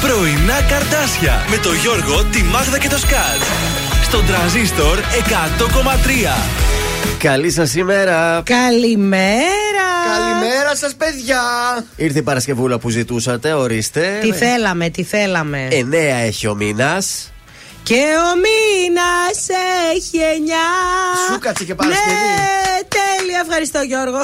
Πρωινά καρτάσια με το Γιώργο, τη Μάγδα και το Σκάτ. Στον τραζίστορ 100,3. Καλή σας ημέρα. Καλημέρα. Καλημέρα σας, παιδιά. Ήρθε η Παρασκευούλα που ζητούσατε, ορίστε. Τι θέλαμε, τι θέλαμε. Εννέα έχει ο μήνας. Και ο μήνας έχει εννιά. Σου κάτσε και Παρασκευή. Ναι, τέλεια, ευχαριστώ Γιώργο.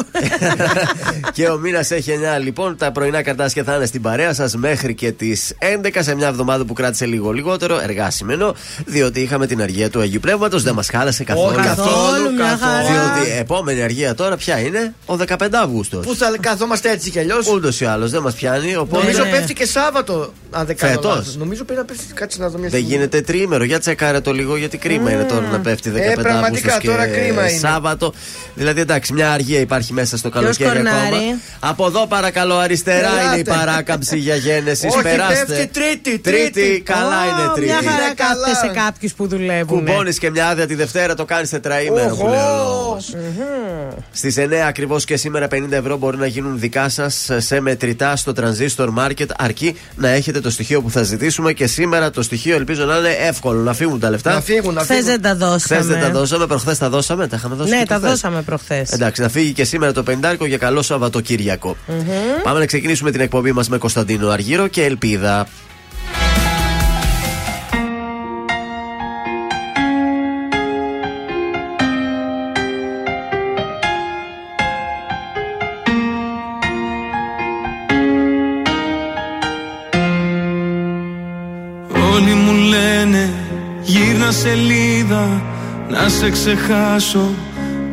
και ο μήνας έχει 9. Λοιπόν, τα πρωινά καρτάσια θα είναι στην παρέα σας μέχρι και τις 11 σε μια εβδομάδα που κράτησε λίγο λιγότερο, εργάσιμενο, διότι είχαμε την αργία του Αγίου Πνεύματος. Δεν μας χάλασε καθόλου. Όχι, καθόλου, μια χαρά. Διότι επόμενη αργία τώρα ποια είναι, ο 15 Αυγούστος. Πού θα καθόμαστε έτσι κι αλλιώς; Ούτως ή άλλως δεν μας πιάνει. Οπότε Νομίζω Ναι. πέφτει και Σάββατο. Αν δεν κάνω Φέτος. λάθος. Νομίζω πρέπει να πέφτει κάτσε να δω μια δεν στιγμή. γίνεται τρίμερο. Για τσεκάρε το λίγο γιατί κρίμα είναι τώρα να πέφτει 15 Ε, πραγματικά, Αυγούστος και τώρα κρίμα είναι. Σάββατο. Δηλαδή εντάξει, μια αργία υπάρχει μέσα στο καλοκαίρι κορνάρει; ακόμα. Από εδώ παρακαλώ αριστερά Ελάτε. είναι η παράκαμψη για γέννηση. Όχι, Περάστε. πέφτει τρίτη, Τρίτη, τρίτη. καλά Ω, είναι τρίτη. Μια χαρά Είναι καλά. κάθεται σε κάποιους που δουλεύουν. Κουμπώνεις και μια άδεια τη Δευτέρα, το κάνεις τετραήμερο που Οχο. λέει ο λόγος. Στις 9 ακριβώς και σήμερα 50 ευρώ μπορεί να γίνουν δικά σας σε μετρητά στο Transistor Market, αρκεί να έχετε το στοιχείο που θα ζητήσουμε και σήμερα το στοιχείο ελπίζω να είναι εύκολο να φύγουν τα λεφτά. Να φύγουν, να Χθες φύγουν. δεν τα δώσαμε. Χθες δεν τα δώσαμε, προχθές τα δώσαμε, τα είχαμε δώσει. Ναι, και τα προχθές. Δώσαμε προχθές. Εντάξει, να φύγει και σήμερα το πεντάρικο για καλό Σαββατοκύριακο. Πάμε να ξεκινήσουμε την εκπομπή μας με Κωνσταντίνο Αργύρο και Ελπίδα. Όλοι μου λένε γύρνα σελίδα να σε ξεχάσω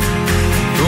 Το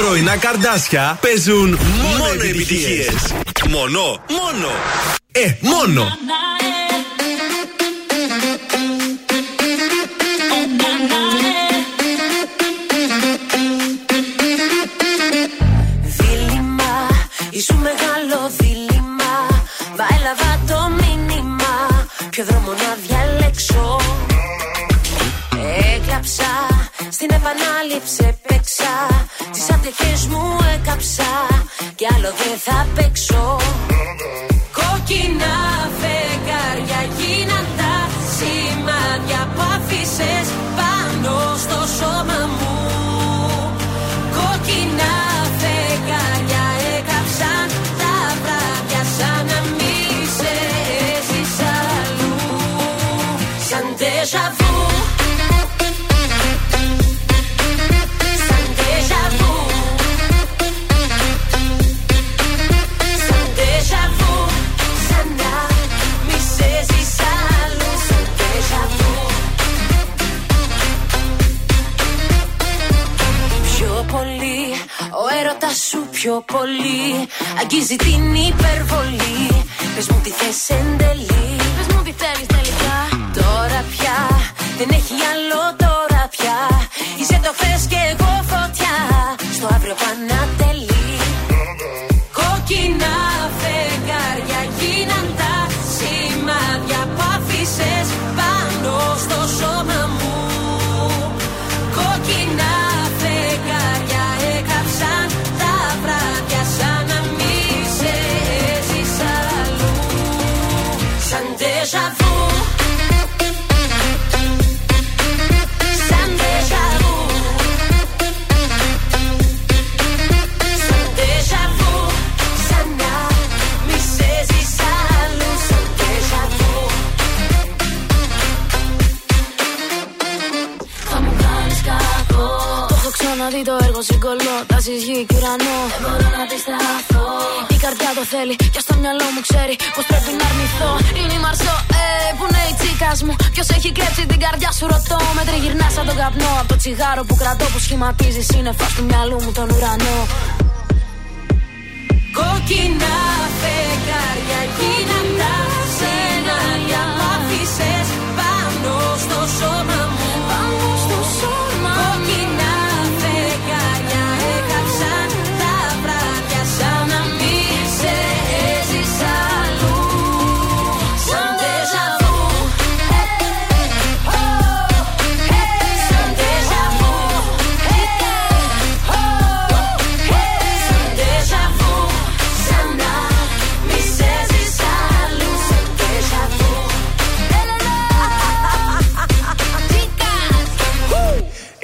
πρωινά καρδάσια παίζουν μόνο, μόνο επιτυχίες. Μόνο, μόνο. Ε, μόνο. Δίλημα, ήσου μεγάλο δίλημα Μα έλαβα το μήνυμα Ποιο δρόμο να διαλέξω Έκλαψα, στην επανάληψη έπαιξα Τις ατυχές μου έκαψα Κι άλλο δεν θα παίξω. Κόκκινα φεγγάρια γίναν τα σημάδια που άφησες πάνω στο σώμα μου ο έρωτα σου πιο πολύ. Αγγίζει την υπερβολή. Πες μου τι θες εν τέλει. Πες μου τι θέλεις τελικά. Τώρα πια, δεν έχει άλλο τώρα πια. Είσαι το χθες και εγώ φωτιά. Στο αύριο πανατελεί έχω ξαναδεί το έργο συγκολό Τάσεις γη και ουρανό. Δεν μπορώ να αντισταθώ Η καρδιά το θέλει και στο μυαλό μου ξέρει Πως πρέπει να αρνηθώ. Είναι η Μαρσό, ε, που είναι η τσίκας μου. Ποιος έχει κλέψει την καρδιά σου ρωτώ. Με τριγυρνάς σαν τον καπνό. Από το τσιγάρο που κρατώ που σχηματίζει σύννεφα του μυαλού μου τον ουρανό. Κόκκινα φεγγάρια γίναν τα σενάρια. Που άφησες πάνω στο σώμα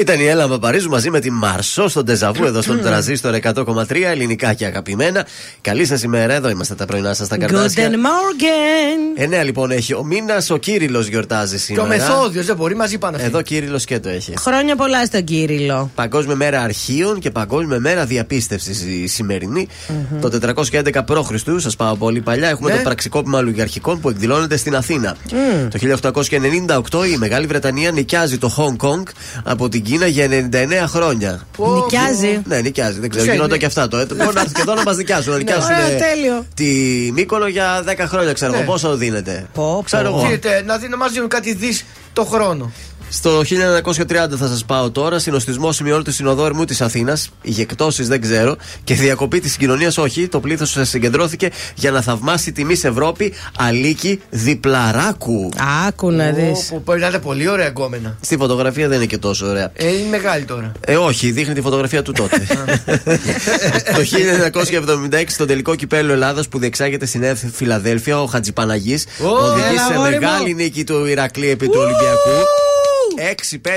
Ήταν η Έλα Παπαρίζου μαζί με τη Μαρσό στον Τεζαβού εδώ στον τραζίστορ 100,3 ελληνικά και αγαπημένα. Καλή σας ημέρα, εδώ είμαστε τα πρωινά σας στα Guten καρτάσια. Morgen. Ε, ναι, λοιπόν, έχει ο μήνας, ο Κύριλο γιορτάζει Και σήμερα. ο Μεθόδιος δεν μπορεί, μαζί πάνε αυτοί. Εδώ Κύριλο και το έχει. Χρόνια πολλά στον Κύριλο. Παγκόσμια μέρα αρχείων και Παγκόσμια μέρα διαπίστευσης η σημερινή. Το 411 π.Χ. σας πάω πολύ παλιά. Έχουμε Ναι. το πραξικόπημα λογιαρχικών που εκδηλώνεται στην Αθήνα. Το 1898 η Μεγάλη Βρετανία νοικιάζει το Hong Kong από την Κίνα για 99 χρόνια. Νοικιάζει. Ναι, νοικιάζει. Δεν ξέρω, Ποια γίνονται είναι; και αυτά τώρα. Μπορεί να έρθει και εδώ να μα νοικιάσουν. Να νοικιάσουν Ωραία, τέλειο. τη Μύκονο για 10 χρόνια, ξέρω εγώ. Ναι. Πόσο δίνεται; Πω, πω. Ξέρω εγώ. Δείτε, να, δει, να μας δίνουν κάτι δις το χρόνο. Στο 1930 θα σας πάω τώρα. Συνοστισμό σημειώνει του συνοδόρμου της Αθήνας. Οι εκτόσει δεν ξέρω. Και διακοπή της κοινωνίας όχι. Το πλήθος συγκεντρώθηκε για να θαυμάσει τη Μη Ευρώπη Αλίκη Διπλαράκου. Άκου να δεις. Που περνάτε πολύ ωραία γκόμενα. Στη φωτογραφία δεν είναι και τόσο ωραία. Ε, είναι μεγάλη τώρα. Ε, όχι, δείχνει τη φωτογραφία του τότε. το 1976, στο τελικό κυπέλο Ελλάδα που διεξάγεται στην Νέα Φιλαδέλφια, ο Χατζηπαναγής Ω, οδηγεί έλα, σε αγόρι μου. μεγάλη νίκη του Ηρακλή επί του Ολυμπιακού.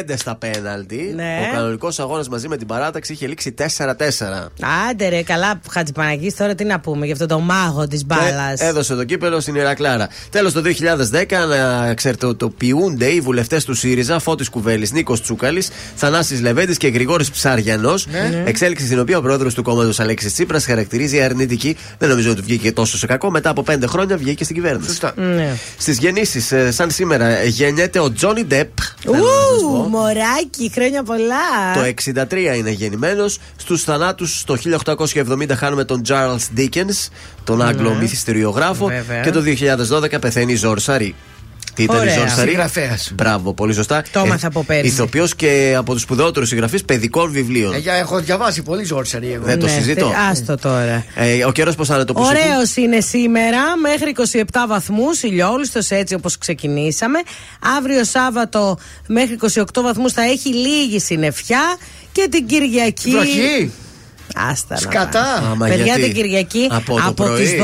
6-5 στα πέναλτι. Ναι. Ο κανονικός αγώνας μαζί με την παράταξη είχε λήξει 4-4. Άντε ρε, καλά, Χατζηπαναγή, τώρα τι να πούμε για αυτό το μάγο της μπάλας. Ε, έδωσε το κύπελο στην Ηρακλάρα. Τέλος το 2010 αναξερτοποιούνται οι βουλευτές του ΣΥΡΙΖΑ Φώτης Κουβέλης, Νίκος Τσούκαλης, Θανάσης Λεβέντης και Γρηγόρης Ψάριανο. Ναι. Εξέλιξη στην οποία ο πρόεδρος του κόμματος Αλέξης Τσίπρας χαρακτηρίζει αρνητική. Δεν νομίζω ότι βγήκε τόσο σε κακό. Μετά από πέντε χρόνια βγήκε στην κυβέρνηση. Σωστά. Ναι. Στις γεννήσεις, ε, σαν σήμερα, ε, γεννιέται ο Τζόνι Ντεπ. Ου, μωράκι, χρόνια πολλά. Το 63 είναι γεννημένος. Στους θανάτους το 1870 χάνουμε τον Charles Dickens, τον Άγγλο μυθιστηριογράφο. Ναι. Βέβαια. Και το 2012 πεθαίνει η Ζόρ Σαρή. Τι ήταν Ωραία. η Ζόρ Σαρή. Συγγραφέας. Μπράβο, πολύ σωστά. Το έμαθα από πέρσι. Ηθοποιός και από τους σπουδαιότερους συγγραφείς παιδικών βιβλίων. Ε, για- έχω διαβάσει πολύ Ζόρσαρη εγώ. Δεν το Ναι, συζητώ. τε- Άστο τώρα. Ε, ο καιρός πώ θα είναι το πουσί του; Ωραίος είναι σήμερα, μέχρι 27 βαθμούς, ηλιόλουστος έτσι όπως ξεκινήσαμε. Αύριο Σάββατο μέχρι 28 βαθμούς θα έχει λίγη συννεφιά και την Κυριακή. Βροχή. Άστα να Σκατά. πας. Άμα, Παιδιά γιατί; την Κυριακή Από το από πρωί. τις 12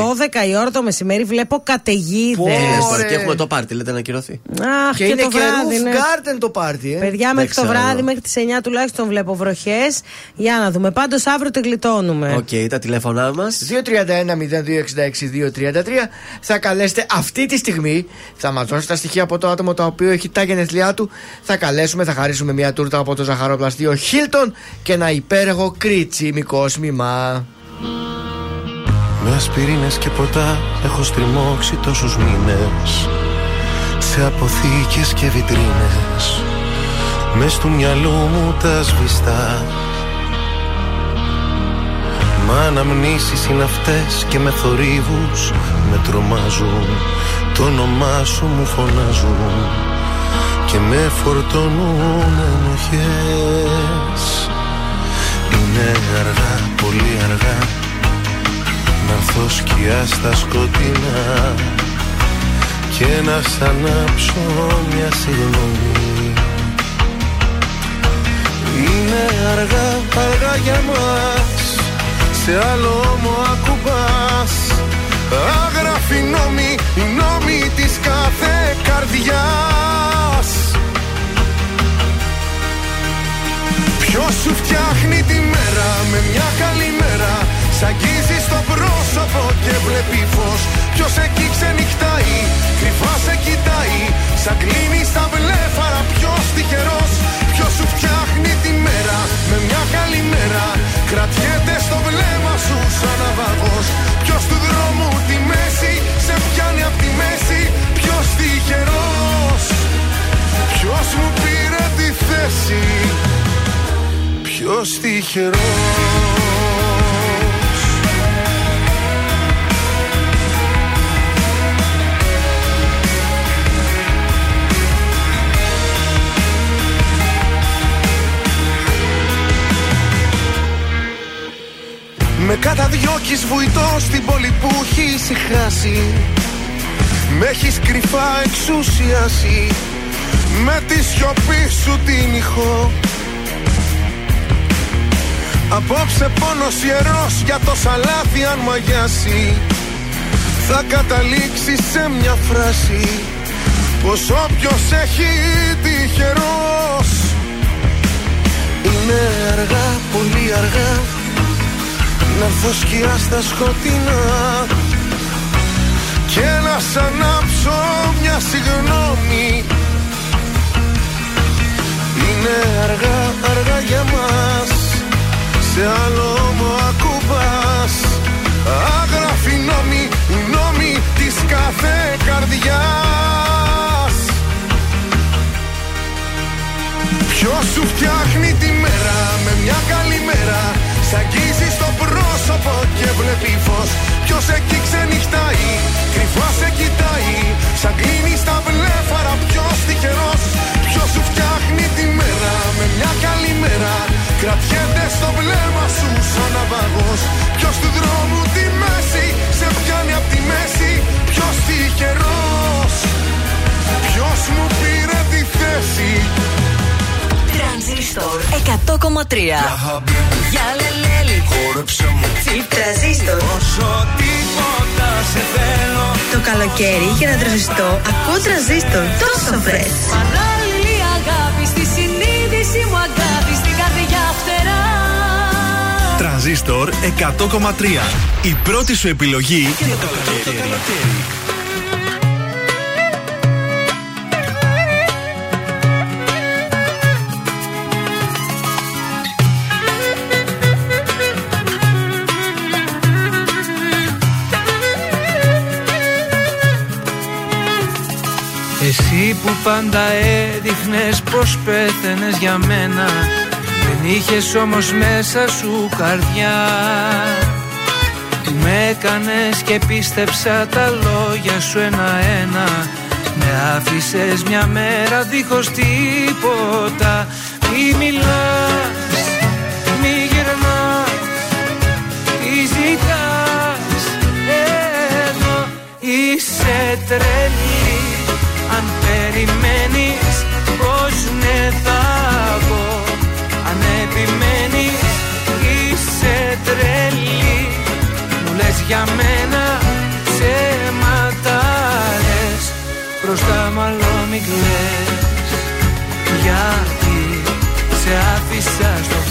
η ώρα το μεσημέρι βλέπω καταιγίδες. Πω. Τι λες τώρα, Ωραία. Και έχουμε το πάρτι, λέτε να ακυρωθεί. Αχ, Και, και, είναι το και βράδυ. roof ναι. garden το πάρτι, ε. Παιδιά, μέχρι το ξέρω. βράδυ, μέχρι τις 9 τουλάχιστον βλέπω βροχές. Για να δούμε. Πάντως αύριο την γλιτώνουμε. Οκ, τα τηλέφωνά μας. 231-0266-233 θα καλέσετε αυτή τη στιγμή. Θα μας δώσετε τα στοιχεία από το άτομο το οποίο έχει τα γενέθλιά του. Θα καλέσουμε, θα χαρίσουμε μια τούρτα από το ζαχαροπλαστείο Hilton και ένα υπέροχο κριτσίμικο σμήμα. Με ασπιρίνες και ποτά έχω στριμώξει τόσους μήνες. Σε αποθήκες και βιτρίνες. Μες του μυαλού μου τα σβηστά. Μα αναμνήσεις είναι αυτές και με θορύβους με τρομάζουν. Το όνομά σου μου φωνάζουν και με φορτώνουν ενοχές Είναι αργά, πολύ αργά. Να έρθω σκιά στα σκοτεινά και να σ' ανάψω μια συγγνώμη Είναι αργά, αργά για μας. Σε άλλο όμο ακουμπάς. Άγραφη νόμη, οι νόμοι της κάθε καρδιάς Ποιος σου φτιάχνει τη μέρα με μια καλή μέρα Σ' αγγίζει στο πρόσωπο και βλέπει φως. Ποιος εκεί ξενυχτάει, κρυφά σε κοιτάει Σαν κλείνει στα βλέφαρα. Ποιος τυχερός Ποιος σου φτιάχνει τη μέρα με μια καλή μέρα. Κρατιέται στο βλέμμα σου σαν ναυαγός. Ποιος του δρόμου τη μέση σε πιάνει απ' τη μέση. Ποιος τυχερός Ποιος μου πήρε τη θέση Ποιος τυχερός. Με καταδιώκεις βουητό στην πόλη που έχεις ησυχάσει Με έχεις κρυφά εξουσιάσει. Με τη σιωπή σου την ηχό Απόψε πόνος ιερός για το σαλάθι αν μαγιάσει Θα καταλήξει σε μια φράση. Πως όποιος έχει τυχερός Είναι αργά, πολύ αργά. Να έρθω σκιά στα σκοτεινά. Και να σ' ανάψω μια συγγνώμη. Είναι αργά, αργά για μας Σε άλλο όμο ακουμπάς. Άγραφη νόμη, οι νόμοι της κάθε καρδιάς. Ποιος σου φτιάχνει τη μέρα με μια καλή μέρα Σ' αγγίζει στο πρόσωπο και βλέπει φως. Ποιος εκεί ξενυχτάει, κρυφά σε κοιτάει Σαν κλείνει στα βλέφαρα ποιος τυχερός Ποιος σου φτιάχνει τη μέρα με μια καλή μέρα Κρατιέται στο βλέμμα σου σαν ναυαγός. Ποιος του δρόμου τη μέση σε πιάνει απ' τη μέση. Ποιος τυχερός. Ποιος μου πήρε τη θέση. Τρανζίστορ 100,3 Για λελέλη Χόρεψε μου. Τσιπ τρανζίστορ. Όσο τίποτα σε θέλω. Το καλοκαίρι για να τραζιστώ ακούω τραζίστορ τόσο φρες. Παράλληλη αγάπη, στη συνείδηση μου Τρανζίστορ 100,3. Η πρώτη σου επιλογή για το καλοκαίρι. Εσύ που πάντα έδειχνες πως πέθαινες για μένα Δεν είχες όμως μέσα σου καρδιά. Με έκανες και πίστεψα τα λόγια σου ένα-ένα. Με άφησες μια μέρα δίχως τίποτα. Μη μιλάς, μη γυρνάς, τι ζητάς. Εδώ είσαι τρελή. Αν περιμένεις πως ναι θα λες για μένα ψέματα λες Μπροστά μάλλον μην κλαις. Γιατί σε άφησα στο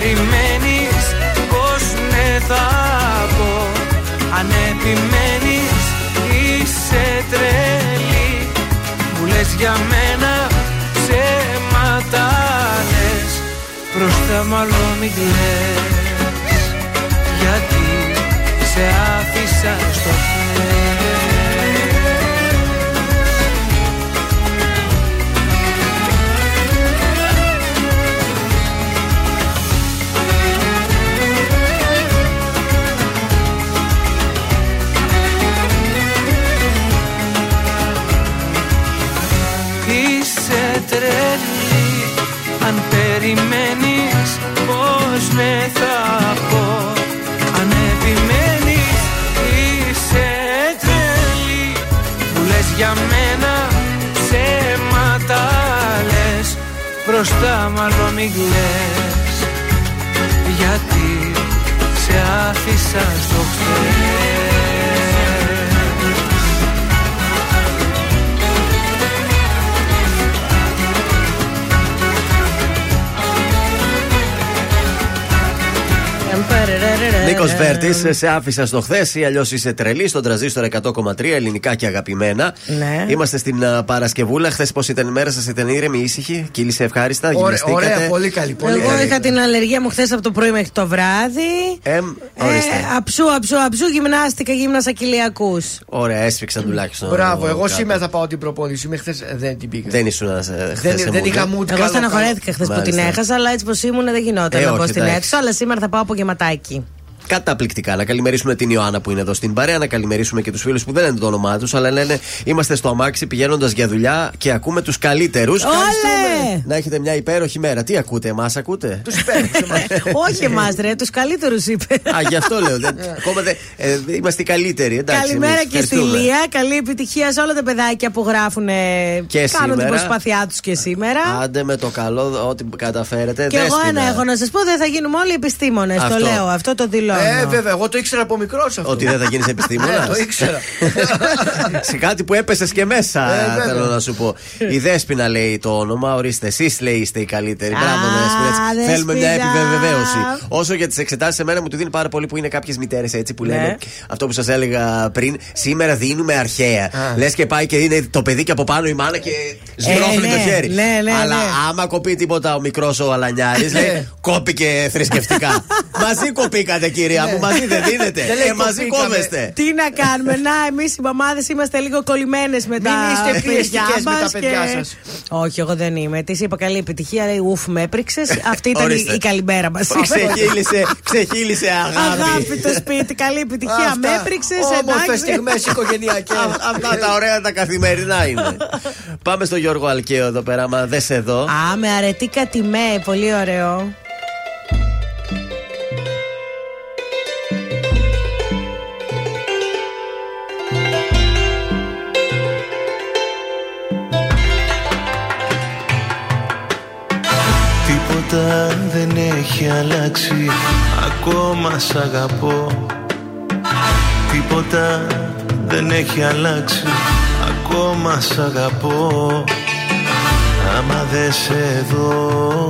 περιμένεις πως ναι θα πω. Αν επιμένεις είσαι τρελή. Μου λες για μένα ψέματα λες. Μπροστά μάλλον μην κλαις. Γιατί σε άφησα στο χέρι Αν περιμένεις πως ναι θα πω. Αν επιμένεις είσαι τρελή. Μου λες για μένα ψέματα λες. Μπροστά μάλλον μην κλαις. Γιατί σε άφησα στο χθες Νίκος Βέρτης, σε άφησα στο χθες ή αλλιώς είσαι τρελή στον τραζίστρο 100,3 ελληνικά και αγαπημένα. Ναι. Είμαστε στην α, Παρασκευούλα. Χθες πώς ήταν η μέρα σας, ήταν ήρεμη, ήσυχη, κύλησε ευχάριστα, Ωραία, γυμναστήκατε. ωραία, πολύ καλή. Πολύ Εγώ καλή. είχα την αλλεργία μου χθες από το πρωί μέχρι το βράδυ. Εμ, ορίστε. Ε, αψού, αψού, αψού, γυμνάστηκα, γύμνασα κοιλιακού. Ωραία, έσφιξαν τουλάχιστον. Μπράβο, εγώ κάτω. σήμερα θα πάω την προπόνηση. Με χθες δεν την πήγα. Δεν ήσουν ε, χθες. δεν, δεν είχα mood Εγώ καλό, στεναχωρέθηκα χθες που την Μάλιστα. έχασα, αλλά έτσι πως ήμουν δεν γινόταν Ε, να πω όχι, στην εντάξει. αίθουσα. Αλλά σήμερα θα πάω από γεματάκι. Καταπληκτικά. Να καλημερίσουμε την Ιωάννα που είναι εδώ στην παρέα, να καλημερίσουμε και τους φίλους που δεν λένε το όνομά τους, αλλά λένε είμαστε στο αμάξι πηγαίνοντας για δουλειά και ακούμε τους καλύτερους. Όλε! Να έχετε μια υπέροχη μέρα. Τι ακούτε, εμάς ακούτε; Τους παίρνει. Όχι εμάς, ρε, τους καλύτερους είπε. Α, γι' αυτό λέω. δεν- Ακόμα δεν. ε, είμαστε οι καλύτεροι. Εντάξει, Καλημέρα εμείς και στη ευχαριστούμε. Λία. Καλή επιτυχία σε όλα τα παιδάκια που γράφουν. ε, Και κάνουν την σήμερα. προσπάθειά τους και σήμερα. Άντε με το καλό, ό,τι καταφέρετε. Και εγώ Δέσποινα. ένα έχω να σας πω, δεν θα γίνουμε όλοι επιστήμονες. Το Αυτό. λέω, αυτό το δηλώνω. Ε, βέβαια, εγώ το ήξερα από μικρός αυτό. Ότι δεν θα γίνεις Ναι, επιστήμονας. το ήξερα. Σε κάτι που έπεσες και μέσα, Ε, βέβαια. θέλω να σου πω. Η Δέσποινα λέει το όνομα, ορίστε. Εσείς λέει είστε οι καλύτεροι. Α, Μπράβο, Δέσποινα. έτσι. Θέλουμε μια Δέσποινα. επιβεβαίωση. Όσο για τις εξετάσεις, εμένα μου τη δίνει πάρα πολύ που είναι κάποιες μητέρες έτσι που Ναι. λένε αυτό που σας έλεγα πριν. Σήμερα δίνουμε αρχαία. Α. Λες και πάει και είναι το παιδί και από πάνω η μάνα και σγρόφλει ναι, το χέρι. ναι, ναι, Αλλά ναι. άμα κοπεί τίποτα ο μικρός ο Αλανιάρης, λέει κόπηκε θρησκευτικά. μαζί κοπήκατε, κυρία μου, μαζί δεν δίνετε. Δεν λέει Ε, μαζί κοπήκαμε. κόβεστε. Τι να κάνουμε, να εμείς οι μαμάδες είμαστε λίγο κολλημένες με τα είστε παιδιά πιεστικές με τα μας παιδιά και- σας. Όχι, εγώ δεν είμαι. Τη είπα καλή επιτυχία, λέει ουφ, με έπριξε. Αυτή ήταν η, Ορίστε. η καλημέρα μας. Ξεχύλισε, ξεχύλισε αγάπη. Αγάπη το σπίτι, καλή επιτυχία. Με έπριξε. Όμορφες στιγμές οικογενειακές. Α- Αυτά τα ωραία τα καθημερινά είναι. Πάμε στο Γιώργο Αλκαίο εδώ πέρα, μα δεν σε εδώ. Α, με αρετή κατημέ, πολύ ωραίο. Έχει αλλάξει. Ακόμα σ' αγαπώ. Τίποτα δεν έχει αλλάξει. Ακόμα σ' αγαπώ. Άμα δεν σε δω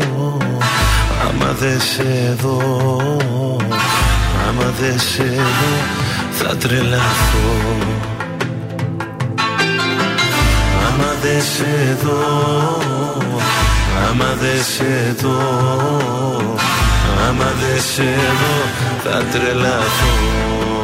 Άμα δεν σε δω Άμα δεν σε δω Θα τρελαθώ. Άμα δεν σε δω Άμα δεν σε δω Άμα δεν σε δω Θα τρελαθώ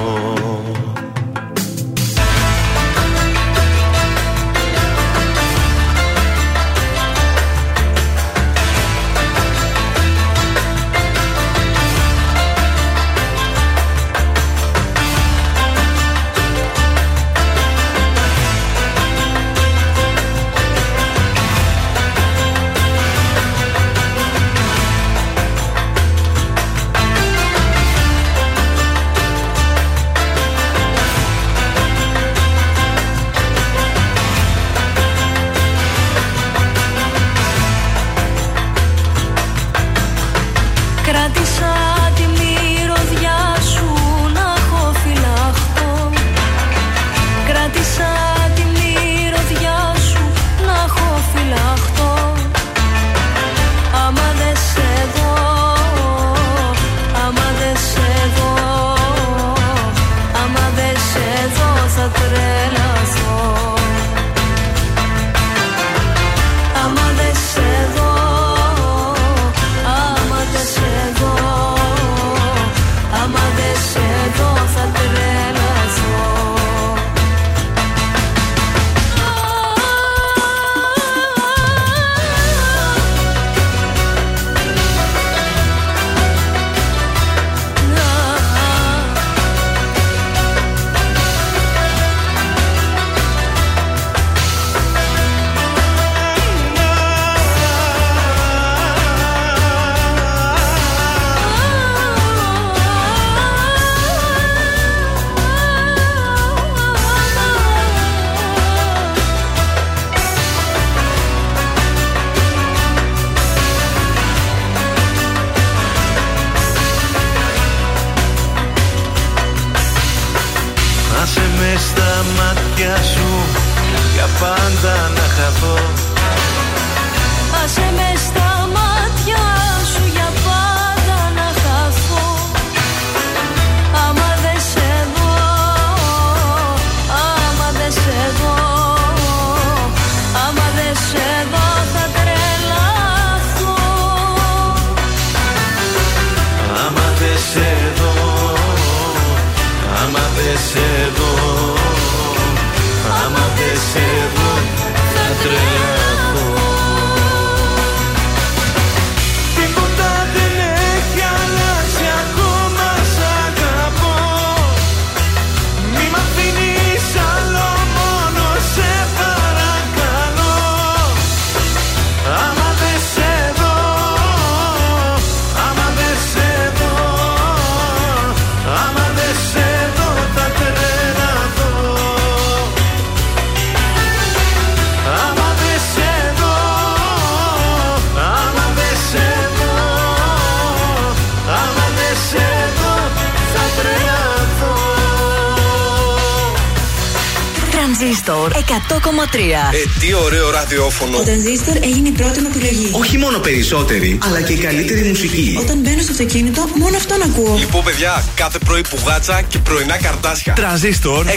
Ε, τι ωραίο ραδιόφωνο. Ο Τρανζίστορ έγινε η πρώτη μου επιλογή. Όχι μόνο περισσότερη, αλλά και η καλύτερη μουσική. Όταν μπαίνω στο αυτοκίνητο, μόνο αυτόν ακούω. Λοιπόν, παιδιά, κάθε πρωί πουγάτσα και πρωινά καρτάσια. Τρανζίστορ 100,3.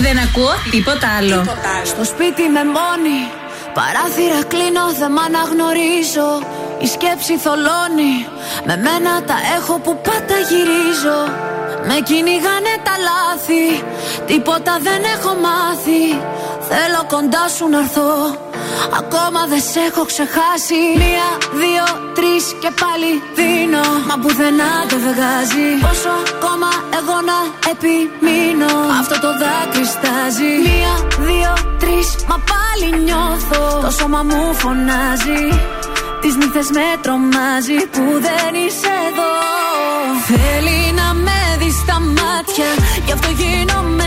Δεν ακούω τίποτα άλλο. Στο σπίτι με μόνη, Παράθυρα κλείνω, δεν μ' αναγνωρίζω. Η σκέψη θολώνει. Με μένα τα έχω που πάντα γυρίζω. Με κυνηγάνε τα λάθη. Τίποτα δεν έχω μάθει. Θέλω κοντά σου να έρθω. Ακόμα δεν σε έχω ξεχάσει. Μία, δύο, τρεις και πάλι δίνω. Μα πουθενά δεν βγάζει. Πόσο ακόμα εγώ να επιμείνω. Αυτό το δάκρυ στάζει. Μία, δύο, τρεις, μα πάλι νιώθω. Το σώμα μου φωνάζει. Τις νύχτες με τρομάζει που δεν είσαι εδώ. Θέλει να με δεις στα μάτια. Γι' αυτό γίνομαι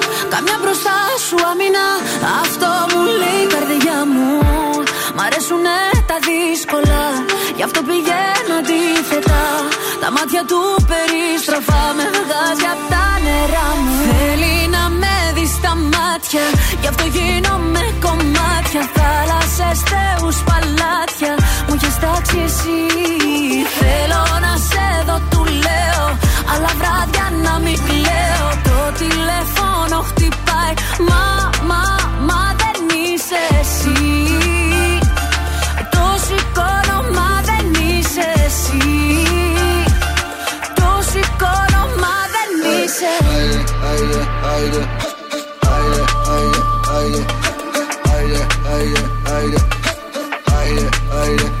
Καμιά μπροστά σου αμήνα. Αυτό μου λέει η καρδιά μου. Μ' αρέσουνε τα δύσκολα. Γι' αυτό πηγαίνω αντίθετα. Τα μάτια του περιστροφά με βγάζει απ' τα νερά μου. Θέλει να με δει στα μάτια. Γι' αυτό γίνομαι κομμάτια. Θάλασσες, θεούς, παλάτια. Μου έχει τάξει εσύ. Θέλω να σε δω, του λέω. Αλλά βράδια να μην κλαίω. Το τηλέφωνο χτυπάει. Μα, μα, μα δεν είσαι εσύ. Το σηκώνω, μα δεν είσαι εσύ. Το σηκώνω, μα δεν είσαι. Θέλει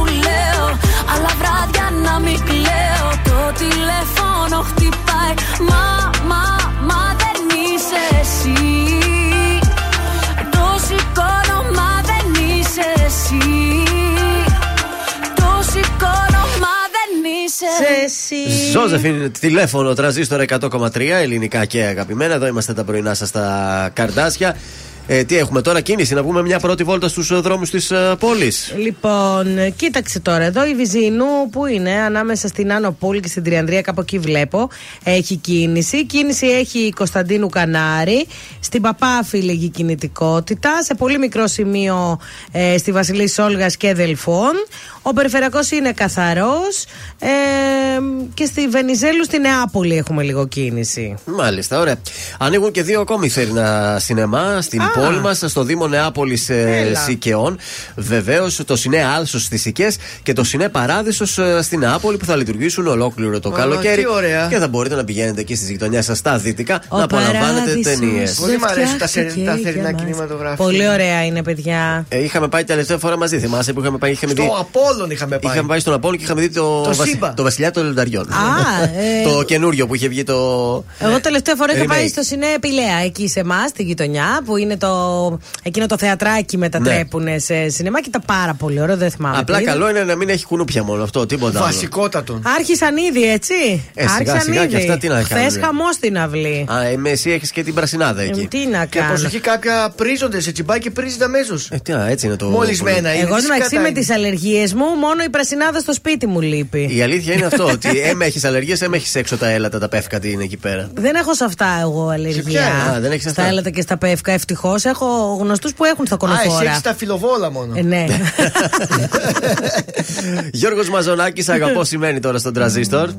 Αλλά βράδια να μην κλαίω Το τηλέφωνο χτυπάει Μα, μα, μα δεν είσαι εσύ Το σηκώνω, μα δεν είσαι εσύ Το σηκώνω, μα δεν είσαι εσύ. Ζώζεφιν, τηλέφωνο, τραζίστορ 100,3 ελληνικά και αγαπημένα. Εδώ είμαστε τα πρωινά σας στα καρδάσια. Ε, τι έχουμε τώρα, κίνηση, να βγούμε μια πρώτη βόλτα στους δρόμους της ε, πόλης; Λοιπόν, κοίταξε τώρα εδώ η Βυζίνου που είναι ανάμεσα στην Άνω Πόλη και στην Τριανδρία, κάπου εκεί βλέπω. Έχει κίνηση. Κίνηση έχει η Κωνσταντίνου Κανάρη. Στην Παπάφη λίγη κινητικότητα. Σε πολύ μικρό σημείο ε, στη Βασιλής Σόλγα και Δελφών. Ο περιφερειακός είναι καθαρός. Ε, και στη Βενιζέλου στη Νεάπολη έχουμε λίγο κίνηση. Μάλιστα, ωραία. Ανοίγουν και δύο ακόμη θερινά σινεμά στην Α. πόλη μας, στο Δήμο Νεάπολης Έλα. Σικαιών. Βεβαίως, το Σινέ Άλσος στις Σικές και το Σινέ Παράδεισος στην Νεάπολη που θα λειτουργήσουν ολόκληρο το Α, καλοκαίρι. τι ωραία. Και θα μπορείτε να πηγαίνετε εκεί στις γειτονιές σας στα δυτικά Ο να απολαμβάνετε Παράδεισος ταινίες. Πολύ μ' αρέσουν τα, φτιάχτηκε θε- τα για θερινά μας. κινηματογράφια. Πολύ ωραία είναι, παιδιά. Ε, είχαμε πάει τελευταία φορά μαζί, θυμάσαι που είχαμε πάει. Είχαμε δει, Στο Απόλλων είχαμε πάει. είχαμε πάει στον Απόλυο και είχαμε δει το, Το βασι- Σύμπα. το Βασιλιά των Λενταριών. Α, ε, το καινούριο που είχε βγει το. Εγώ τελευταία φορά είχα remake. πάει στο Σινέ Επιλέα, εκεί σε εμάς, στη γειτονιά, που είναι το. εκείνο το θεατράκι μετατρέπουν σε σινεμά και ήταν πάρα πολύ ωραίο, δεν θυμάμαι. Απλά τι καλό είναι να μην έχει κουνούπια μόνο αυτό, τίποτα. άλλο. Βασικότατον. Άρχισαν ήδη, έτσι. Ε, σιγά, Άρχισαν σιγά και ήδη. αυτά τι να Χθες κάνουν. χαμός στην αυλή. Α, ε, με εσύ έχεις και την πρασινάδα Ε, εκεί. τι να Και κάνω. προσοχή, κάποια πρίζονται σε τσιμπάκι, πρίζεται αμέσως. Ε, τι, α, έτσι είναι το. Μολυσμένα είναι. Εγώ τι μεταξύ σκατά με είναι. τις αλλεργίες μου, μόνο η πρασινάδα στο σπίτι μου λείπει. Η αλήθεια είναι αυτό, ότι έμ έχεις αλλεργίες, έμ έχεις έξω τα έλατα, τα πεύκα τι είναι εκεί πέρα. Δεν έχω σε αυτά εγώ αλλεργία. ποια; Α, δεν έχεις Στα αυτά. έλατα και στα πεύκα, ευτυχώς. Έχω γνωστούς που έχουν στα Α, εσύ κονοφόρα. έχεις τα φιλοβόλα μόνο. Ε, ναι. Γιώργος Μαζονάκης, αγαπώ σημαίνει τώρα στον τραζίστορ.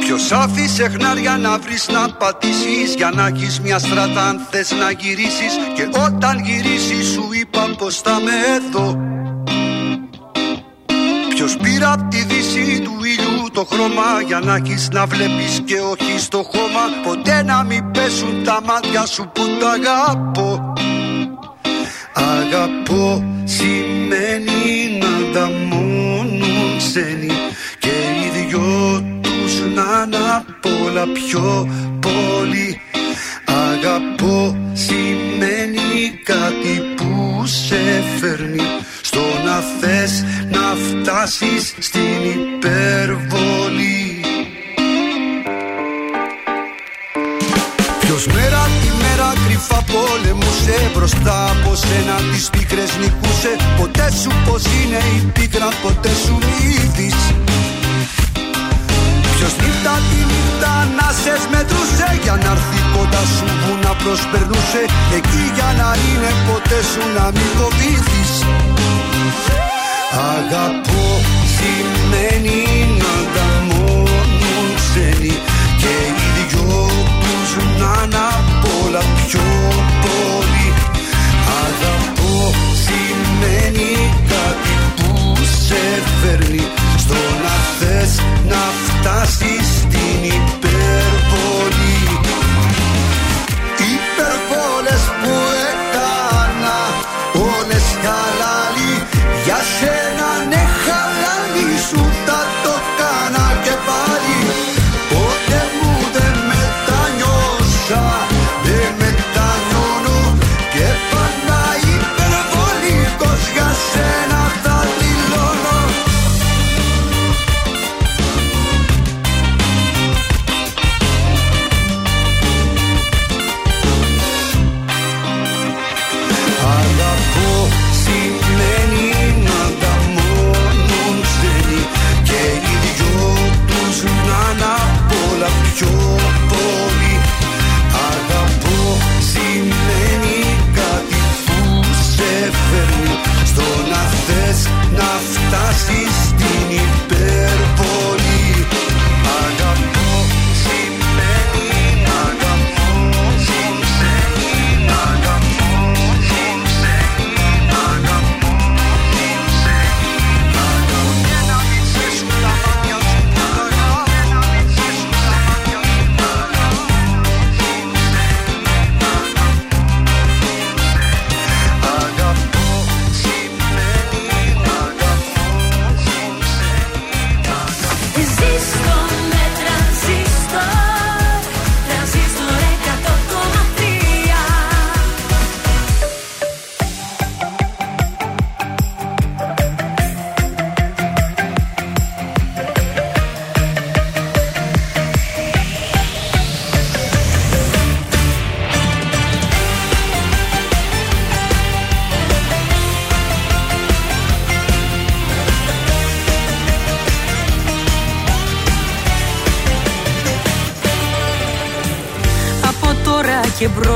Ποιος άφησε χνάρια να βρεις να πατήσεις Για να έχεις μια στράτα αν θες να γυρίσεις Και όταν γυρίσεις σου είπα πως θα με εδώ Ποιος πήρα απ' τη δύση του ήλιου το χρώμα Για να έχεις να βλέπεις και όχι στο χώμα. Ποτέ να μην πέσουν τα μάτια σου που τα αγαπώ. Αγαπώ σημαίνει να τα μόνον ξένοι Και οι δυο τους να είναι όλα πιο πολύ. Αγαπώ σημαίνει κάτι που σε φέρνει Στο να θες να φτάσεις στην υπερβολή. Ποιος μέρα τη μέρα κρυφά πολεμούσε Μπροστά από σένα τις πίκρες νικούσε. Ποτέ σου πως είναι η πίκρα ποτέ σου μύθις Ποιος νύχτα τη νύχτα να σε μετρούσε Για να έρθει κοντά σου που να προσπερνούσε. Εκεί για να είναι ποτέ σου να μην φοβήθεις Αγαπώ σημαίνει να τα μόνον ξένοι Και οι δυο τους να είναι απ' όλα πιο πολύ Αγαπώ σημαίνει κάτι που σε φέρνει Στο να θες να φτάσεις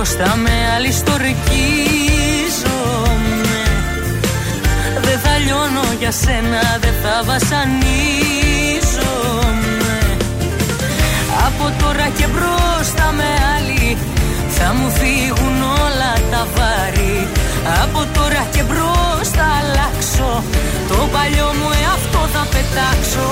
μπροστά με άλλη στορκίζομαι Δεν θα λιώνω για σένα, δεν θα βασανίζομαι. Από τώρα και μπροστά με άλλη θα μου φύγουν όλα τα βάρη. Από τώρα και μπρος θα αλλάξω Το παλιό μου εαυτό θα πετάξω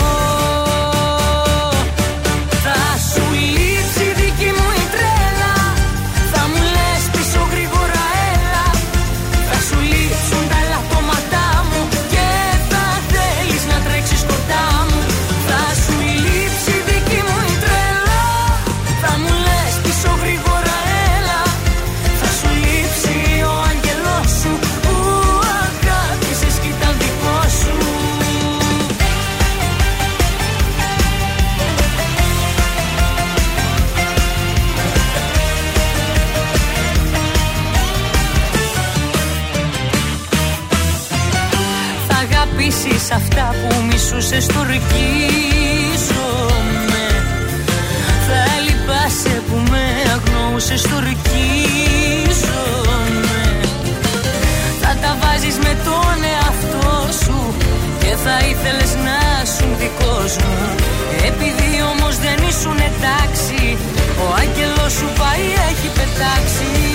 μισούσες στορκίζομαι Θα λυπάσαι που με αγνοούσες στορκίζομαι Θα τα βάζεις με τον εαυτό σου Και θα ήθελες να σου δικός μου Επειδή όμως δεν ήσουν πετάξει Ο άγγελος σου πάει έχει πετάξει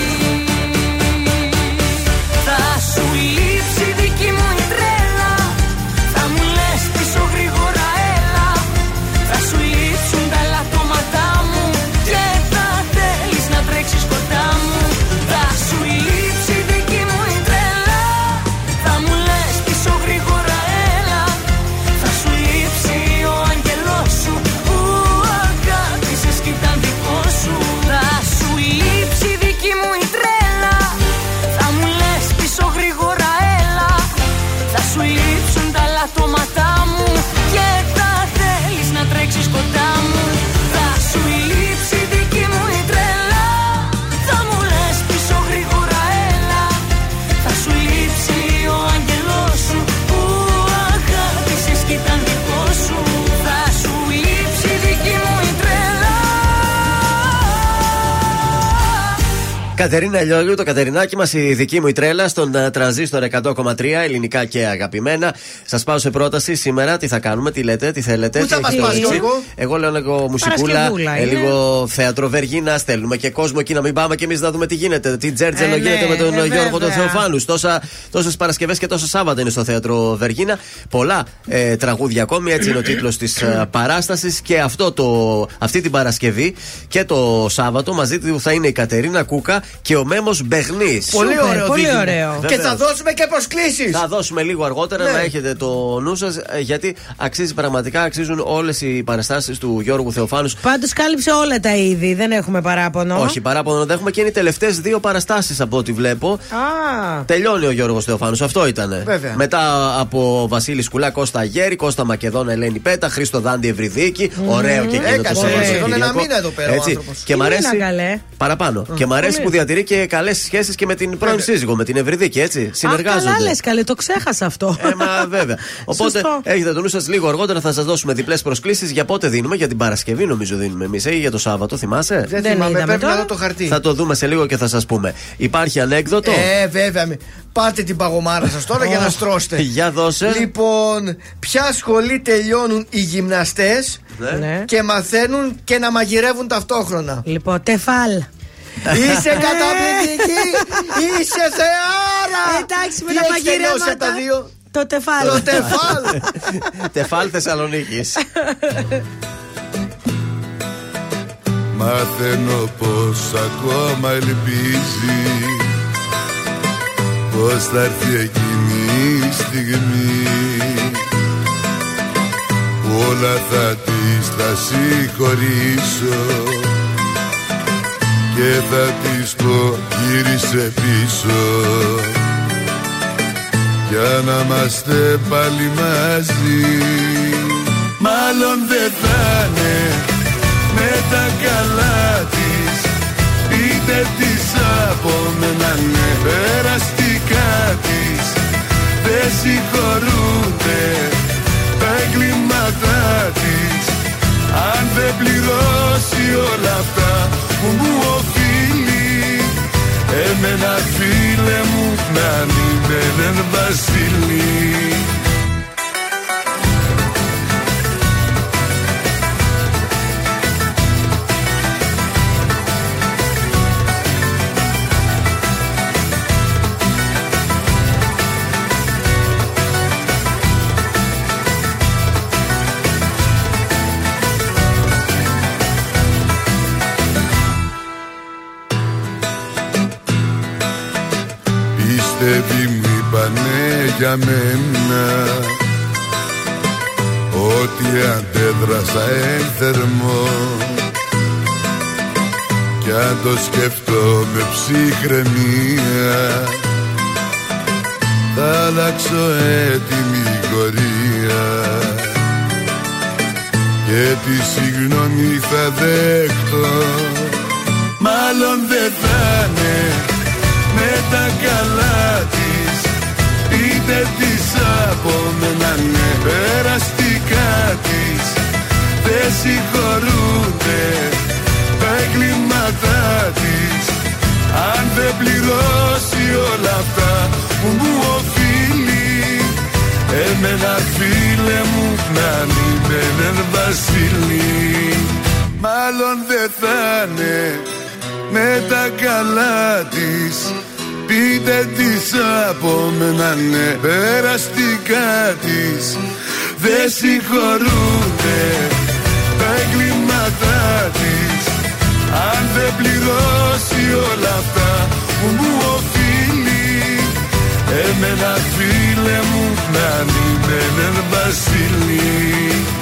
Κατερίνα Λιόλιου, το Κατερινάκι μας, η δική μου η τρέλα στον ε, τρανζίστορ 100,3 ελληνικά και αγαπημένα. Σας πάω σε πρόταση σήμερα. Τι θα κάνουμε, τι λέτε, τι θέλετε. Πού θα τι μας έχετε πας, ορίσει. Γιώργο; Εγώ λέω λίγο μουσικούλα, Παρασκευούλα ε, είναι. λίγο θέατρο Βεργίνα. Στέλνουμε και κόσμο εκεί να μην πάμε και εμείς να δούμε τι γίνεται. Τι τζέρτζελο Ε, γίνεται ναι, με τον ε, Γιώργο τον βέβαια. Θεοφάνου. Τόσες Παρασκευές και τόσα Σάββατα είναι στο θέατρο Βεργίνα. Πολλά ε, τραγούδια ακόμη, έτσι είναι ο τίτλος της ε, παράστασης. Και αυτό το, αυτή την Παρασκευή και το Σάββατο μαζί του θα είναι η Κατερίνα Κούκα και ο Μέμος Μπεγνής. Πολύ Σούπερ, ωραίο πολύ δίδυμο. ωραίο. Και Βεβαίως. θα δώσουμε και προσκλήσεις. Θα δώσουμε λίγο αργότερα Ναι. να έχετε το νου σας, γιατί αξίζει πραγματικά, αξίζουν όλες οι παραστάσεις του Γιώργου Θεοφάνους. Πάντως κάλυψε όλα τα είδη, δεν έχουμε παράπονο. Όχι, παράπονο δεν έχουμε και είναι οι τελευταίες δύο παραστάσεις από ό,τι βλέπω. Α, Τελειώνει ο Γιώργος Θεοφάνους, αυτό ήταν. Βέβαια. Μετά από Βασίλη Σκουλά, Κώστα Γέρη, Κώστα Μακεδόνα, Ελένη Πέτα, Χρήστο Δάντη Ευρυδίκη. Ωραίο και εκείνο Έκατσε, το ωραία. Σαββατοκύριακο. Σχεδόν ένα μήνα εδώ πέρα ο Έτσι. άνθρωπος. Και μ' αρέσει. μήνα, καλέ. Παραπάνω. Και μ' αρέσει που διατηρεί και καλές σχέσεις και με την πρώην σύζυγο, με την Ευρυδίκη, έτσι. Συνεργάζονται. Α, καλά λες, καλέ, το ξέχασα αυτό. Ε, μα βέβαια. Οπότε Σωστό. έχετε το νου σας λίγο αργότερα θα σας δώσουμε διπλές προσκλήσεις. Για πότε δίνουμε, για την Παρασκευή νομίζω δίνουμε εμείς, ή για το Σάββατο, θυμάσαι; Δεν Δεν θυμάμαι, είδαμε πρέπει τώρα. να δω το χαρτί. Θα το δούμε σε λίγο και θα σας πούμε. Υπάρχει ανέκδοτο; Ε, βέβαια. μη- Πάρτε την παγωμάρα σας τώρα για να στρώσετε. Για δώσε. Λοιπόν, ποια σχολή τελειώνουν οι γυμναστές Ναι. και μαθαίνουν και να μαγειρεύουν ταυτόχρονα; Λοιπόν, τεφάλ. Είσαι καταπληκτική! Είσαι θεάρα! Εντάξει, με Τι τα έχεις τελειώσει από μαγειρέματα. τα δύο; Το τεφάλ. Το τεφάλ! Τεφάλ Θεσσαλονίκης. Μαθαίνω πως ακόμα ελπίζει Πως θα έρθει εκείνη η στιγμή Που όλα θα της τα συγχωρήσω Και θα της πω γύρισε πίσω. Για να είμαστε πάλι μαζί Μάλλον δεν θα είναι με τα καλά της Είτε της από μένα ναι περαστικά της. Δεν συγχωρούνται τα εγκλήματά της Αν δεν πληρώσει όλα αυτά που μου οφείλει Εμένα φίλε μου να μην βασίλει Πιστεύει μου είπανε για μένα Ότι αντέδρασα εν θερμό. Κι αν το σκεφτώ με ψυχραιμία Θα αλλάξω έτοιμη γορία Και τη συγγνώμη θα δέχτω Μάλλον δεν θα είναι με τα καλά της Είτε της από μένα ναι περαστικά της. Δεν συγχωρούνται τα εγκλήματά της. Αν δεν πληρώσει όλα αυτά που μου οφείλει Εμένα φίλε μου να μην με βασίλει Μάλλον δεν θα είναι με τα καλά της Πείτε της από μένα ναι. Περαστικά της Δεν συγχωρούνται τα εγκλήματά της. Αν δεν πληρώσει όλα αυτά που μου οφείλει Εμένα φίλε μου να ανημένεν βασίλη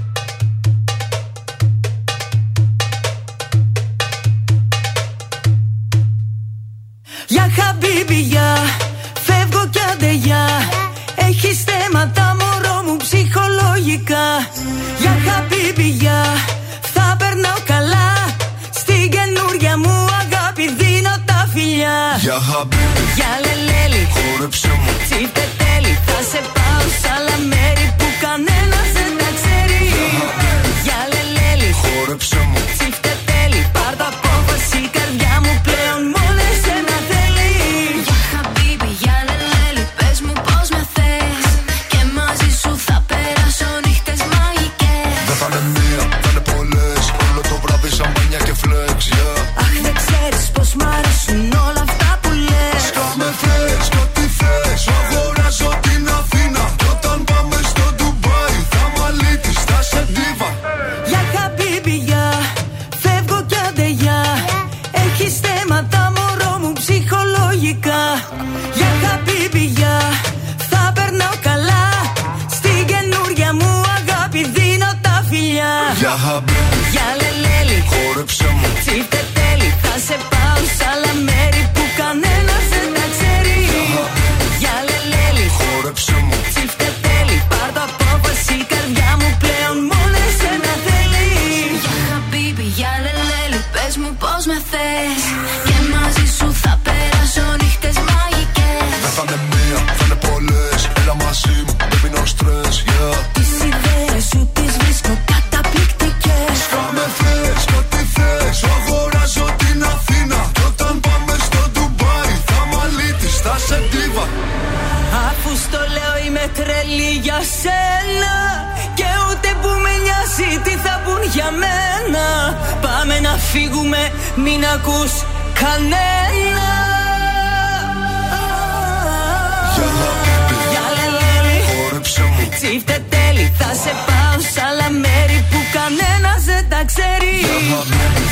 Για χαμπίμπι, Για λελέλη, χόρεψε μου. Τσίφτε τέλει Θα σε πάω σ' άλλα μέρη που κανένας δεν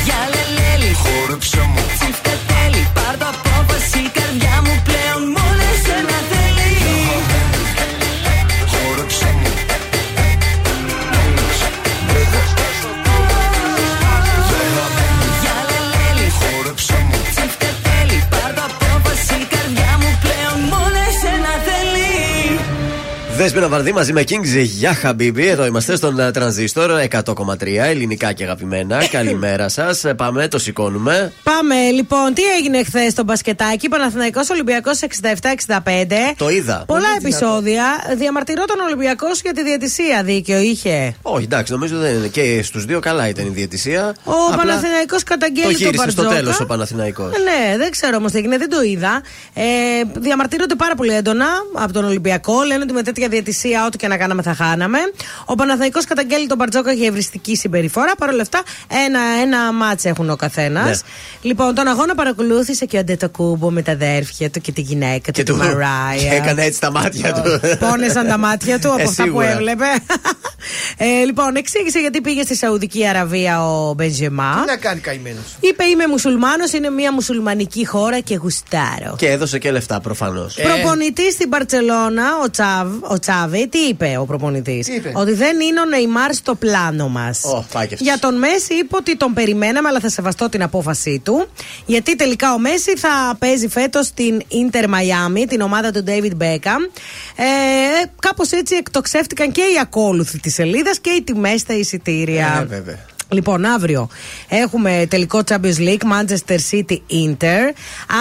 Για λελέλη, Χόρεψε μου Δέσπινα Βαρδί μαζί με Kings για Χαμπίμπι. Εδώ είμαστε στον ε, Τρανζίστορ 100,3 ελληνικά και αγαπημένα. Καλημέρα σας. Πάμε, το σηκώνουμε. Πάμε λοιπόν, τι έγινε χθες στο μπασκετάκι. Παναθηναϊκός Ολυμπιακός 67-65. Το είδα. Πολλά επεισόδια. Διαμαρτυρόταν ο Ολυμπιακός για τη διαιτησία. Δίκαιο είχε; Όχι, εντάξει, νομίζω δεν είναι. Και στους δύο καλά ήταν η διαιτησία. Ο Απλά Παναθηναϊκός Το καταγγέλει τον γύρισε στο Μπαρτζόκα. τέλος ο Παναθηναϊκός Ναι, δεν ξέρω όμως τι έγινε, δεν το είδα. Ε, διαμαρτύρονται πάρα πολύ έντονα από τον Ολυμπιακό. Λένε ότι με τέτοια διαιτησία, ό,τι και να κάναμε, θα χάναμε. Ο Παναθαϊκός καταγγέλει τον Μπαρτζόκα για ευριστική συμπεριφορά. Παρ' όλα αυτά, ένα, ένα μάτς έχουν ο καθένας. Ναι. Λοιπόν, τον αγώνα παρακολούθησε και ο Ντετοκούμπο με τα αδέρφια του και τη γυναίκα του, Και τη του Μαράια. και έκανε έτσι τα μάτια του. Πόνεσαν τα μάτια του από Ε, αυτά που σίγουρα. έβλεπε. ε, λοιπόν, εξήγησε γιατί πήγε στη Σαουδική Αραβία ο Μπεντζεμά. Τι να κάνει καημένος. Είπε είμαι μουσουλμάνος, είναι μια μουσουλμανική χώρα και γουστάρω. Και έδωσε και λεφτά προφανώς. Ε. Προπονητή στην Παρσελώνα, ο, Τσαβ, ο Τσάβη, τι είπε ο προπονητής; Τι είπε; Ότι δεν είναι ο Νεϊμάρ στο πλάνο μας. Ω, πάει και αυτός. Για τον Μέση είπε ότι τον περιμέναμε, αλλά θα σεβαστώ την απόφασή του. Γιατί τελικά ο Μέση θα παίζει φέτος στην Inter Miami, την ομάδα του David Beckham. Ε, Κάπως έτσι εκτοξεύτηκαν και οι ακόλουθοι της σελίδας και οι τιμέ στα εισιτήρια. Ε, βέβαια. Λοιπόν, αύριο έχουμε τελικό Champions League, Manchester City Inter.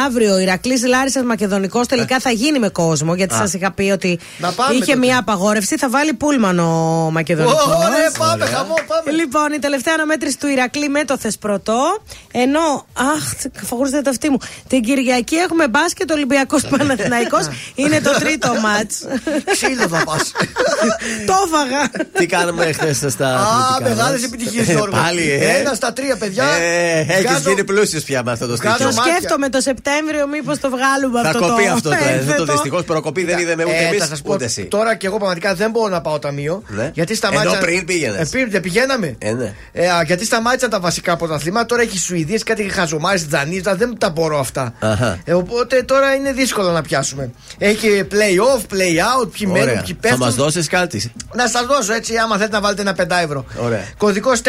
Αύριο ο Ηρακλής Λάρισας Μακεδονικός τελικά θα γίνει με κόσμο, γιατί Α. σας είχα πει ότι Να πάμε είχε τότε. μια απαγόρευση. Θα βάλει πούλμαν ο Μακεδονικός. Ωραία, πάμε, χαμό, πάμε. Λοιπόν, η τελευταία αναμέτρηση του Ηρακλή με το Θεσπρωτό. Ενώ, αχ, φαγούριστε τα αυτή μου. Την Κυριακή έχουμε μπάσκετ Ολυμπιακός Παναθηναϊκός Είναι το τρίτο μάτς. Ξύλο θα πας. το έφαγα. Τι κάνουμε χθες στα Α, αθλητικά μεγάλες μας; επιτυχίες Ε, Γιώργο. Πάλι, ε. Ένα στα τρία, παιδιά. Ε, Έχεις Βγάζω- γίνει πλούσιος πια με αυτό το Βγάζω στοιχείο. Το μάτια. σκέφτομαι το Σεπτέμβριο, μήπως το βγάλουμε Θα αυτό κοπεί το. αυτό το ένθετο. ένθετο. Δυστυχώς προκοπή δεν είδαμε ούτε Ε, εμείς θα σας πω, ούτε εσύ. Τώρα και εγώ πραγματικά δεν μπορώ να πάω ταμείο. Ναι. Γιατί σταμάτησα. Ενώ πριν πήγαινες. Ε, πριν δεν πηγαίναμε. Ε, ναι. Ε, α, γιατί σταμάτησαν τα βασικά πρωταθλήματα. Τώρα έχει Σουηδίες, κάτι χαζομάρε, Τζανίζα. Δεν τα μπορώ αυτά. Αχα. Ε, οπότε τώρα είναι δύσκολο να πιάσουμε. Έχει play off, play out, ποιοι μένουν, Ωραία. ποιοι Θα πέφτουν. μα δώσεις κάτι; Να σας δώσω έτσι, άμα θέλετε να βάλετε ένα 5 ευρώ. Ωραία. Κωδικός 463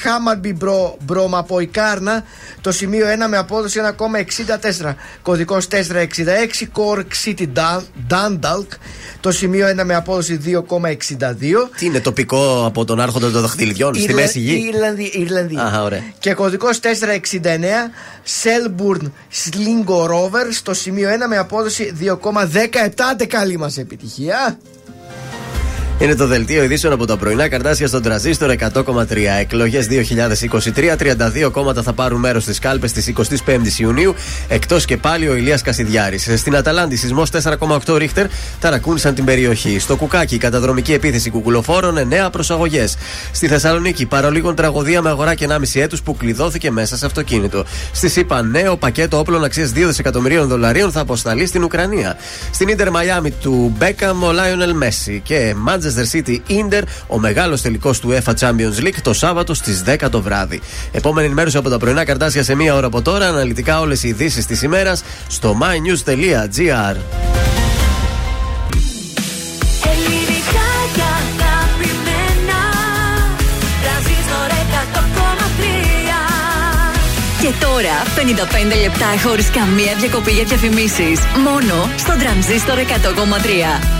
Χάμαρμπι μπρο, Μπρομαποϊκάρνα. Το σημείο 1 με απόδοση 1,64. Κωδικός 466 Cork City Dan- Dundalk. Το σημείο 1 με απόδοση 2,62. Τι είναι τοπικό από τον Άρχοντα των Δαχτυλιδιών στη Ιρλα- μέση γη; Ιρλανδία. Ιρλανδία. Αχα, ωραία. Και κωδικός 469 Selburn Slingo Rover στο σημείο 1 με απόδοση 2,17. Άντε καλή μας επιτυχία. Είναι το δελτίο ειδήσεων από τα πρωινά καρτάσια στον τραζίστορ 100,3. Εκλογές 2023. 32 κόμματα θα πάρουν μέρος στις κάλπες της 25η Ιουνίου. Εκτός και πάλι ο Ηλίας Κασιδιάρης. Στην Αταλάντη, σεισμός 4,8 ρίχτερ ταρακούνησαν την περιοχή. Στο Κουκάκι, καταδρομική επίθεση κουκουλοφόρων 9 προσαγωγές. Στη Θεσσαλονίκη, παρολίγων τραγωδία με αγορά και 1,5 έτους που κλειδώθηκε μέσα σε αυτοκίνητο. Στη ΣΥΠΑ, νέο πακέτο όπλων αξίας 2 δισεκατομμυρίων δολαρίων θα αποσταλεί στην Ουκρανία. Στην Ιντερ Μαϊάμι του Μπέκαμ ο Λάιονελ Μέση και Manchester City Inter ο μεγάλος τελικός του UEFA Champions League το Σάββατο στις 10 το βράδυ. Επόμενη ενημέρωση από τα πρωινά καρτάσια σε μία ώρα από τώρα. Αναλυτικά όλες οι ειδήσεις της ημέρας στο mynews.gr. Ελληνικά και αγαπημένα Τρανζίστορ 100,3 Και τώρα 55 λεπτά χωρίς καμία διακοπή για διαφημίσεις. Μόνο στο τρανζίστορ 100,3.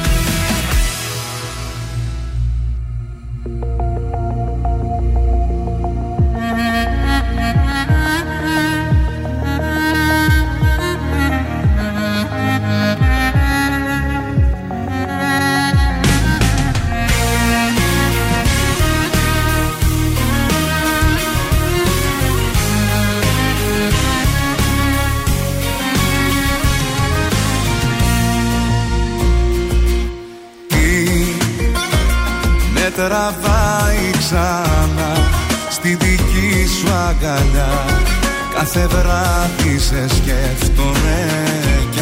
Τραβάει ξανά στη δική σου αγκαλιά. Κάθε βράδυ σε σκέφτομαι κι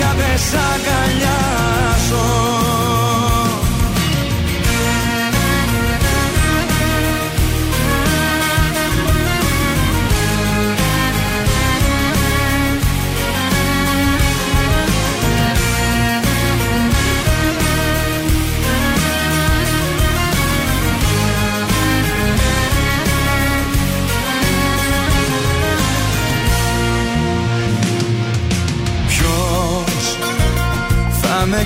πια δεν σ' αγκαλιάσω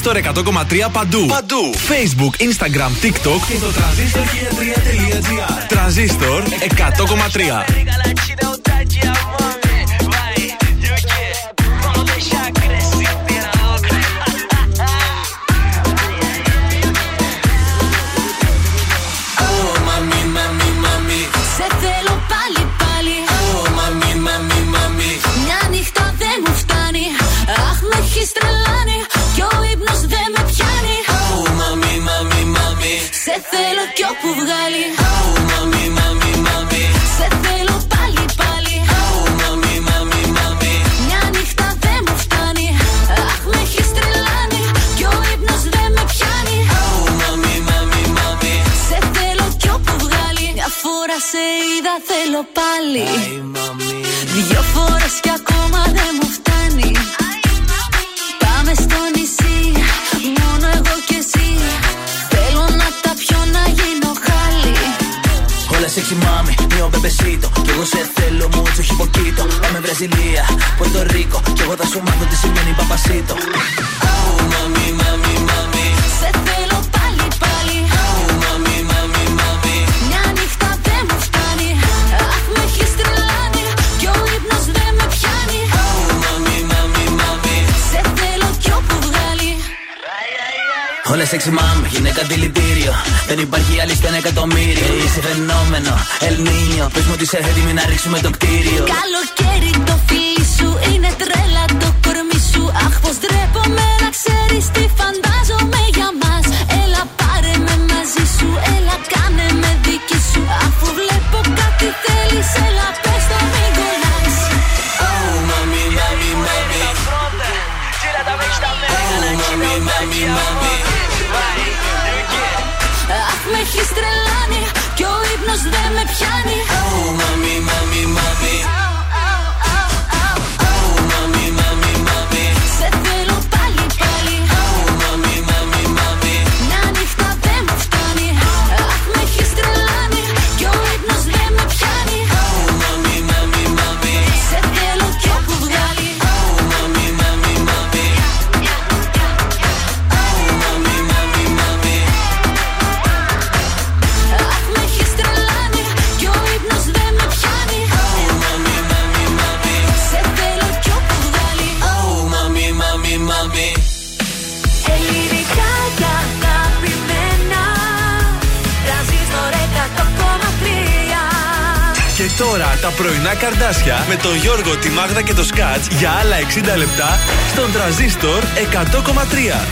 τρανζίστορ 100,3 παντού. Παντού. Facebook, Instagram, TikTok και στο τρανζίστορ1003.gr. Τρανζίστορ 100,3. Θέλω πάλι. Δυο φορές κι ακόμα δεν μου φτάνει. Πάμε στο νησί, μόνο εγώ και εσύ. Θέλω να τα πιω να γίνω χάλι. Hola sexy mami, mio bebecito Κι εγώ σε θέλω mucho όχι poquito Πάμε Βραζιλία, Πορτο Ρίκο Κι εγώ θα σου μάθω τι σημαίνει παπασίτο sexy mami, γυναίκα δηλητήριο. Δεν υπάρχει άλλη στο ένα εκατομμύριο. Είσαι φαινόμενο, Ελνίνιο Πες μου ότι είσαι έτοιμη να ρίξουμε το κτίριο. Καλοκαίρι με πιάνει. Πρωινά καρδάσια με τον Γιώργο, τη Μάγδα και το Σκάτς για άλλα 60 λεπτά στον τραζίστορ 100,3.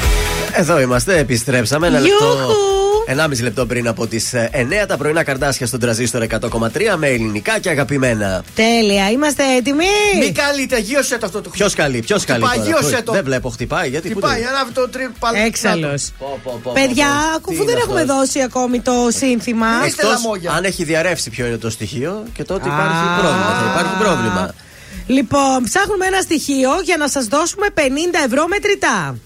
Εδώ είμαστε, επιστρέψαμε. Ένα Γιούχου. λεπτό. 1,5 λεπτό πριν από τις 9 τα πρωινά καρδάσια στον τραζίστορ 100,3 με ελληνικά και αγαπημένα. Τέλεια, είμαστε έτοιμοι; Μην καλείτε, γύρωσε το αυτό το Ποιος καλεί, ποιος καλεί. Χτυπάει, τώρα, γύρωσε πού- το. Δεν βλέπω, χτυπάει. Γιατί πού Χτυπάει, το- ανάβει το τρίπ πάλι. Έξαλλος. Πω, πω, πω, Παιδιά, πω, πω. αφού Τι δεν είναι έχουμε αυτός; δώσει ακόμη το σύνθημα. Εκτός αν έχει διαρρεύσει ποιο είναι το στοιχείο και τότε υπάρχει Α. πρόβλημα. Θα υπάρχει πρόβλημα. Λοιπόν, ψάχνουμε ένα στοιχείο για να σας δώσουμε 50 ευρώ μετρητά.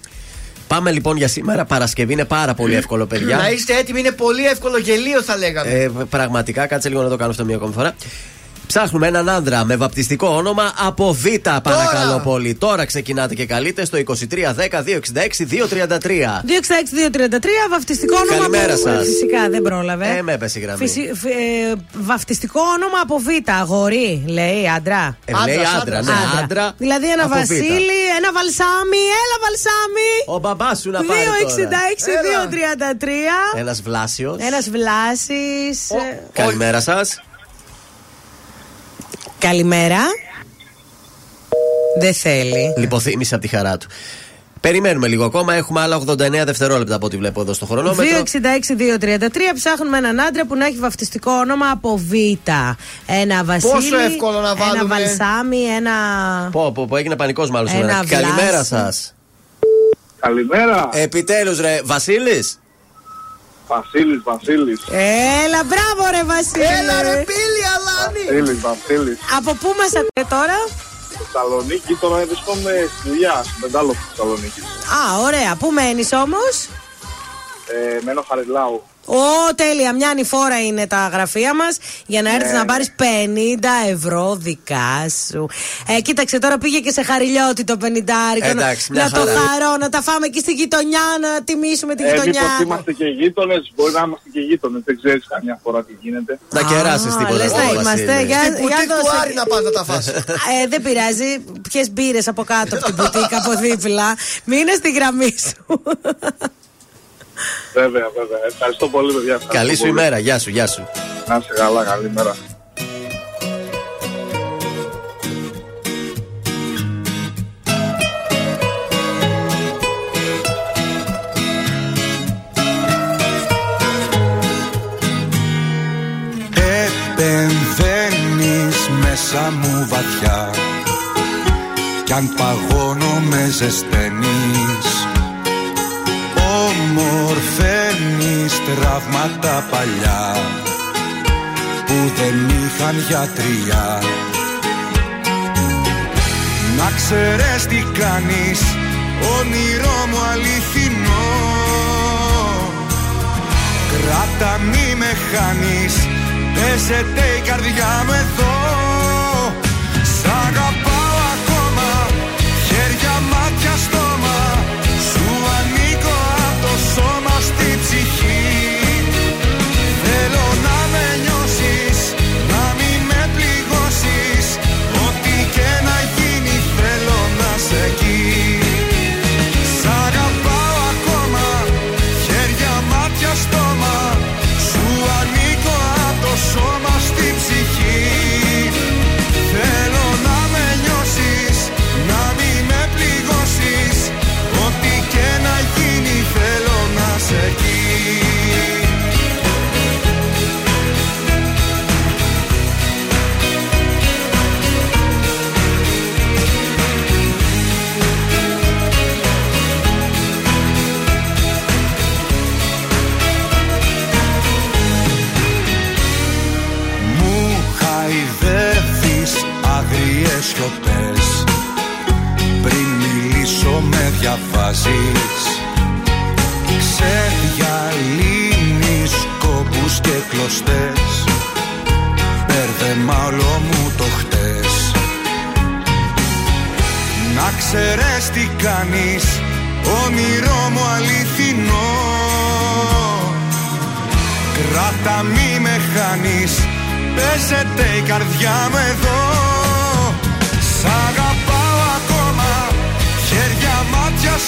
Πάμε λοιπόν για σήμερα. Παρασκευή είναι πάρα πολύ εύκολο, παιδιά. Να είστε έτοιμοι, είναι πολύ εύκολο γελίο θα λέγαμε. Ε, πραγματικά, κάτσε λίγο να το κάνω αυτό μία ακόμη φορά. Ψάχνουμε έναν άντρα με βαπτιστικό όνομα από Β, παρακαλώ πολύ. Τώρα ξεκινάτε και καλείτε στο 2310 266 233. 266-233, βαφτιστικό όνομα. Καλημέρα από- σας. Φυσικά δεν πρόλαβε. Ε, με έπεσε η γραμμή. Φυσι- φ- ε, βαφτιστικό όνομα από Β, αγορί, λέει άντρα. Ε, λέει άντρας, ναι, άντρα. Δηλαδή ένα από Β. Βασίλη, ένα βαλσάμι, έλα βαλσάμι. Ο μπαμπάς σου να πάρει. 266-233. Ένας Βλάσιος. Ένας Βλάσης. Καλημέρα σας. Καλημέρα. Δεν θέλει. Λιποθύμησε από τη χαρά του. Περιμένουμε λίγο ακόμα. Έχουμε άλλα 89 δευτερόλεπτα από ό,τι βλέπω εδώ στο χρονόμετρο. 266-233 ψάχνουμε έναν άντρα που να έχει βαφτιστικό όνομα από Β. Ένα Βασίλη. εύκολο να Ένα βάλουμε. Βαλσάμι, ένα. Πω, πω, πω, έγινε πανικός μάλλον Ένα σήμερα. Βλάση. Καλημέρα σας. Καλημέρα. Επιτέλους, ρε, Βασίλης. Βασίλης, Βασίλης. Έλα, μπράβο ρε Βασίλη. Έλα ρε πίλη, Αλάνη. Βασίλης, Βασίλης. Από πού μας ακούτε τώρα; Θεσσαλονίκη, τώρα βρισκόμαι στη δουλειά, στην Πεντάλο Θεσσαλονίκη. Α, ωραία. Πού μένεις όμως; Ε, μένω Χαριλάου. Ω, τέλεια. Μια ανηφόρα είναι τα γραφεία μας για να έρθεις Ναι. να πάρεις 50 ευρώ δικά σου. Ε, κοίταξε, τώρα πήγε και σε χαριλιώτη το 50 να, Εντάξει, μια να το χαρά. χαρώ, να τα φάμε και στη γειτονιά, να τιμήσουμε τη Ε, γειτονιά. μήπως είμαστε και γείτονες, μπορεί να είμαστε και γείτονες. Δεν ξέρεις καμιά φορά τι γίνεται. Να κεράσεις τίποτα. λες να από το είμαστε, Βασίλη. για- Στην για πουτίκ του δώσε. Άρη να πας να τα φας. Ε, δεν πειράζει. Ποιες μπύρες από κάτω από την πουτίκα από δίπλα. Μείνε στη γραμμή σου. Βέβαια, βέβαια. Ευχαριστώ πολύ, παιδιά. Ευχαριστώ Καλή σου πολύ. ημέρα, γεια σου, γεια σου. Να είσαι καλά, καλή μέρα. Επεμβαίνεις μέσα μου βαθιά Κι αν παγώνω με ζεσταίνεις Ομορφαίνεις τραύματα παλιά Που δεν είχαν γιατριά. Να ξέρεις τι κάνεις Όνειρό μου αληθινό. Κράτα μη με χάνεις Παίζεται η καρδιά μου εδώ διαβάζεις. Ξεδιαλύνεις κόπους και κλωστές. Μπέρδεμα όλο μου το χτες. Να ξέρεις τι κάνεις Όνειρό μου αληθινό. Κράτα μη με χάνεις Παίζεται η καρδιά μου εδώ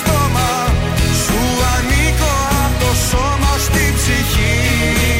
στόμα Σου ανήκω από το σώμα στη ψυχή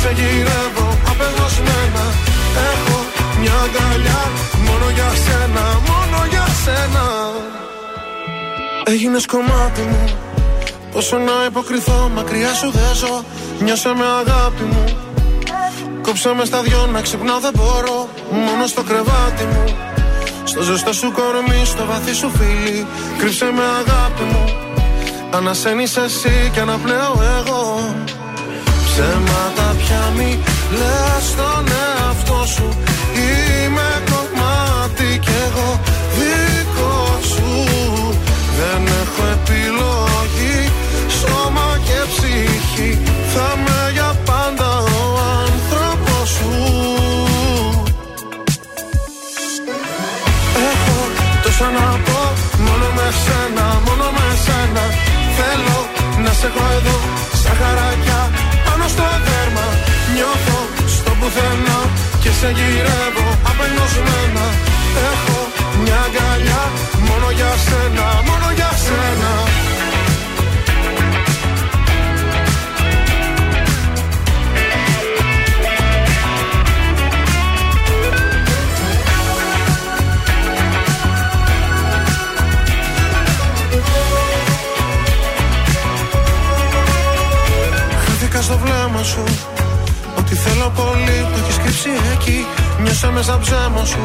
σε γυρεύω απεγνωσμένα. Έχω μια αγκαλιά μόνο για σένα, μόνο για σένα. Έγινες κομμάτι μου Πόσο να υποκριθώ, μακριά σου δεν ζω. Νιώσε με αγάπη μου. Κόψε με στα δυο να ξυπνάω δεν μπορώ. Μόνο στο κρεβάτι μου. Στο ζεστό σου κορμί, στο βαθύ σου φίλι. Κρύψε με αγάπη μου. Ανασένεις εσύ και αναπνέω εγώ Ψέματα πια μη λες στον εαυτό σου. Είμαι κομμάτι κι εγώ δικό σου. Δεν έχω επιλογή Σώμα και ψυχή. Θα με για πάντα ο άνθρωπος σου. Έχω τόσα να πω Μόνο με σένα, μόνο με σένα. Θέλω να σε έχω εδώ Σαν χαρακιά πάνω στο δέρμα. Νιώθω στο πουθενά Και σε γυρεύω απελπισμένα Έχω μια αγκαλιά Μόνο για σένα, μόνο για σένα Χάθηκα στο βλέμμα σου. Ότι θέλω πολύ το έχεις κρύψει εκεί. Νιώσα μέσα ψέμα σου.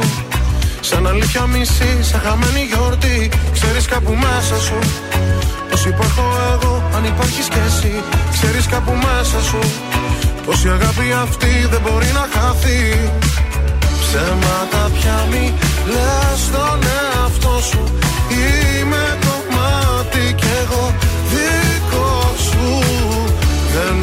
Σαν αλήθεια μισή, σαν χαμένη γιορτή. Ξέρεις κάπου μέσα σου. Πως υπάρχω εγώ, αν υπάρχεις κι εσύ Ξέρεις κάπου μέσα σου. Πως η αγάπη αυτή δεν μπορεί να χαθεί. Ψέματα πια μη λες στον εαυτό σου. Είμαι κομμάτι κι εγώ δικό σου. Δεν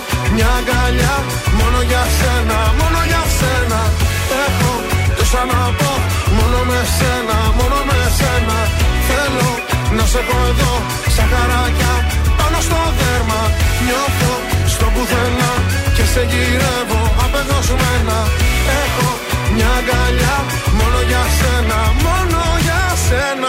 μια αγκαλιά Μόνο για σένα, μόνο για σένα. Έχω τόσα να πω Μόνο με σένα, μόνο με σένα. Θέλω να σε έχω εδώ Σαν χαρακιά πάνω στο δέρμα. Νιώθω στο πουθενά Και σε γυρεύω απεγνωσμένα. Έχω μια αγκαλιά Μόνο για σένα, μόνο για σένα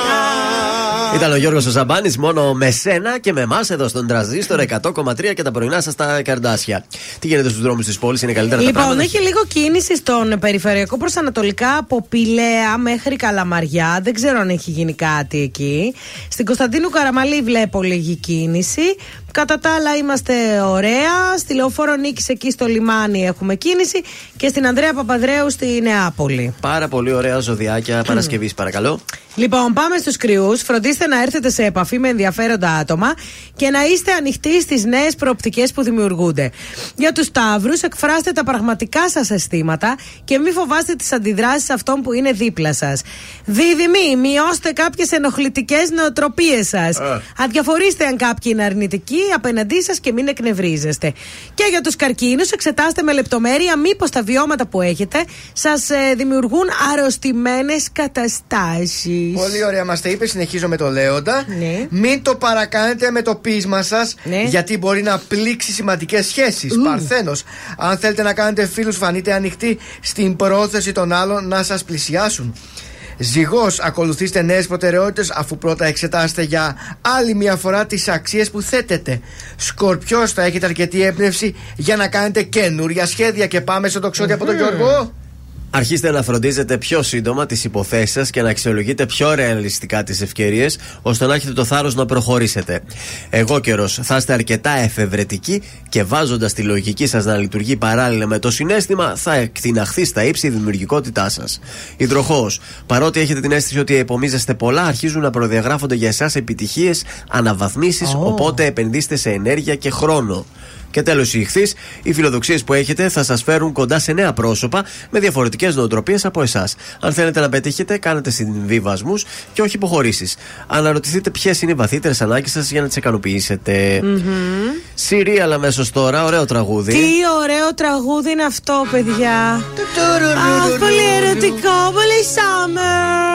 Ήταν ο Γιώργος Ζαμπάνης μόνο με σένα και με εμάς εδώ στον Τραζίστορ 100,3 και τα πρωινά σας στα καρδάσια. Τι γίνεται στους δρόμους της πόλης, είναι καλύτερα τα Λοιπόν, πράγματα; έχει λίγο κίνηση στον περιφερειακό προς Ανατολικά από Πηλαία μέχρι Καλαμαριά. Δεν ξέρω αν έχει γίνει κάτι εκεί. Στην Κωνσταντίνου Καραμαλή βλέπω λίγη κίνηση. Κατά τα άλλα είμαστε ωραία. Στη Λεωφόρο Νίκης εκεί στο λιμάνι έχουμε κίνηση. Και στην Ανδρέα Παπαδρέου στη Νεάπολη. Πάρα πολύ ωραία ζωδιάκια Παρασκευής, παρακαλώ. Λοιπόν, πάμε στους κρυούς. Φροντίστε να έρθετε σε επαφή με ενδιαφέροντα άτομα και να είστε ανοιχτοί στις νέες προοπτικές που δημιουργούνται. Για τους Σταύρου, εκφράστε τα πραγματικά σας αισθήματα και μην φοβάστε τις αντιδράσεις αυτών που είναι δίπλα σας. Δίδυμοι, μειώστε κάποιες ενοχλητικές νοοτροπίες σας. Αδιαφορήστε αν κάποιοι είναι αρνητικοί απέναντί σας και μην εκνευρίζεστε. Και για τους καρκίνους, εξετάστε με λεπτομέρεια μήπως τα βιώματα που έχετε σας δημιουργούν αρρωστημένες καταστάσεις. Πολύ ωραία μας τα είπες. Συνεχίζω με το Λέοντα. Ναι. Μην το παρακάνετε με το πείσμα σας, γιατί μπορεί να πλήξει σημαντικές σχέσεις. Παρθένος. Αν θέλετε να κάνετε φίλους, φανείτε ανοιχτοί στην πρόθεση των άλλων να σας πλησιάσουν. Ζυγός, ακολουθήστε νέες προτεραιότητες αφού πρώτα εξετάσετε για άλλη μια φορά τις αξίες που θέτετε. Σκορπιός, θα έχετε αρκετή έμπνευση για να κάνετε καινούρια σχέδια. Και πάμε στο τοξότη από τον Γιώργο. Αρχίστε να φροντίζετε πιο σύντομα τις υποθέσεις σας και να αξιολογείτε πιο ρεαλιστικά τις ευκαιρίες, ώστε να έχετε το θάρρος να προχωρήσετε. Εγώ καιρός θα είστε αρκετά εφευρετικοί και βάζοντας τη λογική σας να λειτουργεί παράλληλα με το συνέστημα, θα εκτιναχθεί στα ύψη η δημιουργικότητά σας. Υδροχό. Παρότι έχετε την αίσθηση ότι επομίζεστε πολλά, αρχίζουν να προδιαγράφονται για εσάς επιτυχίες, αναβαθμίσεις, οπότε επενδύστε σε ενέργεια και χρόνο. Και τέλος, η ηχθής, οι φιλοδοξίες που έχετε θα σας φέρουν κοντά σε νέα πρόσωπα με διαφορετικές νοοτροπίες από εσάς. Αν θέλετε να πετύχετε, κάνετε συμβιβασμού και όχι υποχωρήσεις. Αναρωτηθείτε ποιες είναι οι βαθύτερες ανάγκες σας για να τις ικανοποιήσετε. Μμμ. Σιρία αμέσως τώρα, ωραίο τραγούδι. Τι ωραίο τραγούδι είναι αυτό, παιδιά. Αχ, πολύ ερωτικό, πολύ summer.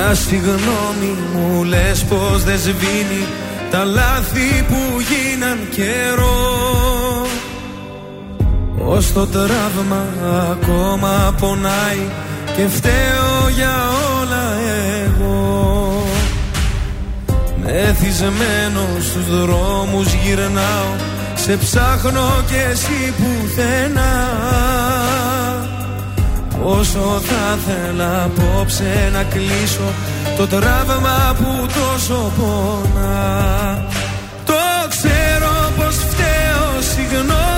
Μια συγγνώμη μου λες πως δεν σβήνει τα λάθη που γίναν καιρό. Ως το τραύμα ακόμα πονάει και φταίω για όλα εγώ. Μεθυσμένο στους δρόμους γυρνάω σε ψάχνω και εσύ πουθενά Όσο θα θέλα απόψε να κλείσω Το τραύμα που τόσο πονά. Το ξέρω πως φταίω Συγγνώμη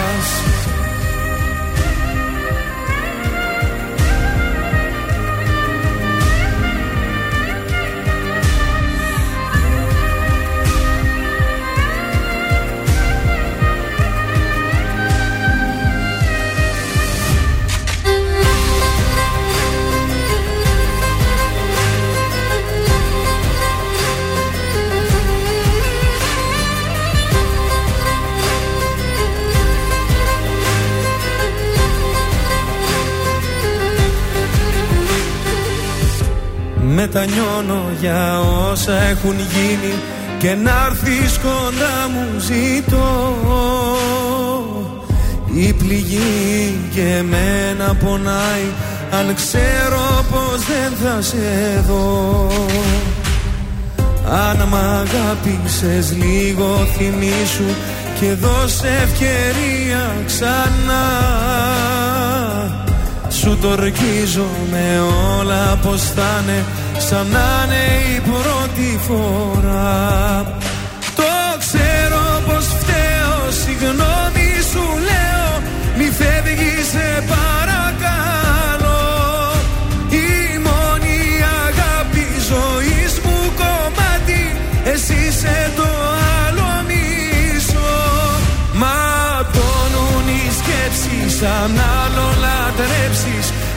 Μετανιώνω για όσα έχουν γίνει και να έρθεις κοντά μου ζητώ. Η πληγή και εμένα πονάει αν ξέρω πως δεν θα σε δω. Αν μ' αγάπησες λίγο θυμήσου και δώσε ευκαιρία ξανά. Σου το ορκίζω με όλα πως θα είναι Σαν να είναι η πρώτη φορά. Το ξέρω πως φταίω Συγγνώμη σου λέω Μη φεύγεις σε παρακαλώ. Η μόνη αγάπη ζωής μου κομμάτι Εσύ είσαι το άλλο μισό. Ματώνουν οι σκέψεις Αν άλλο λατρέψεις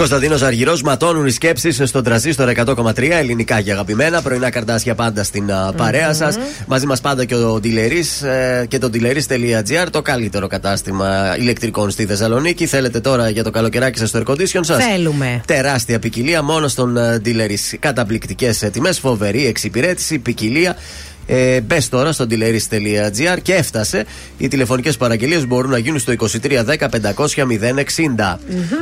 Κωνσταντίνος Αργυρός, ματώνουν οι σκέψεις στον τραζίστορ 100,3 ελληνικά και αγαπημένα. Πρωινά καρτάσια πάντα στην α, παρέα σας. Μαζί μας πάντα και ο Ντιλερής ε, και το ντιλερή.gr, το καλύτερο κατάστημα ηλεκτρικών στη Θεσσαλονίκη. Θέλετε τώρα για το καλοκαιράκι σας το air condition σας; Θέλουμε. Τεράστια ποικιλία μόνο στον Ντιλερής. Καταπληκτικές τιμέ, φοβερή εξυπηρέτηση, ποικιλία. Ε, Μπες τώρα στο dealeris.gr και έφτασε. Οι τηλεφωνικές παραγγελίες μπορούν να γίνουν στο 2310 500 060.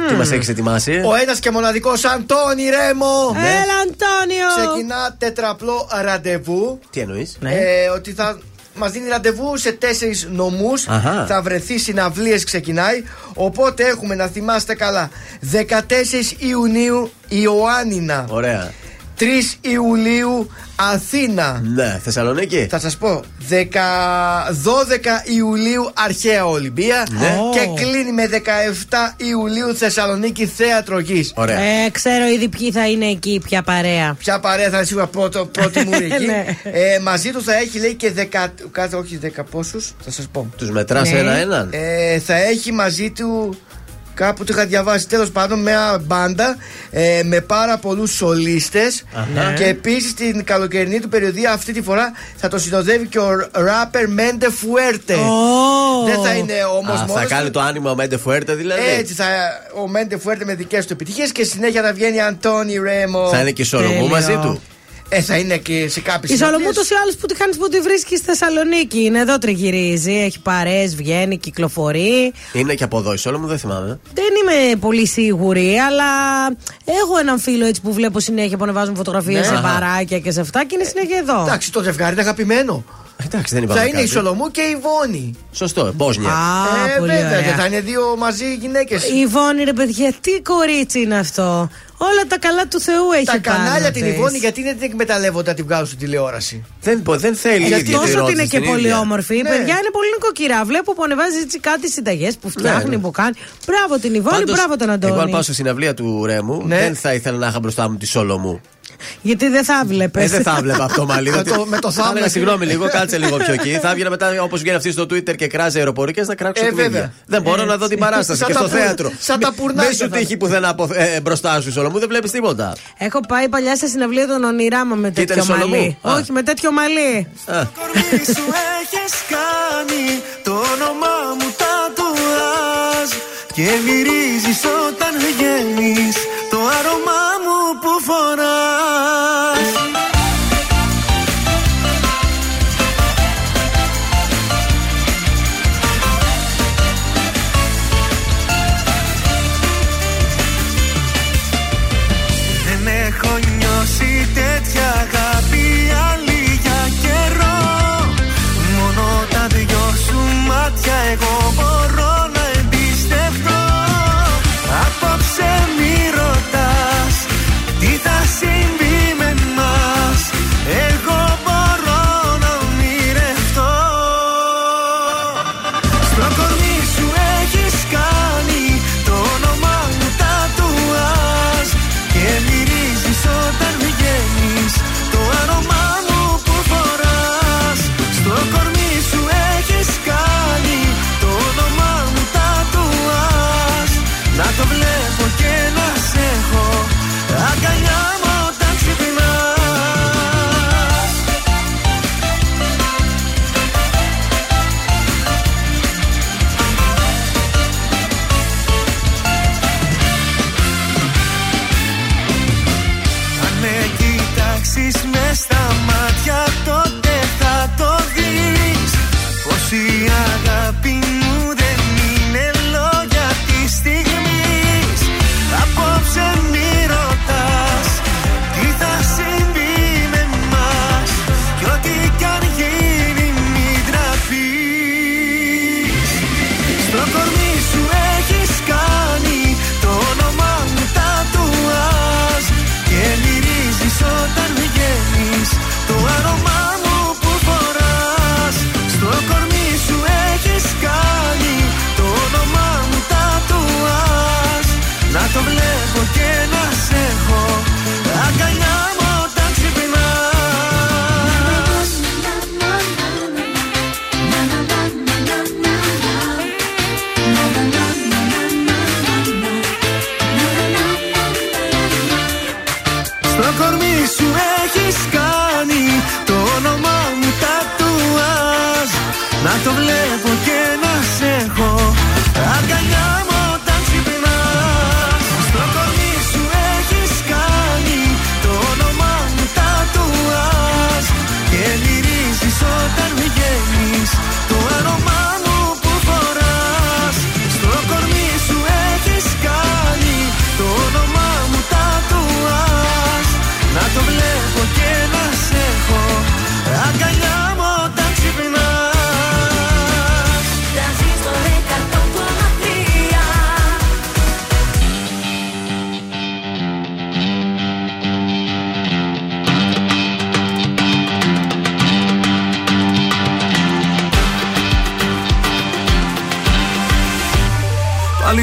Τι μας έχεις ετοιμάσει, Ο ένας και μοναδικός Αντώνη Ρέμο. Έλα, Αντώνιο! Ξεκινά τετραπλό ραντεβού. Τι εννοείς, Ε, ότι θα μας δίνει ραντεβού σε τέσσερις νομούς. Αχα. Θα βρεθεί συναυλίες, ξεκινάει. Οπότε έχουμε να θυμάστε καλά. 14 Ιουνίου Ιωάννινα. Ωραία. 3 Ιουλίου Αθήνα. Ναι, Θεσσαλονίκη. Θα σας πω. 10, 12 Ιουλίου Αρχαία Ολυμπία. Ναι. Και κλείνει με 17 Ιουλίου Θεσσαλονίκη Θέατρο Γης. Ωραία. Ε, ξέρω ήδη ποιοι θα είναι εκεί, ποια παρέα. Ποια παρέα θα είναι σίγουρα πρώτο, πρώτη μου εκεί. Ναι. ε, μαζί του θα έχει λέει και 10. Κάθε, όχι 10 πόσους, θα σας πω. Τους μετράς Ναι. ένα-έναν. Ε, θα έχει μαζί του κάπου το είχα διαβάσει τέλος πάντων μια μπάντα ε, με πάρα πολλούς σολίστες. Αχα. Και επίσης την καλοκαιρινή του περιοδία αυτή τη φορά θα το συνοδεύει και ο ράπερ Μέντε Φουέρτε. Δεν θα είναι όμως Α, μόνος. θα κάνει το άνοιγμα Μέντε Φουέρτε δηλαδή; Έτσι θα ο Μέντε Φουέρτε με δικές του επιτυχίες και συνέχεια θα βγαίνει Αντώνη Ρέμο. Θα είναι και σολομού Τέλειο. μαζί του; Ε, θα είναι και σε κάποιες Η Σολομού ούτω ή άλλω που τη χάνεις που τη βρίσκεις στη Θεσσαλονίκη. Είναι εδώ τριγυρίζει, έχει παρέ, βγαίνει, κυκλοφορεί. Είναι και από εδώ η Σόλομου, δεν θυμάμαι. Δεν είμαι πολύ σίγουρη, αλλά έχω έναν φίλο έτσι που βλέπω συνέχεια που ανεβάζουν φωτογραφίες Ναι. σε Αχα. παράκια και σε αυτά και είναι συνέχεια εδώ. Εντάξει, το ζευγάρι είναι αγαπημένο. Εντάξει, δεν είπαμε Θα είναι η κάτι. Σολομού και η Βόνη. Σωστό, Μπόσνια. Α, ε, πολύ βέβαια, ωραία. και θα είναι δύο μαζί γυναίκες. Η Ιβόνη, ρε παιδιά, τι κορίτσι είναι αυτό. Όλα τα καλά του Θεού έχει Τα πάνω κανάλια την της. Ιβόνη γιατί δεν την εκμεταλλεύονται να την βγάλουν στην τηλεόραση; Δεν, δεν θέλει Γιατί ίδια τη τόσο ότι ρώτησε είναι και την πολύ ίδια. όμορφη. Η Ναι. παιδιά είναι πολύ νοικοκυρά. Βλέπω που ανεβάζει έτσι κάτι συνταγές που φτιάχνει, ναι. που κάνει. Μπράβο την Ιβόνη, Πάντως, μπράβο τον Αντώνη. Εγώ, αν πάω στη συναυλία του Ρέμου, Ναι. δεν θα ήθελα να είχα μπροστά μου τη Σολομού. Γιατί δεν θα βλέπει. Ε, δεν θα έβλεπα αυτό μαλλί. Με το- με το Θα θάμνο. έλεγα συγγνώμη λίγο, κάτσε λίγο πιο εκεί. Θα έβγαινα μετά όπως βγαίνει αυτή στο Twitter και κράζει αεροπορικές να κράξω Ε, την ίδια. βέβαια. Δεν μπορώ να δω την παράσταση Σαν και τα στο πουρ- θέατρο. σαν τα Μη- πουρνάκια Μη σου θα- τύχει πουθενά από- ε, μπροστά σου, Σολομού, δεν βλέπεις τίποτα. Έχω πάει παλιά σε συναυλία των ονειράμα με Και ήταν τέτοιο Σολομού. μαλλί. Α. Όχι, με τέτοιο μαλλί. Α, κορμί σου έχεις κάνει το όνομά μου τατουάζ και μυρίζεις όταν βγαίνεις το άρωμά μου που φοράς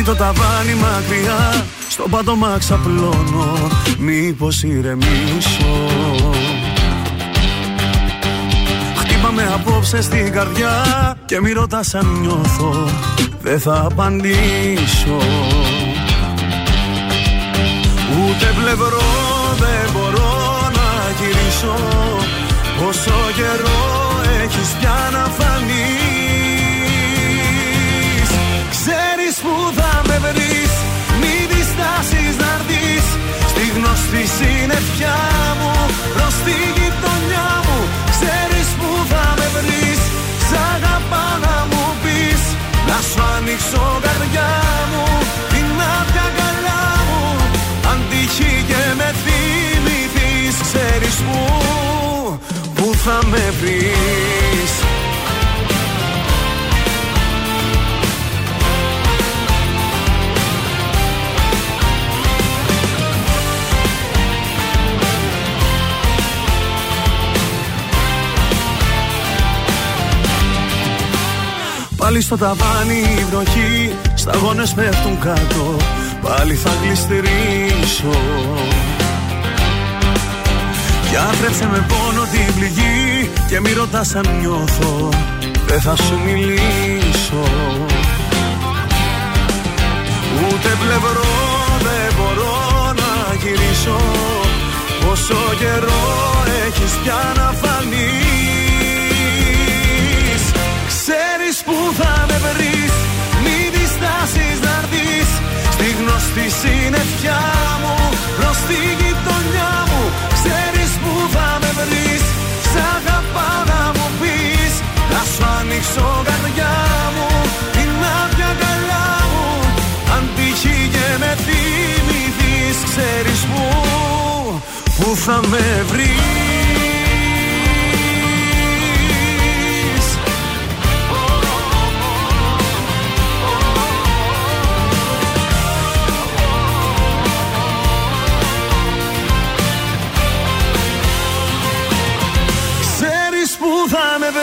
το ταβάνι μακριά Στο πάτωμα ξαπλώνω Μήπως ηρεμήσω. Χτύπαμε απόψε στην καρδιά Και μη ρωτάς αν νιώθω Δεν θα απαντήσω. Ούτε πλευρό δεν μπορώ να γυρίσω Όσο καιρό έχεις πια να φανείς. Ξέρεις που θα με μην Μη διστάσεις να αρθείς Στη γνωστή συννεφιά μου προς τη γειτονιά μου ξέρεις που θα με βρεις, Σ' να μου πεις. Να σου ανοίξω καρδιά μου Την άδεια καλά μου Αν τύχει και με θυμηθείς Ξέρεις που Που θα με βρεις. Πάλι στο ταβάνι η βροχή. Σταγόνες πέφτουν κάτω Πάλι θα γλιστρήσω. Κι άθρεψε με πόνο την πληγή Και μη ρωτάς αν νιώθω Δεν θα σου μιλήσω. Ούτε πλευρό δεν μπορώ να γυρίσω. Πόσο καιρό έχεις πια να φανείς; Που θα με βρεις. Μην διστάσεις να έρθεις Στη γνωστή συννεφιά μου Προς τη γειτονιά μου Ξέρεις που θα με βρεις. Σ' αγαπάω να μου πεις. Να σου ανοίξω καρδιά μου Την άδεια αγκαλιά μου. Αν τύχει και με θυμηθείς Ξέρεις που Που θα με βρεις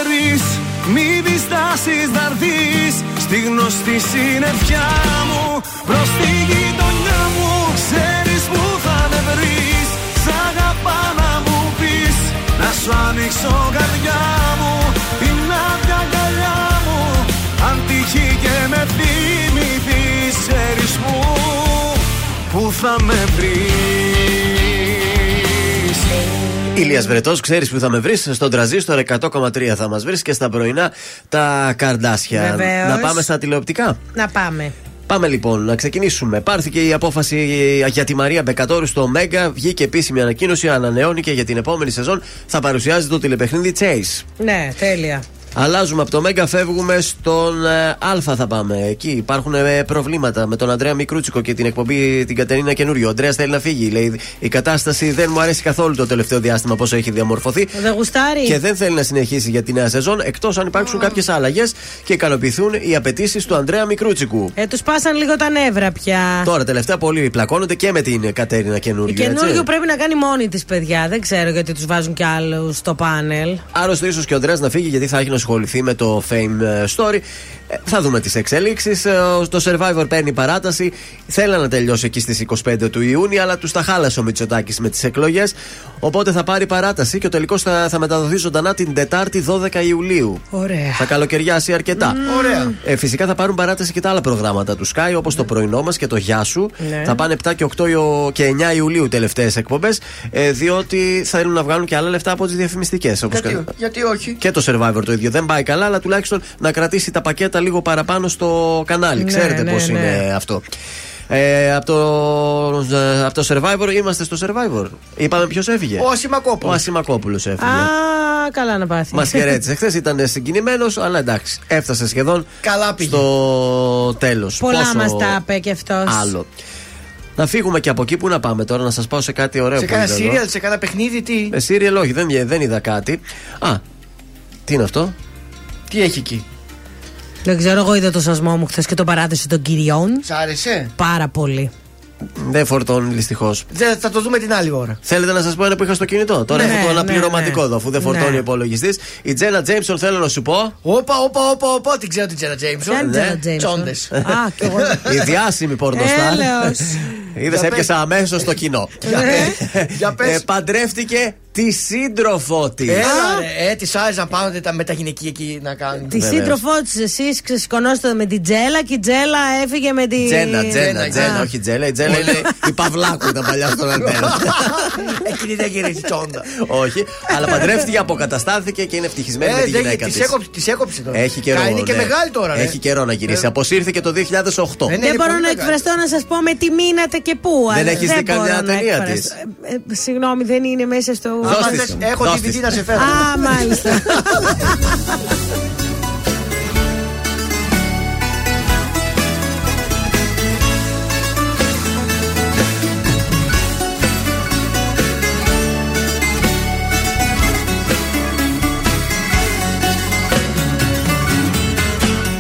θα με βρεις Μη διστάσεις να έρθεις Στη γνωστή συννεφιά μου Προς τη γειτονιά μου Ξέρεις που θα με βρεις. Σ' αγαπάω να μου πεις Να σου ανοίξω καρδιά μου. Την άδεια αγκαλιά μου Αν τύχει και με θυμηθείς Ξέρεις που Που θα με βρεις Ηλίας Βρετός, ξέρεις που θα με βρεις Στον τραζίστορ 100,3 θα μας βρεις Και στα πρωινά τα καρδάσια Βεβαίως. Να πάμε στα τηλεοπτικά; Να πάμε. Πάμε λοιπόν να ξεκινήσουμε. Πάρθηκε η απόφαση για τη Μαρία Μπεκατόρου στο Μέγκα. Βγήκε επίσημη ανακοίνωση. Ανανεώνει και για την επόμενη σεζόν θα παρουσιάζει το τηλεπαιχνίδι Chase. Ναι, τέλεια. Αλλάζουμε από το Μέγκα, φεύγουμε στον ε, Α θα πάμε. Εκεί υπάρχουν ε, προβλήματα με τον Αντρέα Μικρούτσικο και την εκπομπή την Κατερίνα Καινούριο. Ο Αντρέα θέλει να φύγει. Λέει η κατάσταση δεν μου αρέσει καθόλου το τελευταίο διάστημα πώ έχει διαμορφωθεί. Δεν γουστάρει. Και δεν θέλει να συνεχίσει για τη νέα σεζόν εκτός αν υπάρξουν κάποιες αλλαγέ και ικανοποιηθούν οι απαιτήσεις του Αντρέα Μικρούτσικου. Ε, τους πάσαν λίγο τα νεύρα πια. Τώρα τελευταία πολλοί πλακώνονται και με την Κατέρινα Η Καινούριο. καινούριο πρέπει να κάνει μόνη της, παιδιά. Δεν ξέρω γιατί τους βάζουν κι άλλους στο πάνελ. Άρρωστο ίσως και ο Αντρέα να φύγει γιατί θα έχει να ασχοληθεί με το Fame ε, Story. Ε, θα δούμε τις εξελίξεις. Το Survivor παίρνει παράταση. Θέλει να τελειώσει εκεί στις 25 του Ιούνιου, αλλά τους τα χάλασε ο Μητσοτάκης με τις εκλογές. Οπότε θα πάρει παράταση και ο τελικός θα, θα μεταδοθεί ζωντανά την Τετάρτη 12 Ιουλίου. Ωραία. Θα καλοκαιριάσει αρκετά. Ωραία. Ε, φυσικά θα πάρουν παράταση και τα άλλα προγράμματα του Sky, όπως το πρωινό μας και το Γεια σου. Ναι. Θα πάνε 7 και 8 Ιου- και 9 Ιουλίου τελευταίες εκπομπές, ε, διότι θέλουν να βγάλουν και άλλα λεφτά από τις διαφημιστικές. Γιατί, γιατί όχι; Και το survivor το ίδιο. Δεν πάει καλά, αλλά τουλάχιστον να κρατήσει τα πακέτα λίγο παραπάνω στο κανάλι. Ναι, Ξέρετε ναι, πώς ναι. είναι αυτό. Ε, από, το, ε, από το survivor είμαστε στο survivor. Είπαμε ποιος έφυγε; Ο Ασημακόπουλος. Ο Ασημακόπουλος έφυγε. Α, καλά να πάθει. Μας χαιρέτησε. Χθες ήταν συγκινημένος, αλλά εντάξει. Έφτασε σχεδόν Καλά πήγε. στο τέλος. Πολλά μας τα είπε κι αυτός. Άλλο. Να φύγουμε και από εκεί που να πάμε τώρα, να σας πάω σε κάτι ωραίο Σε που κάνα είδα εδώ. σύριαλ, σε κάνα παιχνίδι, τι; Ε, σύριαλ, όχι, δεν, δεν είδα κάτι. Α, τι είναι αυτό; Τι έχει εκεί; Δεν ξέρω, εγώ είδα το σασμό μου χθες και το παράδοση των κυριών. Σ' άρεσε; Πάρα πολύ. Δεν φορτώνει δυστυχώς. Δεν, θα το δούμε την άλλη ώρα. Θέλετε να σας πω ένα που είχα στο κινητό; Τώρα Ναι, έχω το ναι, αναπληρωματικό ναι. εδώ, αφού δεν φορτώνει Ναι. ο υπολογιστής. Η Τζένα Τζέιμψον θέλω να σου πω. Όπα, όπα, όπα, όπα, την ξέρω την Τζένα Τζέιμσον. Ποια είναι η Τζένα Τζέιμσον; Τσόντες. Α, κι εγώ. Η διάσημη πορνοστάρ. Έλεος. Είδες, Για έπιασα αμέσως στο κοινό. Για πες. Ε, παντρεύτηκε τη σύντροφό της. Έλα, ρε, ε, της άρεσε να πάνε τα, με τα γυναικεία εκεί να κάνουν. Τη Βεβαίως. σύντροφό της, εσείς ξεσηκωνώσετε με την Τζέλα και η Τζέλα έφυγε με την. Τζένα, Τζένα, Τζένα, Τζένα, Α. όχι Τζέλα. Η Τζέλα είναι η Παυλάκου, τα παλιά στον Αντένα. Εκείνη δεν γυρίζει τσόντα. όχι, αλλά παντρεύτηκε, αποκαταστάθηκε και είναι ευτυχισμένη με Ε, τη δεν- γυναίκα της της. έκοψε, της έκοψε τώρα. Έχει καιρό. Α, Είναι και ναι. μεγάλη τώρα, ρε. Έχει καιρό να γυρίσει. Ε. Αποσύρθηκε το 2008. Ε, ναι, Δεν είναι μπορώ πολύ να μεγάλη. εκφραστώ να σας πω με τι μείνατε και πού. Δεν αλλά έχεις δει μπορώ καμιά να ταινία εκφραστώ. της; Ε, ε, Συγγνώμη, δεν είναι μέσα στο. Δώστης, έχω τη να σε φέρω. Α, μάλιστα.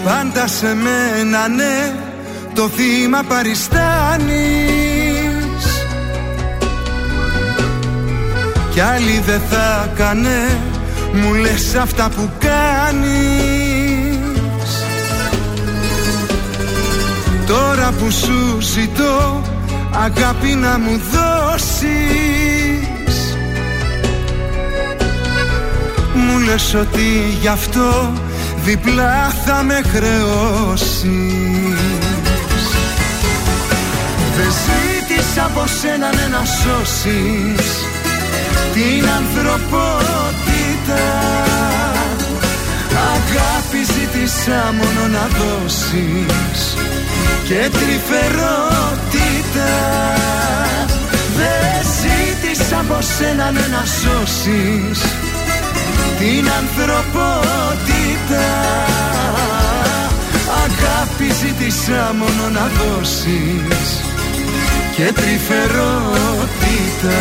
Πάντα σε μένα ναι Το θύμα παριστάνει Κι άλλη δεν θα κάνε. Μου λες αυτά που κάνεις. Τώρα που σου ζητώ αγάπη να μου δώσεις. Μου λες ότι γι' αυτό διπλά θα με χρεώσεις. Δεν ζήτησα από σένα ναι, να σώσεις την ανθρωπότητα. Αγάπη ζήτησα μόνο να δώσεις και τρυφερότητα. Δεν ζήτησα από σένα ναι, να σώσεις την ανθρωπότητα. Αγάπη ζήτησα μόνο να δώσεις και τρυφερότητα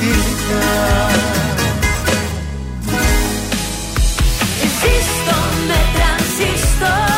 Ζήστο με τρανζίστορ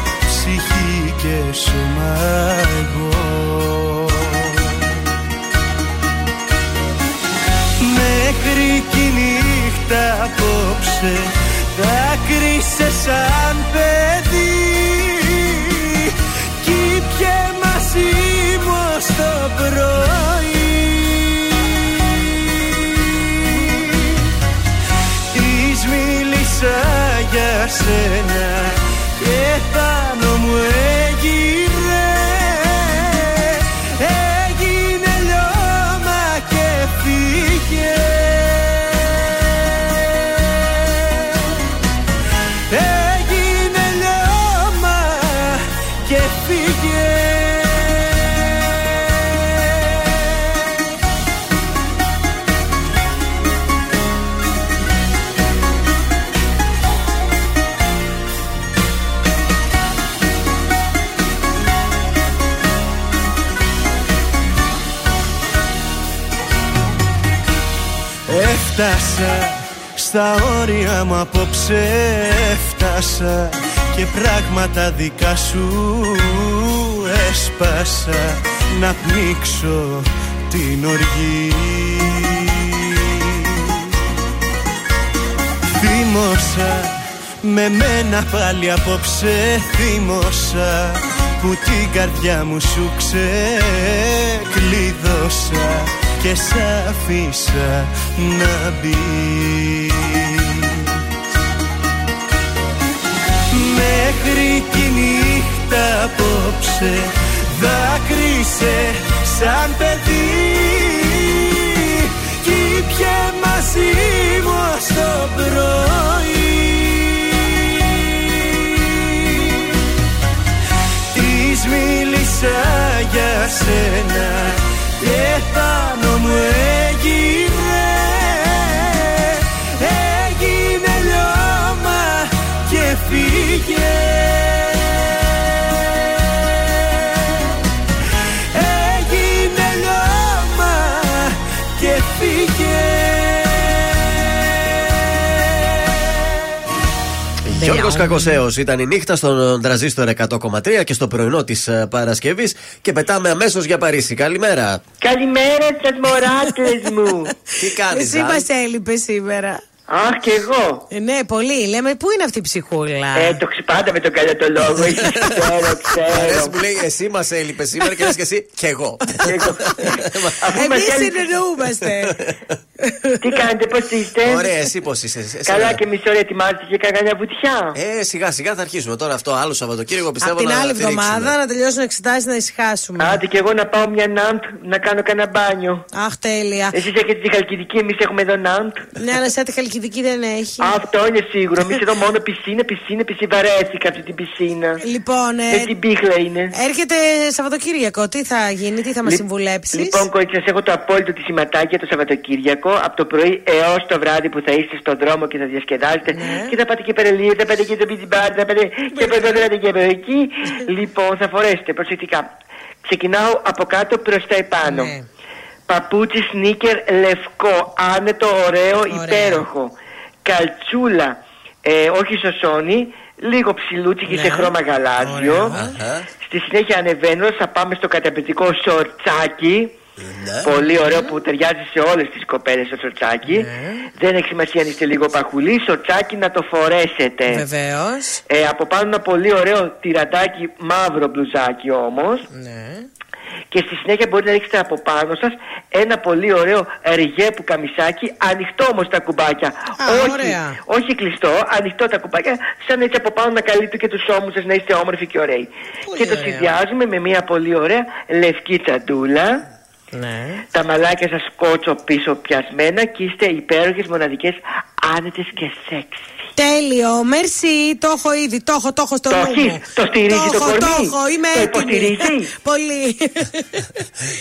ψυχή και σώμα εγώ. Μέχρι κι η νύχτα απόψε δάκρυσε σαν παιδί. Κι πιε μαζί μου ως το πρωί. Της μίλησα για σένα όρια μου απόψε Έφτασα και πράγματα δικά σου έσπασα. Να πνίξω την οργή. Θύμωσα με μένα πάλι απόψε Θύμωσα που την καρδιά μου σου ξεκλείδωσα και σ' αφήσα να μπει Μέχρι κι η νύχτα απόψε δάκρυσε σαν παιδί. Κι ήπια μαζί μου ως το πρωί. Της μίλησα για σένα και πάνω μου έγινε Έγινε φύγε Έγινε λιώμα και φύγε Γιώργος Κακοσέος ήταν η νύχτα στον τραζίστορ 100,3 και στο πρωινό της Παρασκευής και πετάμε αμέσως για Παρίσι. Καλημέρα. Καλημέρα σα, μωράτες μου. Τι κάνεις, Εσύ μας έλειπες σήμερα. Αχ, και εγώ. Ε, ναι, πολύ. Λέμε, πού είναι αυτή η ψυχούλα; Ε, το ξυπάτα με τον καλό το λόγο. Ίσως ξέρω, Αρέσει ξέρω. που λέει εσύ μας έλειπες σήμερα και λες και εσύ και εγώ. Αφού μας Εμείς έλειπε- συνεννοούμαστε. Τι κάνετε, πώς είστε; Ωραία, εσύ πώς είσαι. εσύ- Καλά εσένα. και μισή ώρα ετοιμάζετε για κανένα βουτιά. Ε, σιγά σιγά θα αρχίσουμε τώρα αυτό άλλο Σαββατοκύριακο πιστεύω Από την να άλλη στηρίξουμε. εβδομάδα να τελειώσουν εξετάσεις να ησυχάσουμε. Άντε και εγώ να πάω μια ναντ να κάνω κανένα μπάνιο. Αχ, τέλεια. Εσείς έχετε τη Χαλκιδική, εμείς έχουμε εδώ ναντ. Ναι, αλλά σε τη χαλκιδική δεν έχει. Αυτό είναι σίγουρο. Εμείς εδώ μόνο πισίνα, πισίνα, πισίνα. Βαρέθηκα αυτή την πισίνα. Λοιπόν, ε, Με την πίχλα είναι. έρχεται Σαββατοκύριακο. Τι θα γίνει, τι θα μας Λι- συμβουλέψεις; Λοιπόν, κορίτσια, σας έχω το απόλυτο τη σηματάκι το Σαββατοκύριακο από το πρωί έως το βράδυ που θα είστε στον δρόμο και θα διασκεδάσετε. Ναι. Και θα πάτε και περελίε, θα πάτε και στο πιτσιμπάρ, θα πάτε και από εδώ, θα πάτε και από εκεί. λοιπόν, θα φορέσετε προσεκτικά. Ξεκινάω από κάτω προς τα επάνω. Ναι. Παπούτσι σνίκερ λευκό, άνετο, ωραίο, υπέροχο. Καλτσούλα, ε, όχι σωσόνι, λίγο ψηλούτσικη σε χρώμα γαλάζιο. Στη συνέχεια ανεβαίνω, θα πάμε στο καταπληκτικό σορτσάκι. Πολύ ωραίο που ταιριάζει σε όλες τις κοπέλες το σορτσάκι. Δεν έχει σημασία αν είστε λίγο παχουλή, σορτσάκι να το φορέσετε. Βεβαίως. Ε, από πάνω ένα πολύ ωραίο τυρατάκι, μαύρο μπλουζάκι όμως. Ναι. Και στη συνέχεια μπορείτε να ρίξετε από πάνω σας ένα πολύ ωραίο ριγέ που καμισάκι, ανοιχτό όμως τα κουμπάκια. όχι, ωραία. όχι κλειστό, ανοιχτό τα κουμπάκια, σαν έτσι από πάνω να καλύπτει και τους ώμους σας να είστε όμορφοι και ωραίοι. και το ωραία. συνδυάζουμε με μια πολύ ωραία λευκή τσαντούλα. Ναι. Τα μαλάκια σας κότσο πίσω πιασμένα και είστε υπέροχες, μοναδικές, άνετες και σεξ. Τέλειο, μερσή, το έχω ήδη, το έχω, το έχω στο Το νου έχεις, μου. το στηρίζει το έχω, κορμί. Το έχω, είμαι Το έτοιμη. υποστηρίζει. Πολύ.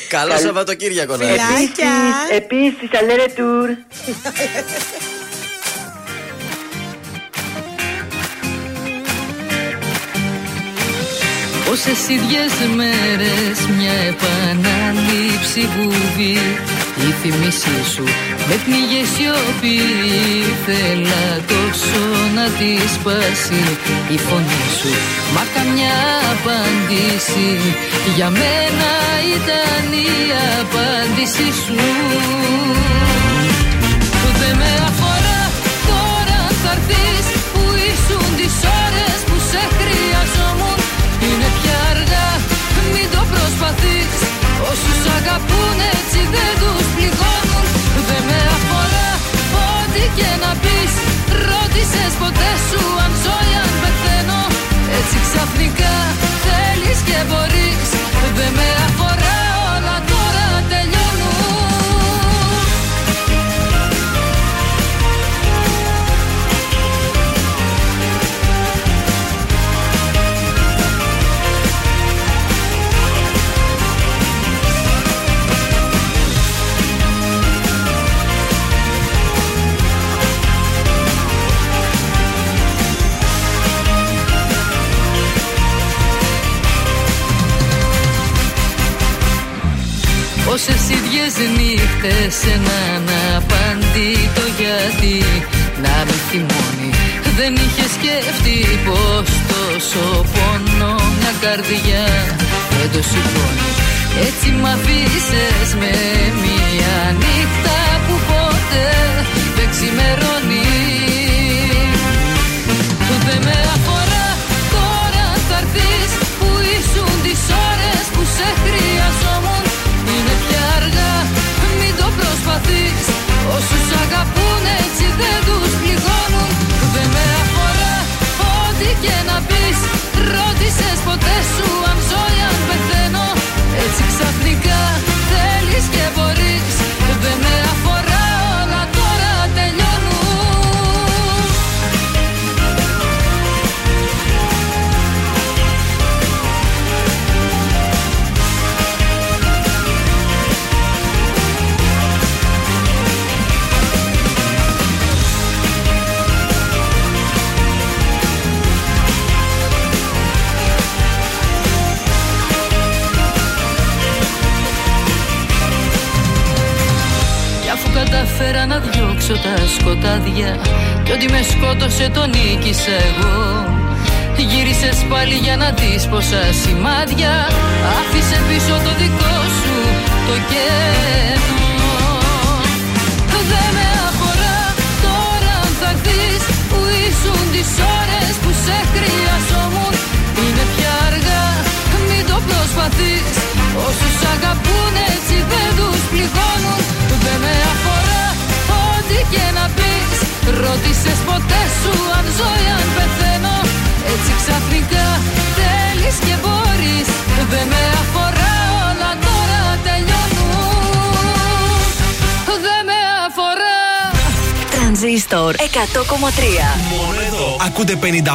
Καλό Σαββατοκύριακο να Φιλάκια. έχεις. Φιλάκια. Επίσης, επίσης, αλέρε τουρ. Πόσες ίδιες μέρες μια επανάληψη βουβή Η θυμίσή σου με πνίγε σιωπή. Θέλα τόσο να της σπάσει η φωνή σου Μα καμιά απάντηση Για μένα ήταν η απάντηση σου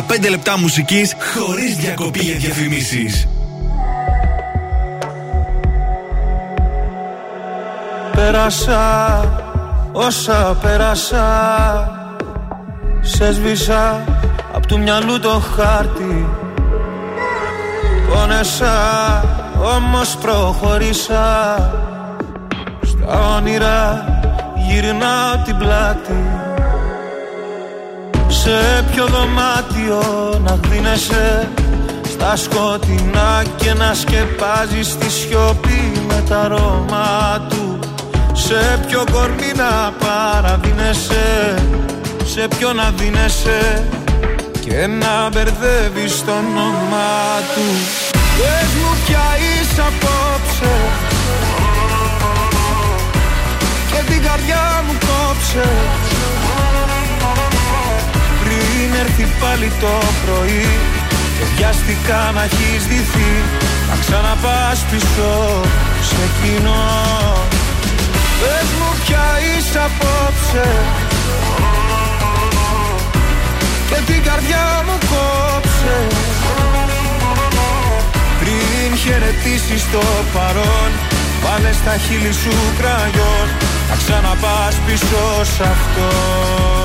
55 λεπτά μουσικής χωρίς διακοπή για διαφημίσεις. Πέρασα όσα πέρασα Σε σβήσα απ' του μυαλού το χάρτη. Πόνεσα όμως προχωρήσα. Στα όνειρα γυρνάω την πλάτη. Σε ποιο δωμάτιο να γδίνεσαι Στα σκοτεινά και να σκεπάζεις τη σιωπή με τα αρώμα του. Σε ποιο κορμί να παραδίνεσαι Σε ποιο να δίνεσαι και να μπερδεύεις το όνομά του. Πες μου ποια είσαι απόψε και την καρδιά μου κόψε Πριν έρθει πάλι το πρωί και βιαστικά να έχεις δυθεί να ξαναπάς πίσω σε κοινό Πες μου ποια είσαι απόψε. Και την καρδιά μου κόψε. Πριν χαιρετήσεις το παρόν Βάλε στα χείλη σου κραγιόν. Να ξαναπάς πίσω σ' αυτό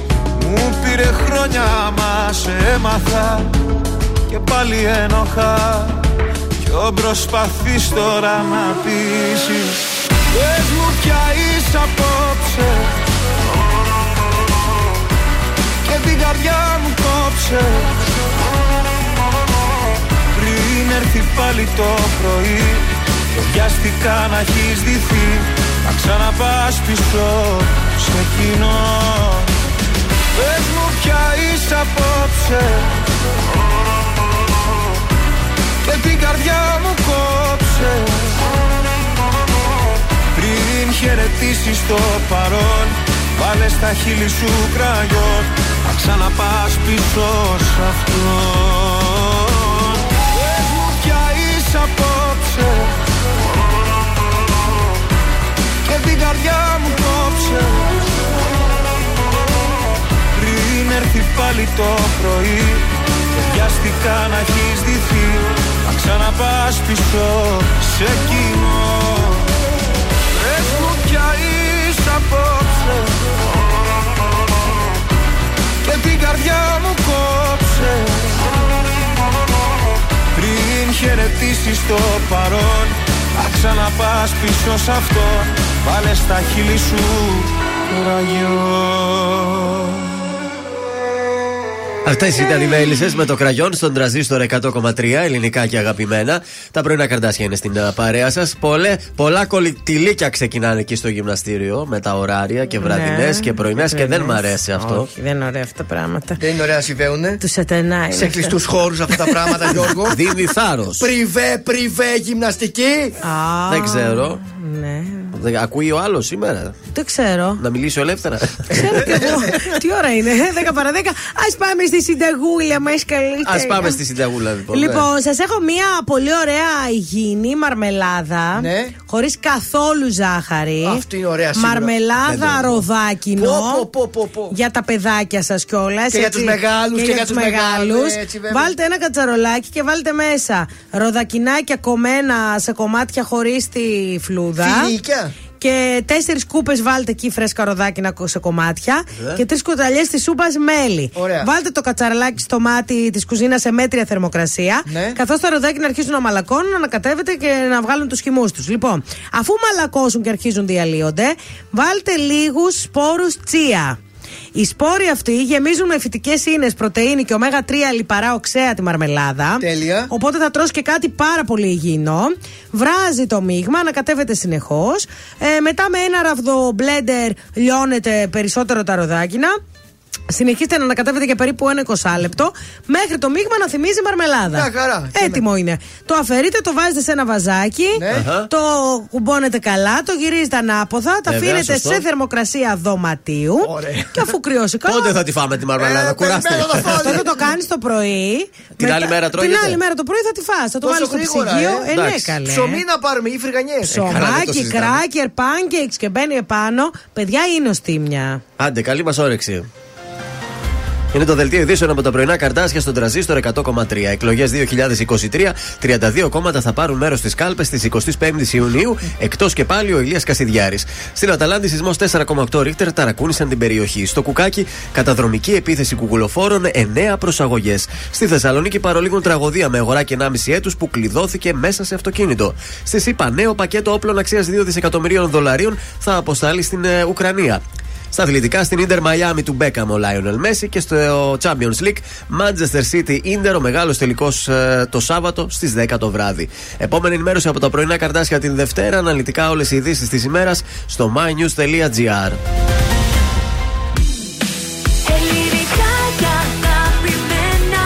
Μου πήρε χρόνια μα σε έμαθα. Και πάλι ένοχα. Ποιο προσπαθείς τώρα να πείσεις. Πες μου ποια είσαι απόψε. Και την καρδιά μου κόψε. Πριν έρθει πάλι το πρωί Και βιαστικά να έχεις δυθεί Να ξαναπάς πίσω σε κοινό Πες μου πια είσαι απόψε. Και την καρδιά μου κόψε. Πριν χαιρετήσεις το παρόν Βάλε στα χείλη σου κραγιόν. Θα ξαναπάς πίσω σ' αυτό. Πες μου πια είσαι απόψε. Και την καρδιά μου κόψε. Πριν έρθει πάλι το πρωί. Και βιάστηκα να έχεις δυθεί Να ξαναπάς πίσω σε κοινό. Πες μου πια είσαι απόψε. Και την καρδιά μου κόψε. Πριν χαιρετήσεις το παρόν Να ξαναπάς πίσω σ' αυτό Βάλε στα χείλη σου το ραγιό Αυτές ήταν οι μέλισσες με το κραγιόν στον τραζίστορ 100,3 ελληνικά και αγαπημένα. Τα πρωινά καρτάσια είναι στην α, παρέα σας. Πολλά κολλητηλίκια ξεκινάνε εκεί στο γυμναστήριο με τα ωράρια και βραδινές Ναι, και πρωινές και δεν πρωινές. μ' αρέσει αυτό. Όχι, δεν είναι ωραία αυτά τα πράγματα. Δεν είναι ωραία να συμβαίουνε. Τους σατανάει. Σε κλειστούς χώρους αυτά τα πράγματα, Γιώργο. Δίνει θάρρο. Πριβέ, πριβέ, γυμναστική. Δεν ξέρω. Ναι. Δεν- Ακούει ο άλλος σήμερα; Δεν ξέρω. Να μιλήσω ελεύθερα; Ξέρω κι εγώ. Τι ώρα είναι, 10 παρα 10. Α πάμε στη συνταγούλα μας καλύτερα. Α πάμε στη συνταγούλα λοιπόν. ναι. Λοιπόν, σας έχω μία πολύ ωραία υγιεινή μαρμελάδα. Ναι. Χωρίς καθόλου ζάχαρη. Αυτή είναι ωραία σίγουρα. Δεν Μαρμελάδα το- ροδάκινο. Πω, πω, πω, πω. Για τα παιδάκια σας κιόλας. Και για τους μεγάλους και για τους μεγάλους, έτσι, βέβαια. Βάλτε ένα κατσαρολάκι και βάλτε μέσα ροδακινάκια κομμένα σε κομμάτια χωρίς τη φλούδα. Φιλίκια. Και τέσσερις κούπες βάλτε εκεί φρέσκα ροδάκινα σε κομμάτια. Ναι. Και τρεις κουταλιές της σούπας μέλι. Ωραία. Βάλτε το κατσαρολάκι στο μάτι της κουζίνας σε μέτρια θερμοκρασία. Ναι. Καθώς τα ροδάκινα αρχίζουν να μαλακώνουν, να ανακατεύετε και να βγάλουν τους χυμούς τους. Λοιπόν, αφού μαλακώσουν και αρχίζουν διαλύονται, βάλτε λίγους σπόρους τσία. Οι σπόροι αυτοί γεμίζουν με φυτικές ίνες, πρωτενη και ω3 λιπαρά οξέα τη μαρμελάδα. Τέλεια. Οπότε θα τρως και κάτι πάρα πολύ υγιεινό. Βράζει το μείγμα, ανακατεύεται συνεχώς. Ε, μετά με ένα ραβδο μπλέντερ λιώνετε περισσότερο τα ροδάκινα. Συνεχίστε να ανακατεύετε για περίπου ένα 20 λεπτό μέχρι το μείγμα να θυμίζει μαρμελάδα. Μια χαρά. Έτοιμο είναι. Το αφαιρείτε, το βάζετε σε ένα βαζάκι, Ναι. Αχα. το κουμπώνετε καλά, το γυρίζετε ανάποδα, τα Βέβαια, αφήνετε σωστό. σε θερμοκρασία δωματίου. Ωραία. Και αφού κρυώσει καλά. Πότε θα τη φάμε τη μαρμελάδα, Ε, κουράστε. περιμένω να φάω. Αυτό θα το κάνεις το πρωί. Την άλλη μέρα Την τρώγεται; άλλη μέρα το πρωί θα τη φας Θα το Τόσο βάλεις στο γρήγορα, ψυγείο. ε. Ε, ναι, Εντάξει. καλέ. Ψωμί να πάρουμε ή φρυγανιές. καλά, δεν το Ψωμάκι, συζητάμε. κράκερ, pancakes και μπαίνει επάνω. Παιδιά είναι οστίμια. Άντε, καλή μας όρεξη. Είναι το δελτίο ειδήσεων από τα πρωινά καρτάσια στον τραζίστορ 100,3. Εκλογές 2023. 32 κόμματα θα πάρουν μέρος στις κάλπες τη 25η Ιουνίου, εκτός και πάλι ο Ηλίας Κασιδιάρης. Στην Αταλάντη, σεισμός 4,8 ρίχτερ ταρακούνησαν την περιοχή. Στο Κουκάκι, καταδρομική επίθεση κουκουλοφόρων, 9 προσαγωγές. Στη Θεσσαλονίκη, παρολίγων τραγωδία με αγοράκι 1,5 έτους που κλειδώθηκε μέσα σε αυτοκίνητο. Στη ΣΥΠΑ, νέο πακέτο όπλων αξίας 2 δισεκατομμυρίων δολαρίων θα αποστάλει στην ε, Ουκρανία. Στα αθλητικά στην Ιντερ Μαϊάμι του Μπέκαμ ο Λάιονελ Μέση και στο Champions League Manchester City Ιντερ ο μεγάλος τελικός το Σάββατο στις 10 το βράδυ. Επόμενη ενημέρωση από τα πρωινά καρτάσια την Δευτέρα. Αναλυτικά όλες οι ειδήσεις της ημέρας στο mynews.gr. Ελληνικά και αγαπημένα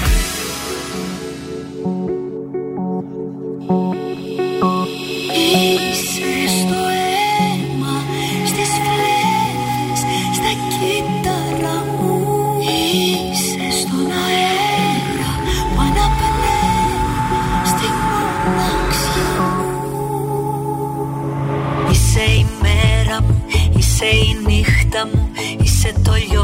Είσαι το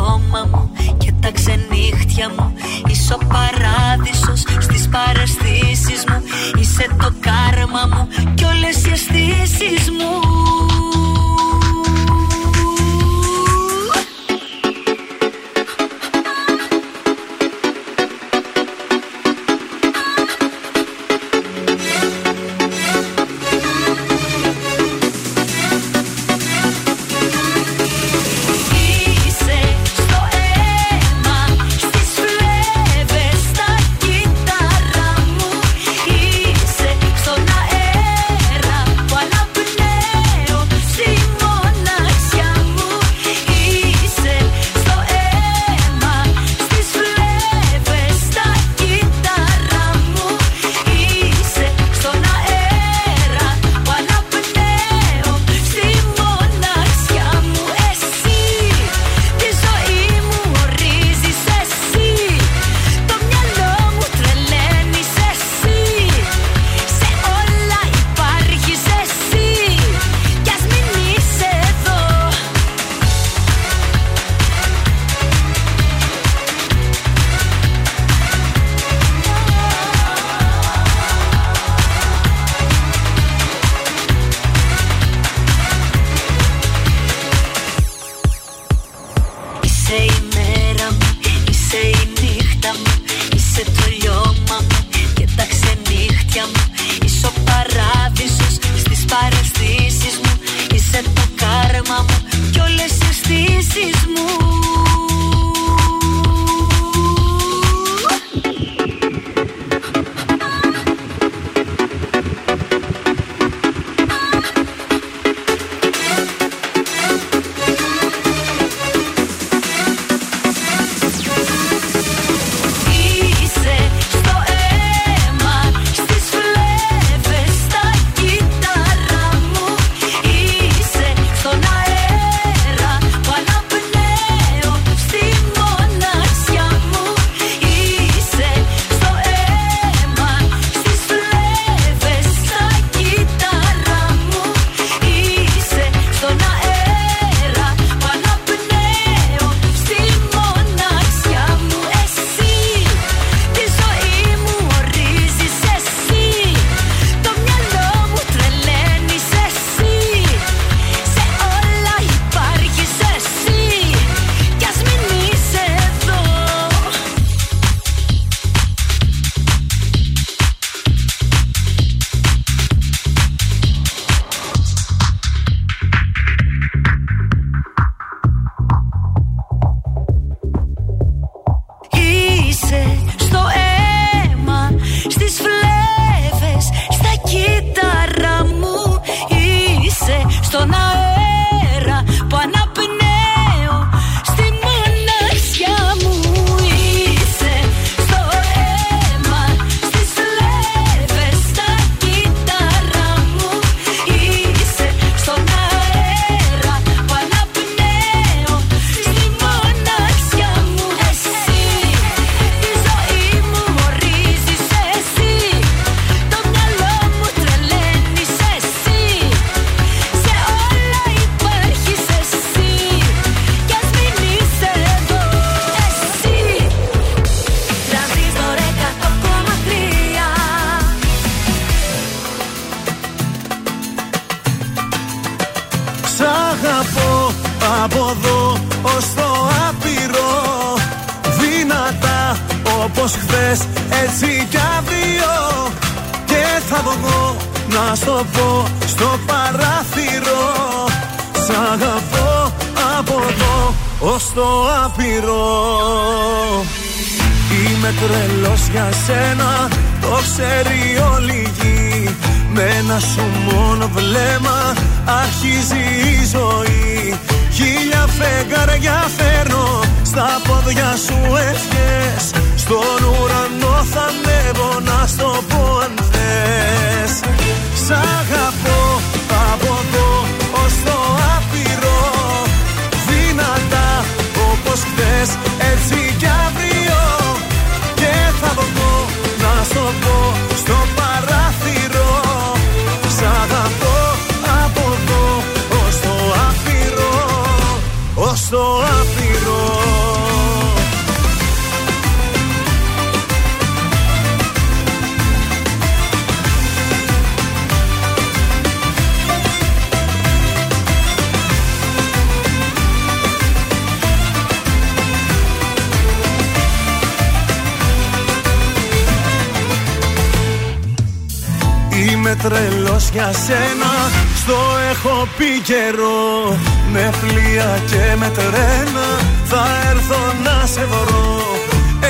για σένα Στο έχω πει καιρό. Με πλοία και με τρένα Θα έρθω να σε βρω.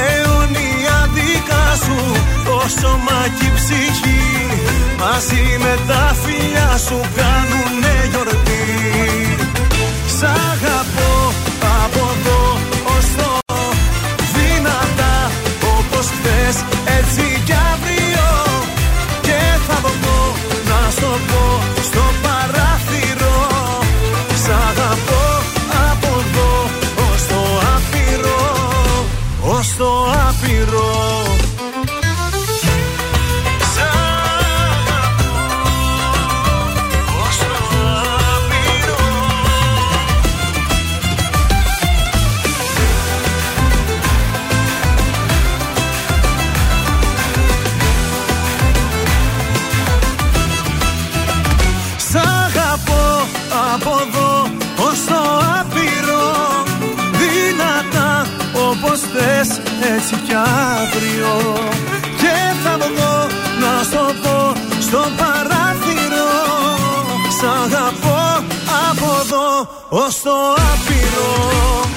Αιωνία δικά σου Το σώμα και η ψυχή. Μαζί με τα φιλιά σου Κάνουνε γιορτή. Σ' αγαπώ στο παράθυρο. Σ' αγαπώ από εδώ ως το άπειρο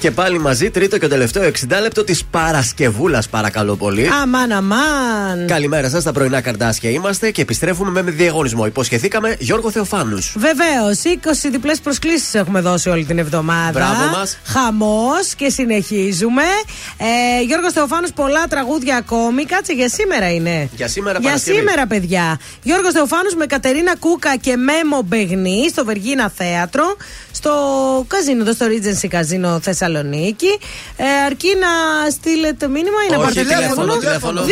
Και πάλι μαζί, τρίτο και τελευταίο 60 λεπτό της Παρασκευούλας, παρακαλώ πολύ. Αμάν, αμάν. Καλημέρα σας, τα πρωινά καρτάσια είμαστε και επιστρέφουμε με διαγωνισμό. Υποσχεθήκαμε Γιώργο Θεοφάνους. Βεβαίως, 20 διπλές προσκλήσεις έχουμε δώσει όλη την εβδομάδα. Μπράβο μας. Χαμός και συνεχίζουμε. Ε, Γιώργος Θεοφάνους, πολλά τραγούδια ακόμη. Κάτσε για σήμερα είναι. Για σήμερα Για Παρασκευή. σήμερα, παιδιά. Γιώργος Θεοφάνους με Κατερίνα Κούκα και Μέμο Μπεγνή στο Βεργίνα Θέατρο. Στο καζίνο, εδώ στο Regency Καζίνο Θεσσαλονίκη. Ε, αρκεί να στείλετε μήνυμα ή να Όχι, πάρετε τηλέφωνο, τηλέφωνο; 266-233.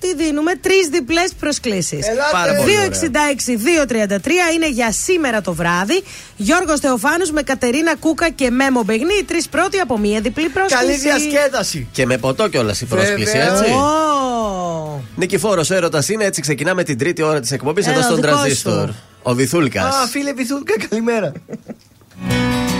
Τι δίνουμε, τρεις διπλές προσκλήσεις. Πάρα πολύ ωραία. 266-233 είναι για σήμερα το βράδυ. Γιώργος Θεοφάνους με Κατερίνα Κούκα και Μέμο Μπεγνή. Οι τρεις πρώτοι από μία διπλή πρόσκληση. Καλή διασκέδαση. Και με ποτό κιόλας η πρόσκληση, Βέβαια. έτσι. Ω. Νικηφόρος έρωτας είναι, έτσι ξεκινάμε την τρίτη ώρα της εκπομπής Έλα, εδώ στον ο δικός Τραζίστορ. σου. Ο Βυθούλκας. Α, φίλε Βυθούλκα, καλημέρα.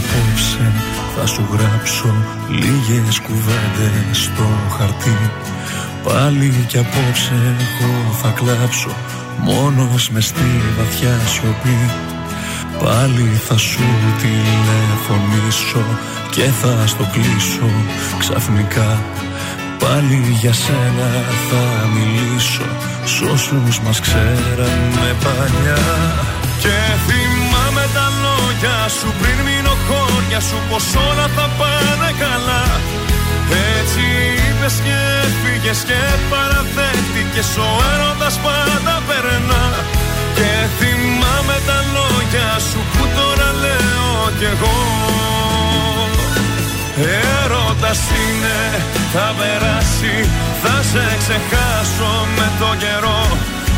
απόψε θα σου γράψω λίγες κουβέντες στο χαρτί. Πάλι κι απόψε εγώ θα κλάψω μόνος μες στη βαθιά σιωπή. Πάλι θα σου τηλεφωνήσω και θα στο κλείσω ξαφνικά. Πάλι για σένα θα μιλήσω Σ' όσους μας ξέρανε παλιά. Και θυμάμαι τα λόγια σου πριν μείνω χώρια σου Πως όλα θα πάνε καλά. Έτσι είπες και φύγες και παραδέχτηκες Ο έρωτας πάντα περνά. Και θυμάμαι τα λόγια σου που τώρα λέω κι εγώ. Έρωτας είναι, θα περάσει Θα σε ξεχάσω με το καιρό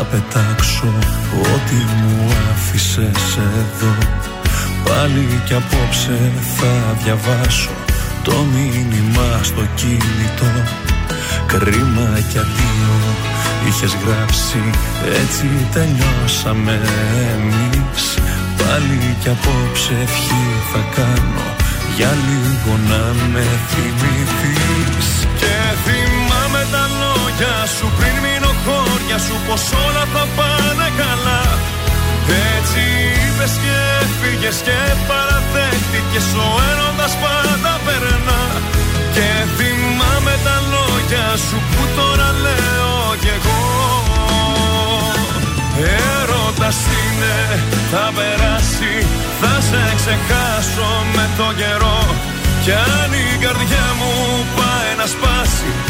θα πετάξω ό,τι μου άφησες εδώ. Πάλι κι απόψε θα διαβάσω το μήνυμα στο κινητό. Κρίμα κι αντίο είχες γράψει έτσι τελειώσαμε εμείς. Πάλι κι απόψε ευχή θα κάνω για λίγο να με θυμηθείς. Και θυμάμαι τα λόγια σου πριν μείνω χώρια σου Πως όλα θα πάνε καλά. Έτσι είπες και φύγες και παραδέχτηκες Ο έρωτας πάντα περνά. Και θυμάμαι τα λόγια σου που τώρα λέω κι εγώ. Έρωτας είναι, θα περάσει Θα σε ξεχάσω με το καιρό. Κι αν η καρδιά μου πάει να σπάσει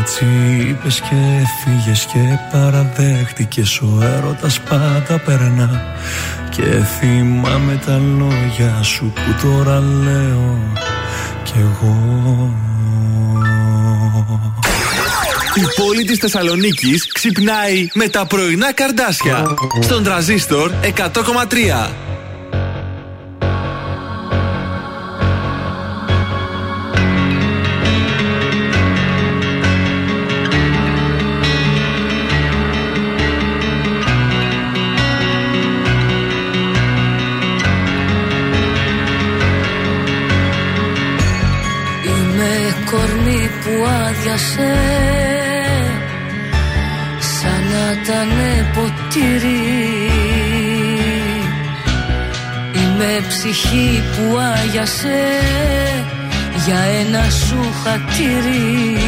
Έτσι είπες και φύγες και παραδέχτηκες. Ο έρωτας πάντα περνά. Και θυμάμαι τα λόγια σου που τώρα λέω κι εγώ. Η πόλη της Θεσσαλονίκης ξυπνάει με τα πρωινά καρδάσια. Στον τραζίστορ 100,3. Ψυχή που άγιασε Για ένα σου χατήρι.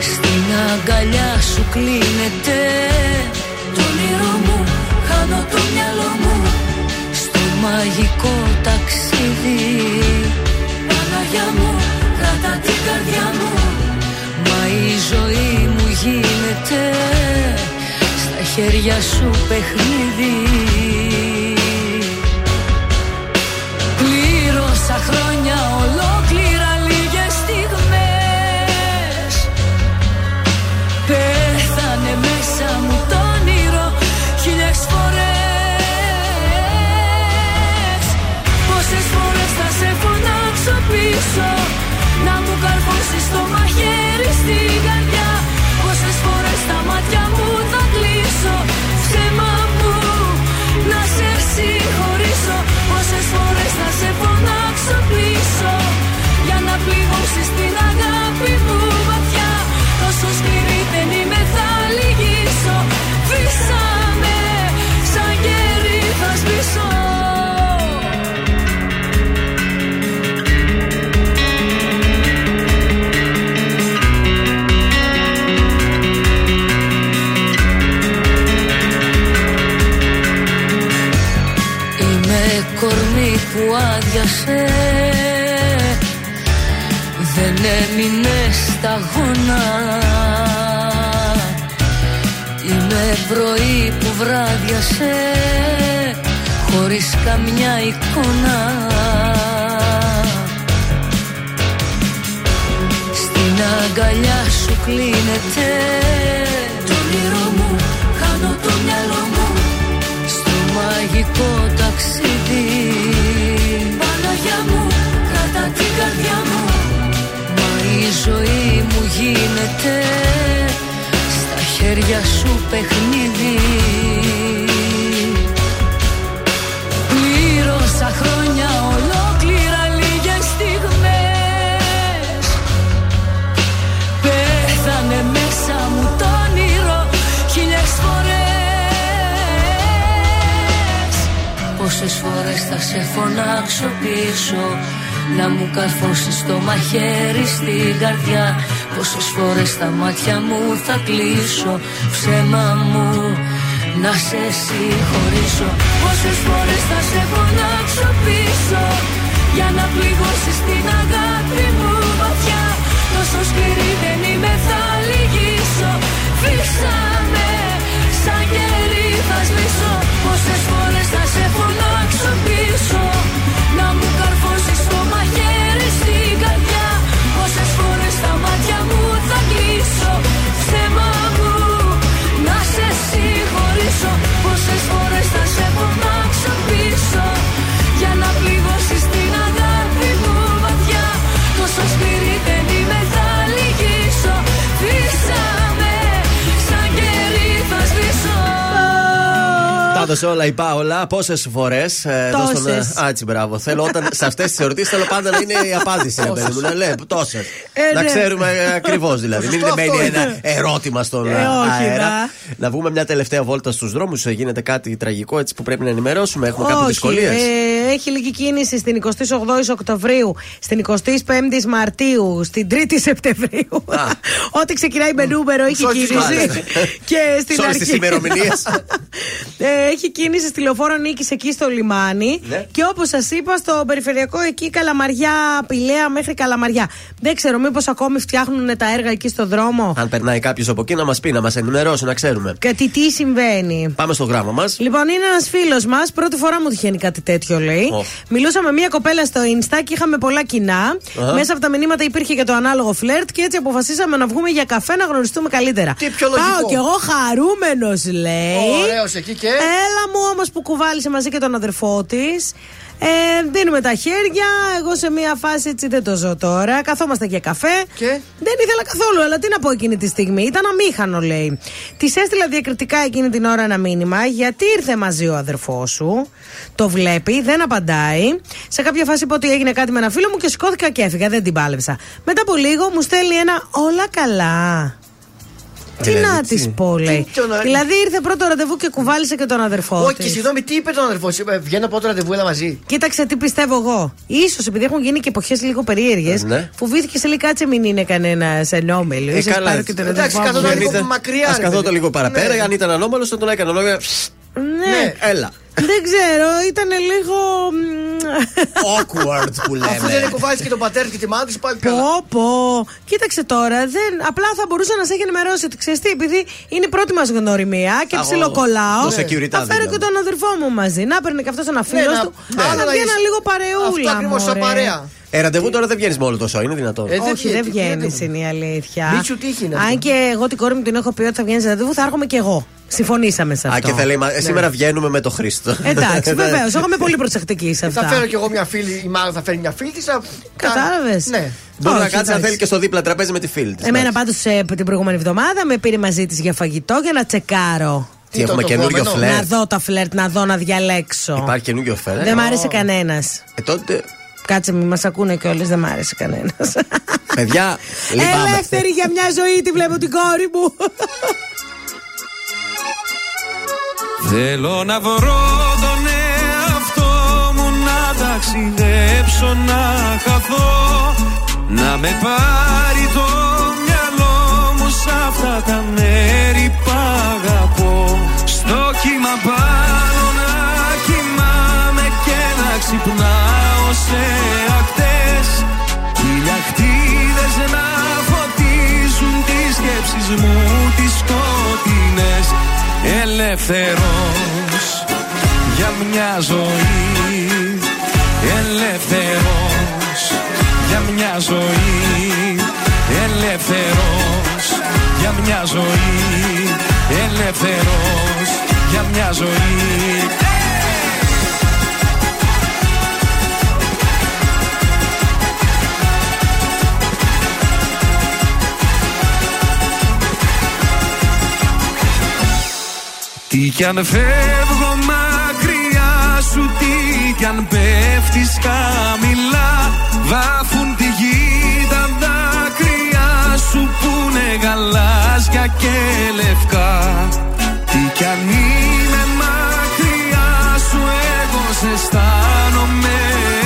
Στην αγκαλιά σου κλείνεται Το όνειρό μου Χάνω το μυαλό μου. Στο μαγικό ταξίδι. Παναγιά μου, κράτα την καρδιά μου. Μα η ζωή μου γίνεται Στα χέρια σου παιχνίδι. Πλήρωσα χρόνια ολόκληρα λίγες στιγμές. Πέθανε μέσα μου το όνειρο χίλιες φορές. Πόσες φορές θα σε φωνάξω πίσω Να μου καρφώσεις το μαχαίρι στην καρδιά πέρασε δεν έμεινε σταγόνα Είμαι πρωί που βράδιασε χωρίς καμιά εικόνα. Στην αγκαλιά σου κλείνεται γίνεται στα χέρια σου παιχνίδι. Πλήρωσα χρόνια ολόκληρα λίγες στιγμές. Πέθανε μέσα μου το όνειρο χίλιες φορές. Πόσες φορές θα σε φωνάξω πίσω Να μου καρφώσεις το μαχαίρι στην καρδιά Πόσες φορές τα μάτια μου θα κλείσω Ψέμα μου να σε συγχωρήσω. Πόσες φορές θα σε φωνάξω πίσω Για να πληγώσεις την αγάπη μου βαθιά. Τόσο σκληρή δεν είμαι θα λυγίσω. Φύσαμε σαν κερί θα σβήσω. Πόσες φορές Τα έδωσε όλα η Πάολα. Πόσες φορές. Τόσες. Α, έτσι, μπράβο. Θέλω όταν σε αυτές τις ερωτήσει θέλω πάντα να είναι η απάντηση. ρε παιδί μου. Να λέει τόσες. Ε, Να ναι. ξέρουμε ακριβώς δηλαδή. Μην Σωστό μένει αυτό ένα είναι. ερώτημα στον Ε, ε, όχι, αέρα. να. Να βγούμε μια τελευταία βόλτα στους δρόμους. Γίνεται κάτι τραγικό έτσι που πρέπει να ενημερώσουμε. Έχουμε κάποιες Όχι, δυσκολίες; ε, έχει λίγη κίνηση στην 28η Οκτωβρίου, στην 25η Μαρτίου, στην 3η Σεπτεμβρίου. Ό,τι ξεκινάει με νούμερο έχει Σ' όλες τις κίνηση. μάρες. και στην Σε όλες τις αρχή. ημερομηνίες. ε, έχει κίνηση στη λεωφόρο Νίκης εκεί στο λιμάνι. Ναι. Και όπως σας είπα, στο περιφερειακό εκεί Καλαμαριά, Πηλαία μέχρι Καλαμαριά. Δεν ξέρω, μήπως ακόμη φτιάχνουν τα έργα εκεί στο δρόμο; Αν περνάει κάποιος από εκεί να μας πει, να μας ενημερώσει, να ξέρουμε. Και τι, τι συμβαίνει; Πάμε στο γράμμα μας. Λοιπόν, είναι ένας φίλος μας. Πρώτη φορά μου τυχαίνει κάτι τέτοιο, λέει. Ω. Μιλούσα με μια κοπέλα στο Insta και είχαμε πολλά κοινά. Αχα. Μέσα από τα μηνύματα υπήρχε και το ανάλογο φλερτ και έτσι αποφασίσαμε να βγούμε για καφέ να γνωριστούμε καλύτερα. Τι πιο λογικό. Πάω κι εγώ χαρούμενος, λέει. Ωραίος εκεί και. Έλα μου όμως που κουβάλισε μαζί και τον αδερφό της. Ε, δίνουμε τα χέρια. Εγώ σε μια φάση έτσι δεν το ζω τώρα. Καθόμαστε για καφέ. Και; Δεν ήθελα καθόλου, αλλά τι να πω εκείνη τη στιγμή. Ήταν αμήχανο, λέει. Της έστειλα διακριτικά εκείνη την ώρα ένα μήνυμα. Γιατί ήρθε μαζί ο αδερφό σου. Το βλέπει, δεν απαντάει. Σε κάποια φάση είπα ότι έγινε κάτι με ένα φίλο μου και σηκώθηκα και έφυγα. Δεν την πάλεψα. Μετά από λίγο μου στέλνει ένα όλα καλά. Τι Δηλαδή, να τι; της πω, λέει. Τι το να- Δηλαδή ήρθε πρώτο ραντεβού και κουβάλισε και τον αδερφό Όχι, της. συγγνώμη, τι είπε τον αδερφό σου. Είπε, Βγαίνω από το ραντεβού, έλα μαζί. Κοίταξε τι πιστεύω εγώ. σω επειδή έχουν γίνει και εποχές λίγο περίεργες, Ε, ναι. φοβήθηκε σε λέει κάτσε μην είναι κανένας ενόμελος. Ε, Ίσως καλά, πάρω και τον εντάξει, αδερφό μου. καθόταν Αν λίγο ήταν- μακριά, Ας ρε καθόταν παιδί. λίγο παραπέρα. Ναι. Αν ήταν ανώμαλος, θα τον έκανε λόγια. Ναι. Έλα. Δεν ξέρω, ήταν λίγο. Awkward που Αφού δεν λέμε. κουβάλισε και τον πατέρα και τη μάνα της, πάλι καλά. Πω, πω. Κοίταξε τώρα, δεν... απλά θα μπορούσα να σε έχει ενημερώσει ότι ξέρεις τι, επειδή είναι η πρώτη μας γνωριμία και Α, ψιλοκολλάω. το security Θα φέρω δηλαδή. και τον αδερφό μου μαζί. Να παίρνει και αυτός ένα φίλος να- του. ναι. Να Άλλο να βγαίνα είσαι- λίγο παρεούλα. Αυτό ακριβώς σαν μωρέ. παρέα. Ε, ραντεβού τώρα δεν βγαίνεις με όλο το σώμα, είναι δυνατόν. Ε, δεν Όχι, δεν βγαίνει, βγαίνει, τι είναι η αλήθεια. Μη σου τύχει είναι αυτό. Αν και εγώ την κόρη μου την έχω πει ότι θα βγαίνει σε ραντεβού, θα έρχομαι και εγώ. Συμφωνήσαμε σε Α, αυτό. και θα λέει, «Μα, ε, σήμερα βγαίνουμε με το Χρήστο. Εντάξει, βεβαίως. Εγώ είμαι πολύ προσεκτική σε αυτά. Θα φέρω κι εγώ μια φίλη, η Μάγδα θα φέρει μια φίλη της. Κατάλαβες. Ναι. Μπορεί να Όχι, κάτσει αν εντάξει. θέλει και στο δίπλα τραπέζι με τη φίλη της. Εμένα πάντως την προηγούμενη εβδομάδα με πήρε μαζί της για φαγητό για να τσεκάρω. Τι έχουμε το καινούριο επόμενο; Να φλερ. δω τα φλερτ, να δω να διαλέξω. Υπάρχει καινούριο φλερ. Δεν μ' άρεσε κανένας. Ε, τότε, Κάτσε, μη μας ακούνε κιόλας, δεν μ' άρεσε κανένας. παιδιά, λυπάμαι. Ελεύθερη για μια ζωή τη βλέπω την κόρη μου. Θέλω να βρω τον εαυτό μου να ταξιδέψω να χαθώ Να με πάρει το μυαλό μου σ' αυτά τα μέρη που αγαπώ Στο κύμα πάνω να κοιμάμαι και να ξυπνάω σε ακτές. Χιλιακτίδες να φωτίζουν τις σκέψεις μου τις σκοτεινές. Ελεύθερος για μια ζωή. Ελεύθερος για μια ζωή. Ελεύθερος για μια ζωή. Ελεύθερος για μια ζωή Τι κι αν φεύγω μακριά σου Τι κι αν πέφτεις χαμηλά. Βάφουν τη γη τα δάκρυα σου Που είναι γαλάζια και λευκά. Τι κι αν είμαι μακριά σου Εγώ σε αισθάνομαι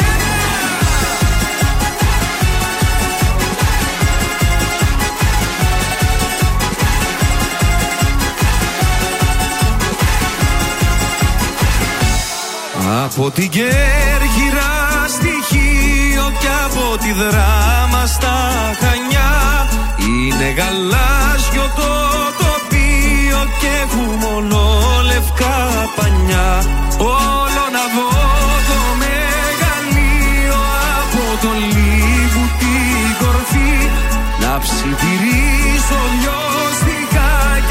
Από την Κέρκυρα στοιχείο και από τη δράμα στα Χανιά. Είναι γαλάζιο το τοπίο και έχουμε ολόλευκα πανιά. Όλο να δω το μεγαλείο από το λίγου την κορφή. Να ψιθυρίσω λιώστικα και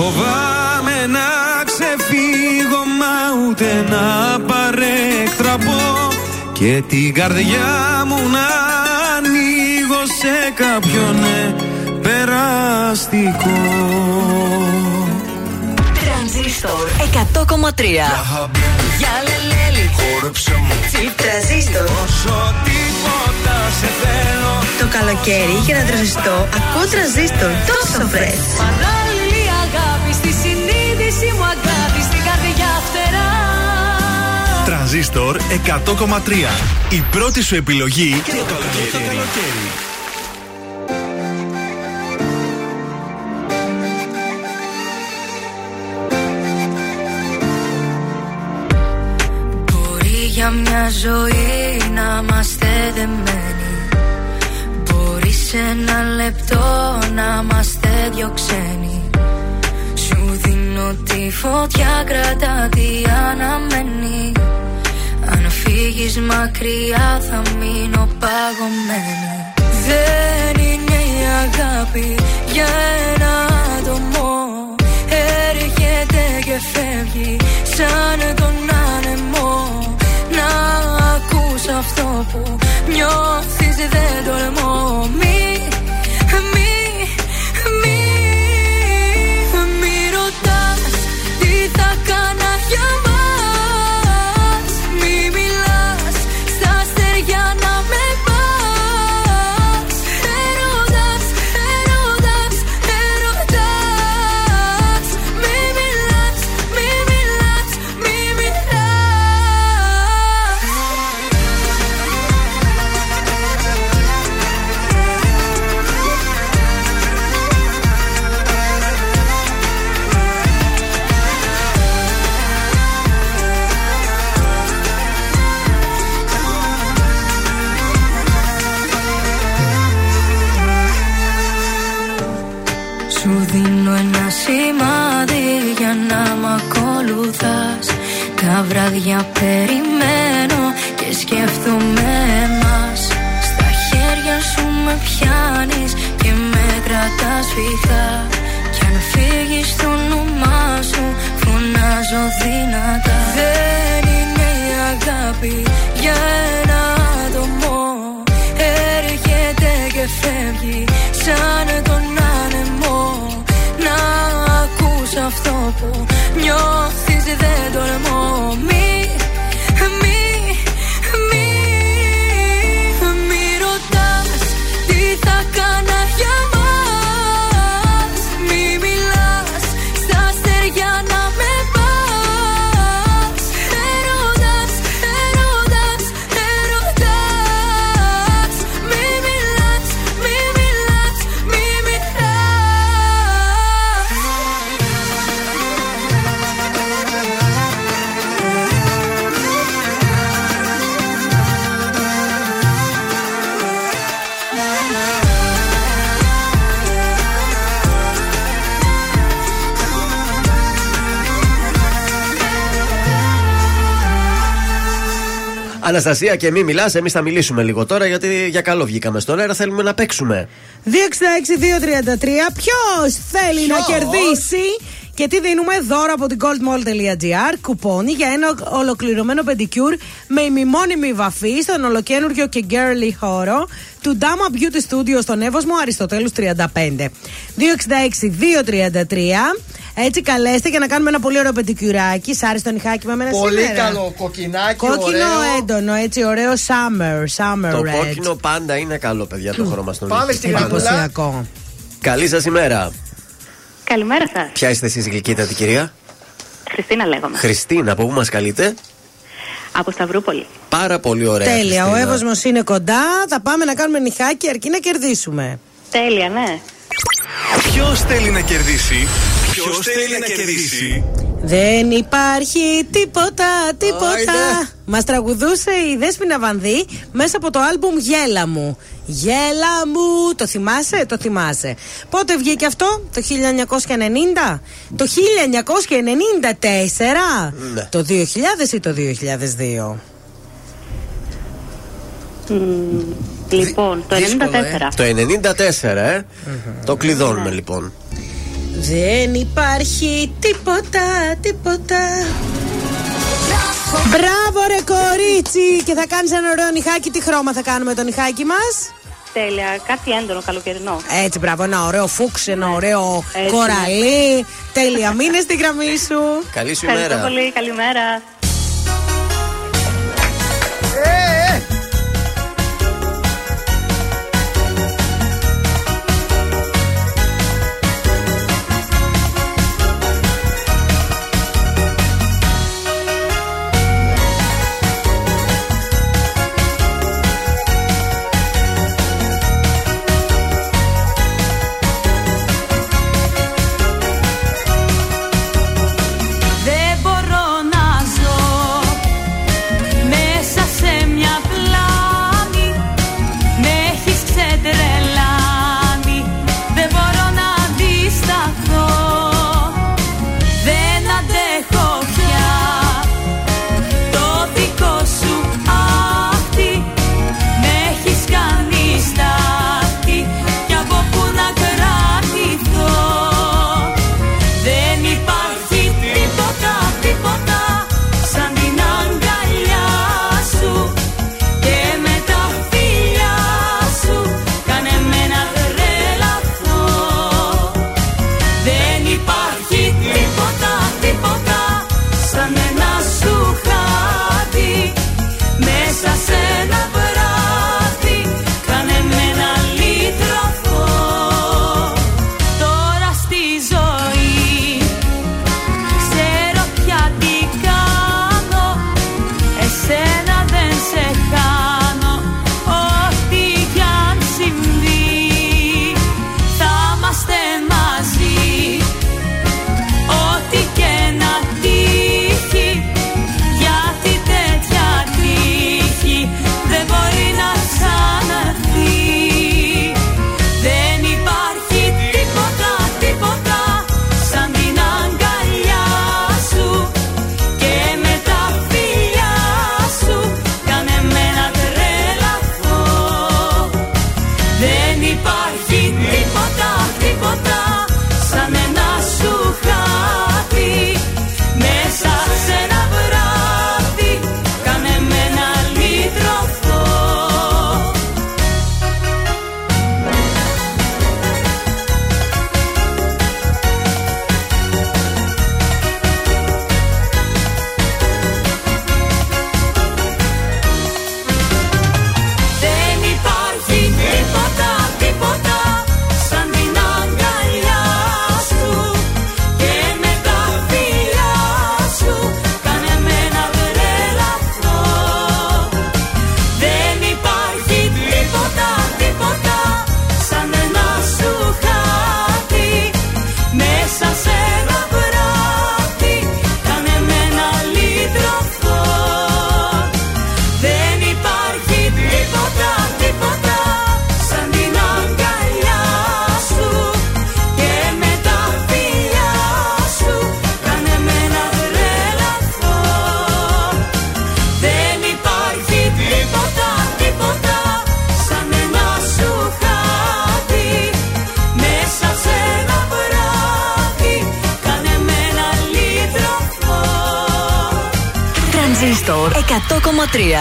φοβάμαι να ξεφύγω μα ούτε να παρέκτραπω. Και την καρδιά μου να ανοίγω σε κάποιον ναι, περαστικό. Τρανζίστορ 100,3 Για λελέλη Χόρεψε μου. Τσιπ τρανζίστορ. Όσο τίποτα σε θέλω. Το καλοκαίρι για να τραζιστώ ακούω τραζίστορ τόσο φρες. Τρανζίστορ 100,3. Η πρώτη σου επιλογή για το καλοκαίρι. Μπορεί για μια ζωή να είμαστε δεμένοι Μπορεί σε ένα λεπτό να είμαστε δυο ξένοι Σου δίνω τη φωτιά κρατά τι αναμένει Αν φύγεις μακριά θα μείνω παγωμένη. Δεν είναι η αγάπη για ένα άτομο. Έρχεται και φεύγει σαν τον άνεμο. Να ακούς αυτό που νιώθεις δεν τολμώ αυτό που νιώθεις δεν τολμώ. Μη, μη, Αναστασία και μη μιλάς, εμείς θα μιλήσουμε λίγο τώρα γιατί για καλό βγήκαμε στον αέρα. Θέλουμε να παίξουμε. 266-233. Ποιος θέλει να Ποιος; κερδίσει και τι δίνουμε; Δώρο από την goldmall.gr κουπόνι για ένα ολοκληρωμένο πεντικιούρ με ημιμόνιμη βαφή στον ολοκένουργιο και girly χώρο του Dama Beauty Studio στον Εύωσμο Αριστοτέλους 35. 266-233. Έτσι καλέστε για να κάνουμε ένα πολύ ωραίο πεντικιουράκι. Σ' άρεσε το νυχάκι με εμένα Πολύ σήμερα; καλό, κοκκινάκι, Κόκκινο ωραίο. έντονο, έτσι ωραίο summer, summer Το red. κόκκινο πάντα είναι καλό, παιδιά, το χρώμα στον Πάμε νύχι. στη γραμμούλα. Εντυπωσιακό. Καλή σας ημέρα. Καλημέρα σας. Ποια είστε εσείς, γλυκύτατη κυρία; Χριστίνα λέγομαι. Χριστίνα, από πού μας καλείτε; Από Σταυρούπολη. Πάρα πολύ ωραία. Τέλεια, ο Χριστίνα. Εύωσμος είναι κοντά. Θα πάμε να κάνουμε νυχάκι αρκεί να κερδίσουμε. Τέλεια, ναι. Ποιος θέλει να κερδίσει, Ποιος θέλει να κερδίσει. Δεν υπάρχει τίποτα, τίποτα. Άιντε. Μας τραγουδούσε η Δέσποινα Βανδύ μέσα από το άλμπουμ Γέλα μου. Γέλα μου, το θυμάσαι, το θυμάσαι. Πότε βγήκε αυτό, το 1990, το 1994, Ναι. το 2000 ή το 2002. Μμμ, λοιπόν, το 94. Το 94, ε. Το κλειδώνουμε λοιπόν. Δεν υπάρχει τίποτα, τίποτα. Μπράβο ρε κορίτσι! Και θα κάνεις ένα ωραίο νυχάκι. Τι χρώμα θα κάνουμε το νυχάκι μας; Τέλεια, κάτι έντονο καλοκαιρινό. Έτσι, μπράβο, ένα ωραίο φούξ, ένα ωραίο Έτσι, κοραλί. Τέλεια, μείνε στη γραμμή σου. Καλή σου Ευχαριστώ ημέρα. πολύ, καλημέρα.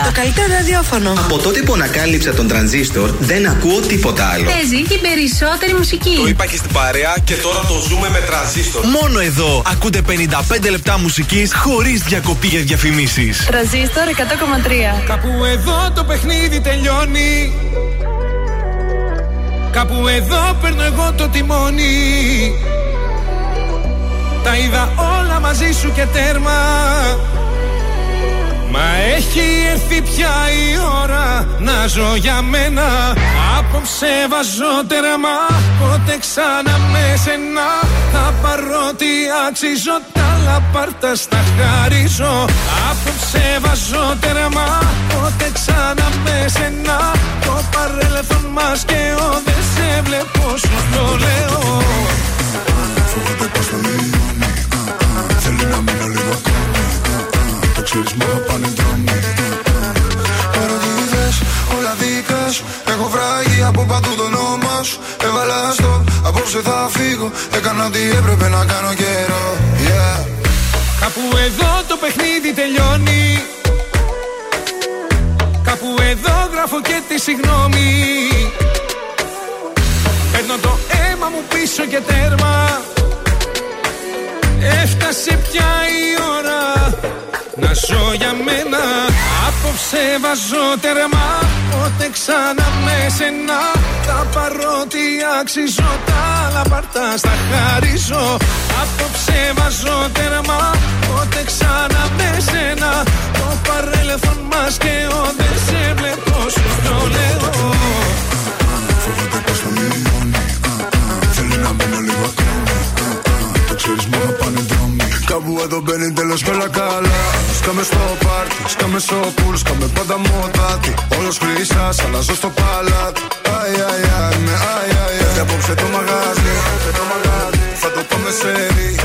Το καλύτερο ραδιόφωνο. Από τότε που ανακάλυψα τον τρανζίστορ, δεν ακούω τίποτα άλλο. Παίζει την περισσότερη μουσική. Το είπα και στην παρέα και τώρα το ζούμε με τρανζίστορ. Μόνο εδώ ακούτε 55 λεπτά μουσικής χωρίς διακοπή για διαφημίσεις. Τρανζίστορ 100,3. Κάπου εδώ το παιχνίδι τελειώνει Κάπου εδώ παίρνω εγώ το τιμόνι Τα είδα όλα μαζί σου και τέρμα Μα έχει έρθει πια η ώρα να ζω για μένα. Απόψε βάζω τέρμα Πότε ξανά με σένα. Θα πάρω τι αξίζω Τα λαπάρτα στα χαρίζω. Απόψε βάζω τέρμα Πότε ξανά με σένα. Το παρέλθον μας και ο Δεν σε βλέπω σου το λέω. Φοβάται πως θα λιώνει Θέλει να μείνω λίγο ακόμη Το ξέρεις μου θα πάνε δρόμοι Παρότι θες όλα δικά σου. Έχω βράγει από παντού το όνομα σου. Έβαλα στο απόψε θα φύγω. Έκανα ό,τι έπρεπε να κάνω καιρό. Yeah. Κάπου εδώ το παιχνίδι τελειώνει. Κάπου εδώ γράφω και τη συγγνώμη. Παίρνω το αίμα μου πίσω και τέρμα Έφτασε πια η ώρα να ζω για μένα. Απόψε βάζω τέρμα Πότε ξανά με σένα. Τα παρότι αξίζω Τα λαπαρτά στα χαρίζω. Απόψε βάζω τέρμα Πότε ξανά με σένα. Το παρέλθον μας και ο Δεν σε βλέπω σου το λέω Κάπου εδώ μπαίνει τέλος με όλα καλά Σκάμε στο πάρτι, σκάμε στο πουλ Σκάμε πάντα μοτάτι. Όλος χρυσάς, αλλάζω στο παλάτι. Αι, αι, αι, με αι, αι, αι. Και απόψε το μαγάζι Θα το πάμε σε ρί.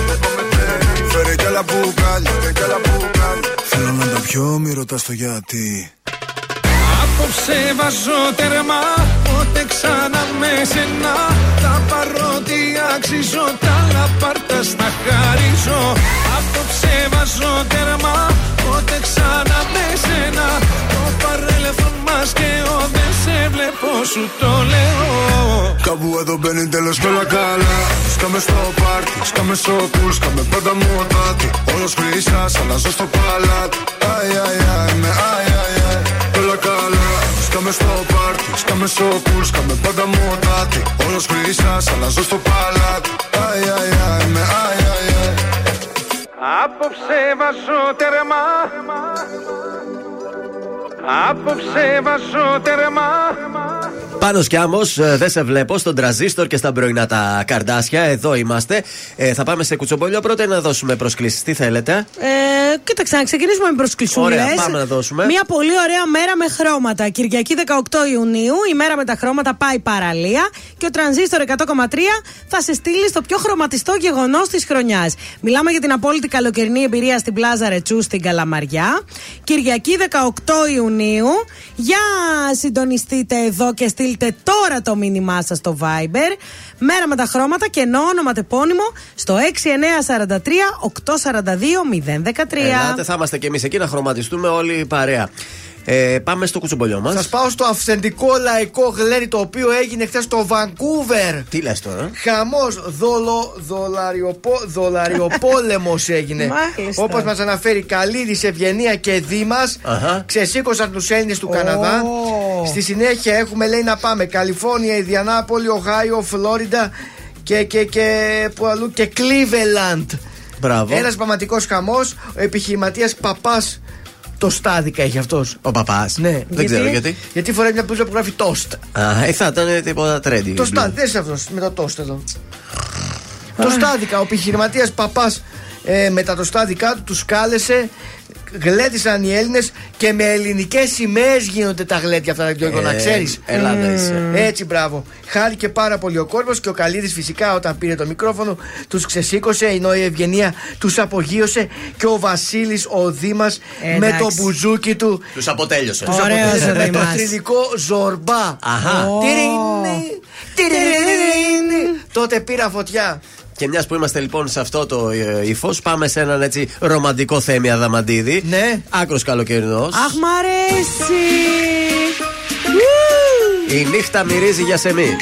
Φέρε κι άλλα μπουκάλια. Θέλω να τα πιω, μη ρωτάς το γιατί Απόψε βάζω τέρμα Πότε ξανά με σένα. Τα παρότι αξίζω Τα λαπάρτα στα χαρίζω. Απόψε βάζω τέρμα Πότε ξανά με σένα. Το παρέλθον μας και ο Δεν σε βλέπω σου το λέω. Κάπου εδώ μπαίνει τέλος με όλα καλά. Σκάμε στο πάρτι, σκάμε στο πουλ Σκάμε πάντα μοτάτι. Όλος χρυσάς, αλλάζω στο παλάτι. Αι, αι, αι, με αι, Σκάμε στο πάρτι, σκάμε στο πουλ Σκάμε πάντα μοτάτι Όλος χρυσάς, αλλάζω στο παλάτι. Αι, αι, αι, με αι, αι, αι. Απόψε βάζω τέρμα Απόψε βάζω τέρμα Πάνω κι άμμο, δεν σε βλέπω στον τραζίστορ και στα πρωινά τα καρδάσια. Εδώ είμαστε. Ε, θα πάμε σε κουτσομπολιό πρώτα να δώσουμε προσκλήσεις. Τι θέλετε; Ε, κοίταξε, να ξεκινήσουμε με προσκλησούλες. Ωραία, πάμε να δώσουμε. Μια πολύ ωραία μέρα με χρώματα. Κυριακή 18 Ιουνίου, η μέρα με τα χρώματα πάει παραλία και ο τρανζίστορ 100,3 θα σε στείλει στο πιο χρωματιστό γεγονός της χρονιάς. Μιλάμε για την απόλυτη καλοκαιρινή εμπειρία στην Πλάζα Ρετσού στην Καλαμαριά. Κυριακή 18 Ιουνίου. Για συντονιστείτε εδώ και στείλτε τώρα το μήνυμά σας στο Viber. Μέρα με τα χρώματα και ενώ ονοματεπώνυμο στο 6943 842 013. Ελάτε, θα είμαστε κι εμείς εκεί να χρωματιστούμε όλοι η παρέα. Ε, πάμε στο κουτσομπολιό μας. Σας πάω στο αυθεντικό λαϊκό γλένι το οποίο έγινε χθες στο Βανκούβερ. Τι λες τώρα; Χαμός, δολο, δολαριοπο, δολαριοπόλεμος έγινε. Όπως μας αναφέρει Καλίδης, Ευγενία και Δήμας. Ξεσήκωσαν τους Έλληνες του Καναδά. Στη συνέχεια έχουμε λέει να πάμε Καλιφόρνια, Ιδιανάπολη, Οχάιο, Φλόριντα και, και, και, που αλλού, και Cleveland. Μπράβο. Ένας πραγματικός χαμός. Ο επιχειρηματίας παπάς το στάδικα έχει αυτός. Ο παπάς. Ναι. Δεν ξέρω γιατί; Γιατί φοράει μια μπλούζα που γράφει toast. Α, ε, θα ήταν τίποτα τρέντι. Το στάδικα, δεν είσαι αυτός με το toast εδώ. Το στάδικα, ο επιχειρηματίας παπάς ε, μετά το στάδικα του τους κάλεσε. Γλέτησαν οι Έλληνες και με ελληνικές σημαίες γίνονται τα γλέτια αυτά, Γιώργο, να Ε, ξέρεις. Ελλάδα είσαι. Έτσι, μπράβο. Χάρηκε πάρα πολύ ο κόσμο και ο Καλίδης φυσικά όταν πήρε το μικρόφωνο τους ξεσήκωσε, ενώ η Ευγενία τους απογείωσε και ο Βασίλης ο Δήμας Ε, με εντάξει. το μπουζούκι του. Τους αποτέλειωσε. Τους Ωραίος αποτέλεσε ο με το Δήμας. θρηλυκό Ζορμπά. Αχα. Τιρίνι, τιρίνι. Τότε πήρα φωτιά. Και μιας που είμαστε λοιπόν σε αυτό το ε, ύφος, πάμε σε έναν έτσι ρομαντικό θέμη Αδαμαντίδη. Ναι. Άκρος καλοκαιρινός. Αχ, μ' αρέσει! Η νύχτα μυρίζει για σεμί.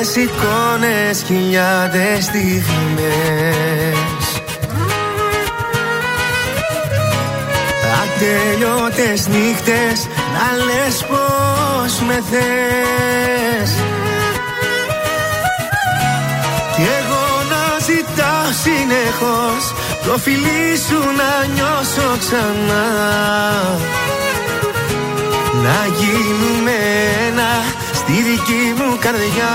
Χιλιάδες εικόνες, χιλιάδες στιγμές. Ατελειώτες νύχτες να λες πως με θες. Κι εγώ να ζητάω συνεχώς το φιλί σου να νιώσω ξανά. Να γίνουμε ένα στη δική μου καρδιά.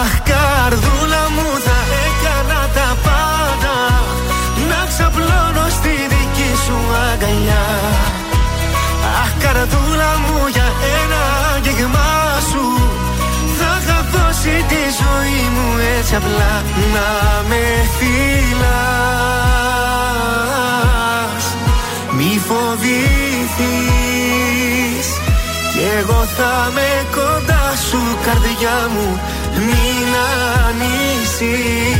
Αχ καρδούλα μου θα έκανα τα πάντα. Να ξαπλώνω στη δική σου αγκαλιά. Αχ καρδούλα μου για ένα αγγίγμα σου. Θα είχα δώσει τη ζωή μου έτσι έτσι απλά. Να με φυλάς Μη φοβηθείς Κι εγώ θα με κοντά σου καρδιά μου Μην ανησυχείς.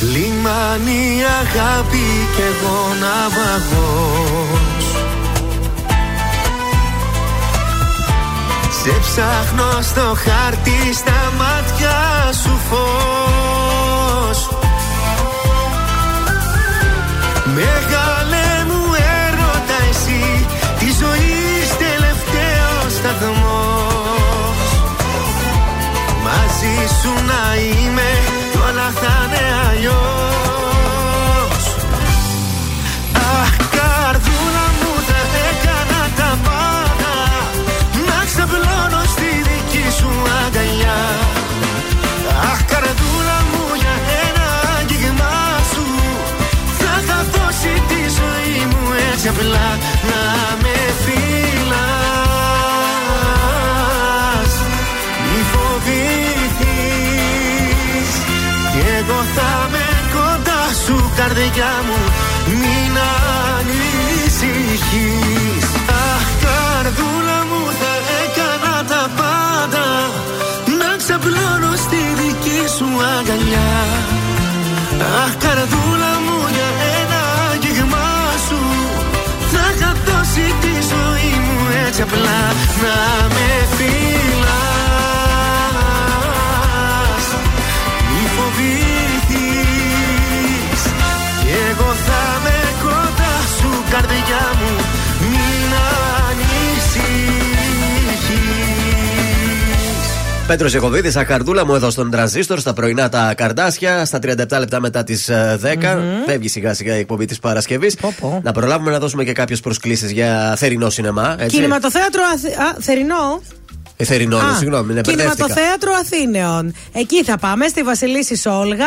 Λιμάνι αγάπη και εγώ ναυαγός Σε ψάχνω στο χάρτη στα μάτια σου φως. Μεγάλε μου έρωτα εσύ Τη ζωής τελευταίος σταθμός. Μαζί σου να είμαι κι όλα θα είναι αλλιώς Αχ καρδούλα μου για ένα άγγιγμά σου. Θα είχα δώσει τη ζωή μου έτσι απλά να με φυλάς. Μη φοβηθείς Κι εγώ θα με κοντά σου καρδιά μου. Μην ανησυχείς. Αχ καρδούλα μου θα έκανα τα πάντα. Να ξαπλώνω στη δική σου αγκαλιά. Αχ καρδούλα μου για ένα άγγιγμά σου. Θα είχα δώσει τη ζωή μου έτσι απλά. Να με φυλάς Πέτρος Ιακοβίδη, ακαρδούλα μου εδώ στον τρανζίστορ, στα πρωινά τα καρδάσια, στα 37 λεπτά μετά τις 10. Φεύγει σιγά σιγά η εκπομπή της Παρασκευής. Να προλάβουμε να δώσουμε και κάποιες προσκλήσεις για θερινό σινεμά. Έτσι. Κινηματοθέατρο Αθη... Α, θερινό. Ε, θερινό, Α, συγγνώμη, με μπερδεύτηκα. Κινηματοθέατρο Αθήνεων. Εκεί θα πάμε, στη Βασιλίση Όλγα.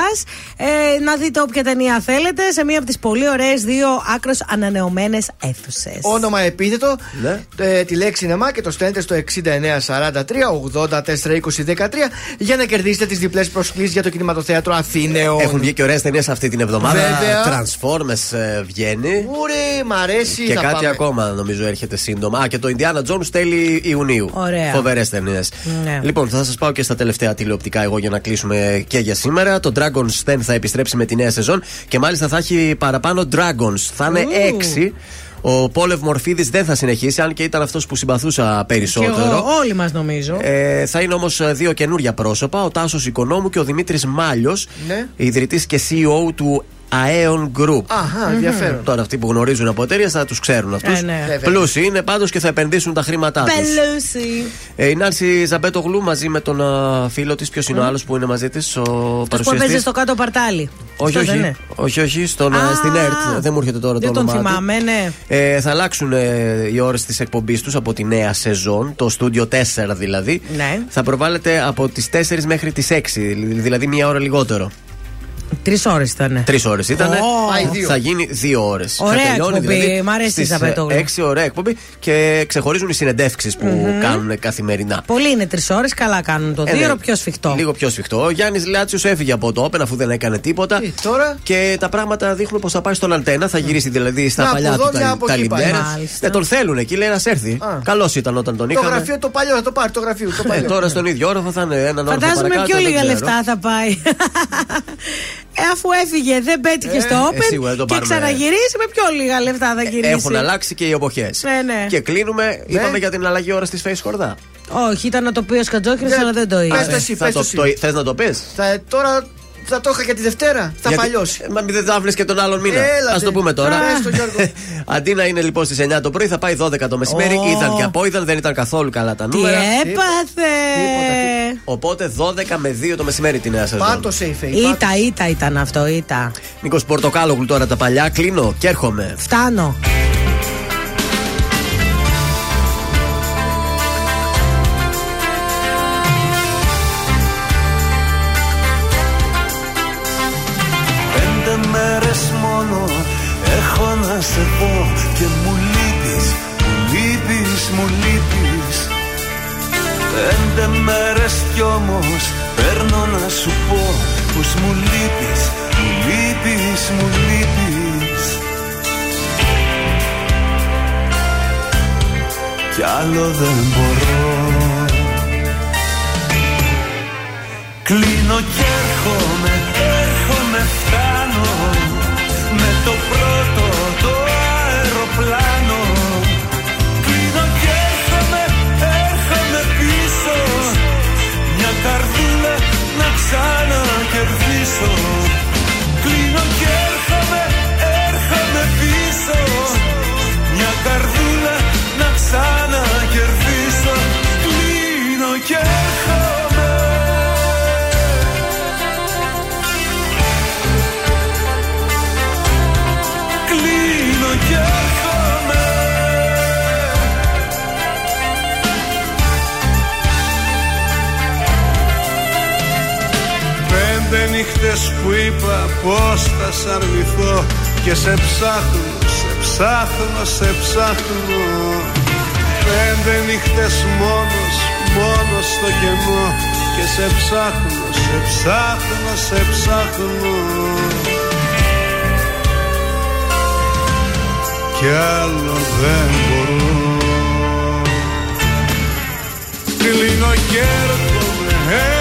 Ε, να δείτε όποια ταινία θέλετε σε μία από τις πολύ ωραίες δύο άκρο ανανεωμένες αίθουσες. Όνομα επίθετο, Ναι. ε, τη λέξη νεμά και το στέλνετε στο 6943 84 20 13 για να κερδίσετε τις διπλές προσκλήσεις για το κινηματοθέατρο Αθήνεων. Έχουν βγει και ωραίες ταινίες αυτή την εβδομάδα. Βέβαια. Transformers ε, βγαίνει. Ούρε, μ' αρέσει. Και θα κάτι πάμε. ακόμα νομίζω έρχεται σύντομα. Α, και το Indiana Jones τέλη Ιουνίου. Ωραία. Φοβερές ταινίες. Ναι. Λοιπόν, θα σας πάω και στα τελευταία τηλεοπτικά εγώ για να κλείσουμε και για σήμερα. Το Dragon's Den θα επιστρέψει με τη νέα σεζόν και μάλιστα θα έχει παραπάνω Dragons. Θα είναι Ου. έξι. Ο Πόλευ Μορφίδης δεν θα συνεχίσει, αν και ήταν αυτός που συμπαθούσα Και περισσότερο. εγώ, όλοι μας νομίζω. Ε, θα είναι όμως δύο καινούρια πρόσωπα, ο Τάσος Οικονόμου και ο Δημήτρης Μάλιος, Ναι. ιδρυτής και CEO του Aeon Group. Αχα, ενδιαφέρον. Τώρα αυτοί που γνωρίζουν από εταιρείες θα τους ξέρουν αυτούς. Ε, ναι. Βέβαια. Πλούσιοι είναι πάντως και θα επενδύσουν τα χρήματά τους. Πελούσι. Ε, η Νάνση Ζαμπέτογλου μαζί με τον α, φίλο της, ποιος είναι ο άλλος που είναι μαζί της, ο Αυτός που έπαιζε παρουσιαστή. στο κάτω παρτάλι. Όχι, Αυτός δεν όχι, είναι; όχι, όχι, στον, Α, στην ΕΡΤ. Δεν μου έρχεται τώρα Δεν το τον όνομά του. θυμάμαι, ναι. Ε, θα αλλάξουν ε, οι ώρες της εκπομπής τους από τη νέα σεζόν, το στούντιο 4 δηλαδή. Ναι. Θα προβάλλεται από τις 4 μέχρι τις 6, δηλαδή μία ώρα λιγότερο. Τρεις ώρες ήταν. Τρεις ώρες ήταν. Ω. Πάει δύο. Θα γίνει δύο ώρες. Ωραία εκπομπή, μ' αρέσει η Ζαπέτογλου. 6 ωραία εκπομπή και ξεχωρίζουν οι συνεντεύξεις που κάνουν καθημερινά. Πολλοί είναι τρεις ώρες, καλά κάνουν το Ε, δύο ναι. ώρο πιο σφιχτό. Λίγο πιο σφιχτό. Ο Γιάννης Λάτσιος έφυγε από το Open αφού δεν έκανε τίποτα. Τι, τώρα; Και τα πράγματα δείχνουν πως θα πάει στον Αντένα. Θα γυρίσει δηλαδή στα Μια παλιά από του εδώ, μια τα, από τα εκεί πάει. λιμνέρα. Μάλιστα. Δεν τον θέλουν εκεί, λέει να έρθει. Α. Καλός ήταν όταν τον Το είχαμε. γραφείο το παλιό θα το πάρει, το γραφείο το Ε, παλιό. τώρα στον ίδιο όροφο θα είναι έναν όροφο Φαντάζομαι παρακάτω, πιο δεν λίγα ξέρω. λεφτά θα πάει. ε, αφού έφυγε, δεν πέτυχε στο ε, Open σίγουρα, δεν το και πάρουμε. ξαναγυρίσει, με πιο λίγα λεφτά θα γυρίσει. Έχουν αλλάξει και οι εποχές. Ναι, ναι. Και κλείνουμε. Ναι. Είπαμε για την αλλαγή ώρα τη Face Χορδά. Όχι, ήταν να το πει ο Σκατζόκρη, Δεν- αλλά δεν το Πες είπε. το εσύ, Θα πες το, το εσύ. το, θες να το πεις; Θα, τώρα θα το είχα για τη Δευτέρα. Θα παλιώσει. Μα μην δεν τα βρει και τον άλλον μήνα. Έλατε. Α το πούμε τώρα. Πες το, Γιώργο. Αντί να είναι λοιπόν στις 9 το πρωί, θα πάει 12 το μεσημέρι. Ω. Ήταν και απόειδαν, δεν ήταν καθόλου καλά τα Τι νούμερα. έπαθε! Οπότε 12 με 2 το μεσημέρι τη νέα σεζόν. Πάτος safe. ε, Ήτα, ήτα ήταν αυτό, ήτα. Νίκος Πορτοκάλογλου τώρα τα παλιά. Κλείνω και έρχομαι. Φτάνω. Όμως παίρνω να σου πω πως μου λείπεις, μου λείπεις, μου λείπεις. Κι άλλο δεν μπορώ. Κλείνω κι έρχομαι, έρχομαι, φτάνω Με το πρώτο το αεροπλάνο ξανακερδίσω. Κλείνω κι έρχομαι, έρχομαι πίσω. Μια καρδούλα να ξανακερδίσω Πέντε νύχτες που είπα πως θα σ' αρνηθώ Και σε ψάχνω, σε ψάχνω, σε ψάχνω. Πέντε νύχτες μόνος, μόνος στο κενό Και σε ψάχνω, σε ψάχνω, σε ψάχνω. Κι άλλο δεν μπορώ. Κλείνω και έρχομαι, έρχομαι, φτάνω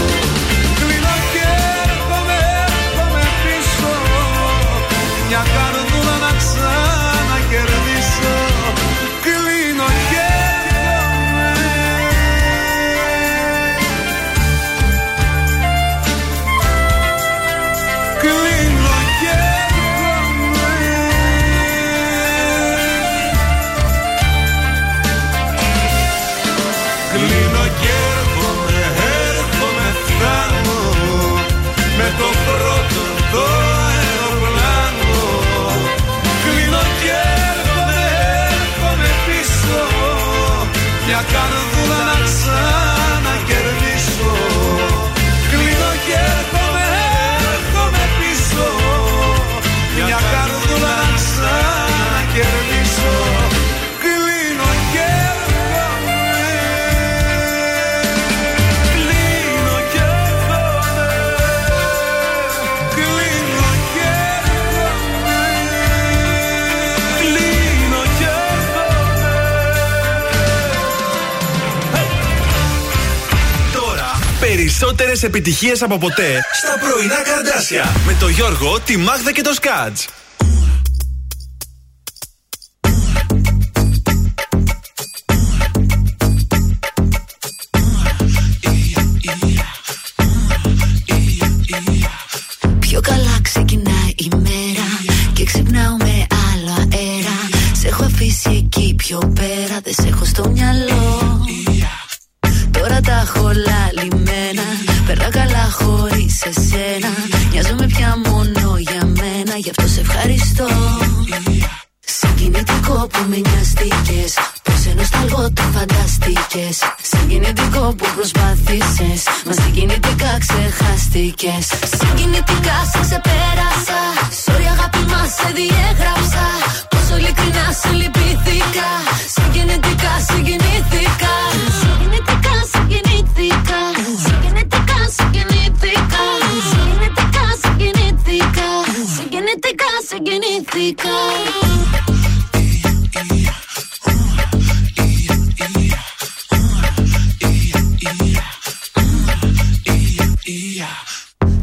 περισσότερες επιτυχίες από ποτέ στα πρωινά καρδάσια με το Γιώργο, τη Μάγδα και το Σκάτς. Γι' αυτό σε ευχαριστώ. Συγκινητικό που με νοιαστήκες Πως ενώ σταλγό το φανταστήκες Συγκινητικό που προσπάθησες Μα συγκινητικά ξεχάστηκες. Συγκινητικά σε ξεπέρασα Sorry αγάπη μας σε διέγραψα. Πόσο ειλικρινά σε λυπήθηκα Συγκινητικά συγκινήθηκα. Συγκινητικά συγκινήθηκα Συγκινητικά συγκινήθηκα Συγκινητικά συγκινήθηκα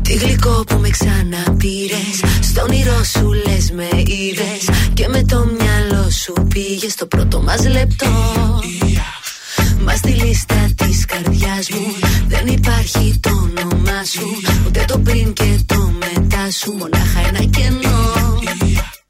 Τι γλυκό που με ξαναπήρες. Στον όνειρό σου λες με είδες. Και με το μυαλό σου πήγες στο πρώτο μας λεπτό. Μα στη λίστα της καρδιάς μου δεν υπάρχει το όνομά σου. Ούτε το πριν και το μετά σου. Μονάχα ένα κενό.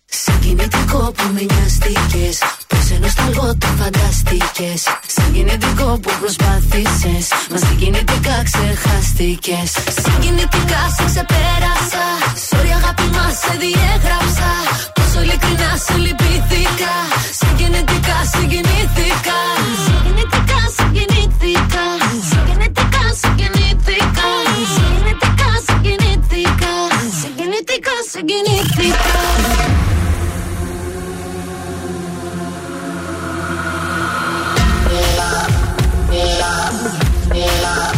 Συγκινητικό που με νοιαστήκε. Πώ ενώ σταλγό το φανταστήκε. Συγκινητικό που προσπάθησες. Μας συγκινητικά ξεχάστηκες. Συγκινητικά σε ξεπέρασα. Sorry αγάπη μας σε διέγραψα. Πόσο ειλικρινά σε λυπήθηκα. Συγκινητικά συγκινήθηκα. Συγκινητικά συγκινήθηκα. Συγκινητικά συγκινήθηκα. Συγκινητικά συγκινήθηκα. Συγκινητικά συγκινήθηκα. Συγκινητικό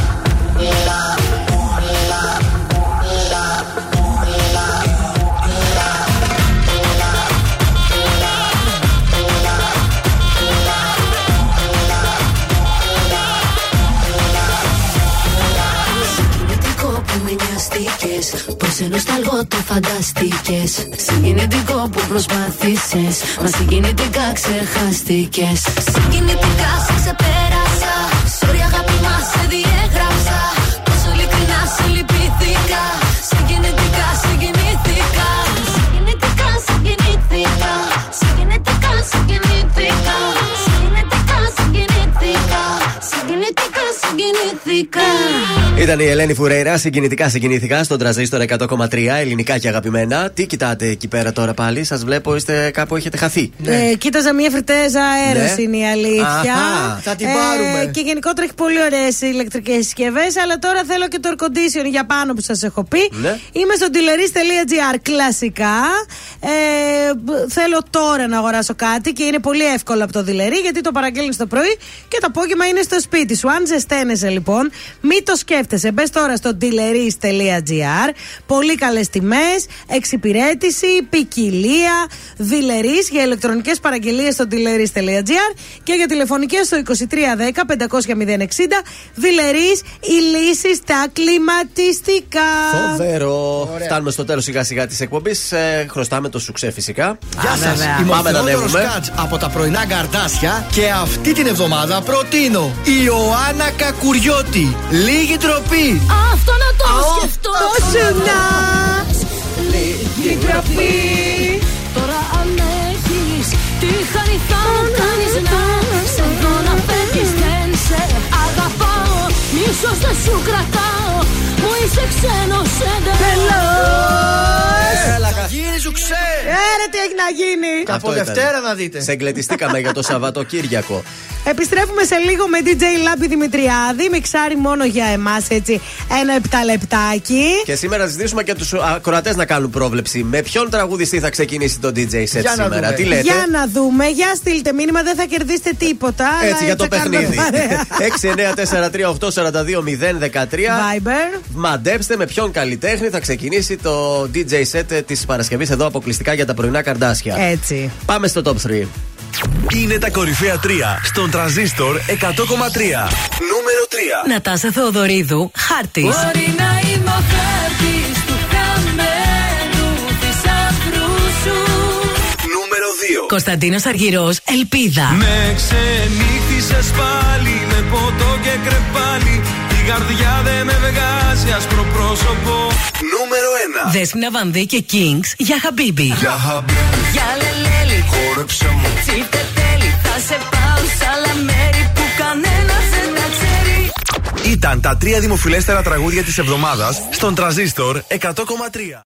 Πως ενώ σταλγό το φανταστήκες Συγκινητικό που προσπάθησες. Μα συγκινητικά ξεχάστηκες. Συγκινητικά σε ξεπέρασα. Sorry αγάπη μας σε διέγραψα. Πόσο ειλικρινά σε λυπήθηκα συγκινήθηκα Ήταν η Ελένη Φουρέιρα, συγκινητικά συγκινήθηκα στον τραζίστορ 100,3 ελληνικά και αγαπημένα. Τι κοιτάτε εκεί πέρα τώρα πάλι, σας βλέπω είστε κάπου έχετε χαθεί. Ε, κοίταζα μια φρυτέζα αέρο Ναι. είναι η αλήθεια. Αχα. Θα την πάρουμε. και γενικότερα έχει πολύ ωραίες ηλεκτρικές συσκευές. Αλλά τώρα θέλω και το air condition για πάνω που σας έχω πει. Ναι. Είμαι στο dealeris.gr κλασικά. Ε, μπ- θέλω τώρα να αγοράσω κάτι και είναι πολύ εύκολο από το δηλερή γιατί το παραγγέλνεις το πρωί και το απόγευμα είναι στο σπίτι σου. Αν ζεσταίνεσαι λοιπόν, μη το σκέφτεσαι. Μπες τώρα στο dealeris.gr. Πολύ καλές τιμές, εξυπηρέτηση, ποικιλία, δηλερή για ηλεκτρονικές παραγγελίες στο dealeris.gr και για τηλεφωνικές στο 2310 500 060. Δηλερή, η λύση στα κλιματιστικά. Φοβερό. Φτάνουμε στο τέλος σιγά σιγά της εκπομπής. Ε, χρωστάμε το σουξέ φυσικά. Γεια σας, είμαι ο Πάμε να Θεόδωρος ανέβουμε. Κάτς από τα πρωινά γκαρδάσια και αυτή την εβδομάδα προτείνω η Ιωάννα Κακουριώτη. Λίγη τροπή. Αυτό να το Αό. σκεφτώ Τόσο να. Λίγη τροπή Τώρα αν έχεις Τι χάρη θα μου κάνεις να Σε δω να φεύγεις Δεν σε αγαπάω Μίσος δεν σου κρατάω Μου είσαι ξένος εντελώς Έλα, γίνει σου ξέ. Ε, ρε, τι έχει να γίνει; Από Αυτό ήταν. Δευτέρα να δείτε. Σε εγκλετιστήκαμε για το Σαββατοκύριακο. Επιστρέφουμε σε λίγο με DJ Λάμπη Δημητριάδη. Μιξάρει μόνο για εμάς έτσι ένα επτά λεπτάκι. Και σήμερα θα ζητήσουμε και τους ακροατές να κάνουν πρόβλεψη. Με ποιον τραγουδιστή θα ξεκινήσει το DJ set Για να σήμερα; δούμε. Τι λέτε; Για να δούμε, για στείλτε μήνυμα, δεν θα κερδίσετε τίποτα. αλλά Έτσι για το θα κάνουμε παιχνίδι. παρέα. 69438420013. Viber. Μαντέψτε με ποιον καλλιτέχνη θα ξεκινήσει το DJ set της Παρασκευής εδώ αποκλειστικά για τα πρωινά καρδάσια. Έτσι. Πάμε στο top 3. Είναι τα κορυφαία 3 στον τραζίστορ 100,3. Νούμερο 3. Νατάσα Θεοδωρίδου, χάρτης. Μπορεί να είμαι ο χάρτης του χαμένου θησαυρού σου Νούμερο 2. Κωνσταντίνος Αργυρός, Ελπίδα. Με ξενύχτησες πάλι με ποτό και κρεπάλι Η καρδιά δεν με βγάζει άσπρο πρόσωπο Νούμερο 1. Δέσποινα Βανδύ και Kings για Χαμπίμπι. Για χαμπίπι Για λελέλη χόρεψε μου Τσίφτε τέλει Θα σε πάω σ' άλλα μέρη Που κανένας δεν τα ξέρει Ήταν τα τρία δημοφιλέστερα τραγούδια της εβδομάδας στον τραζίστορ 100,3.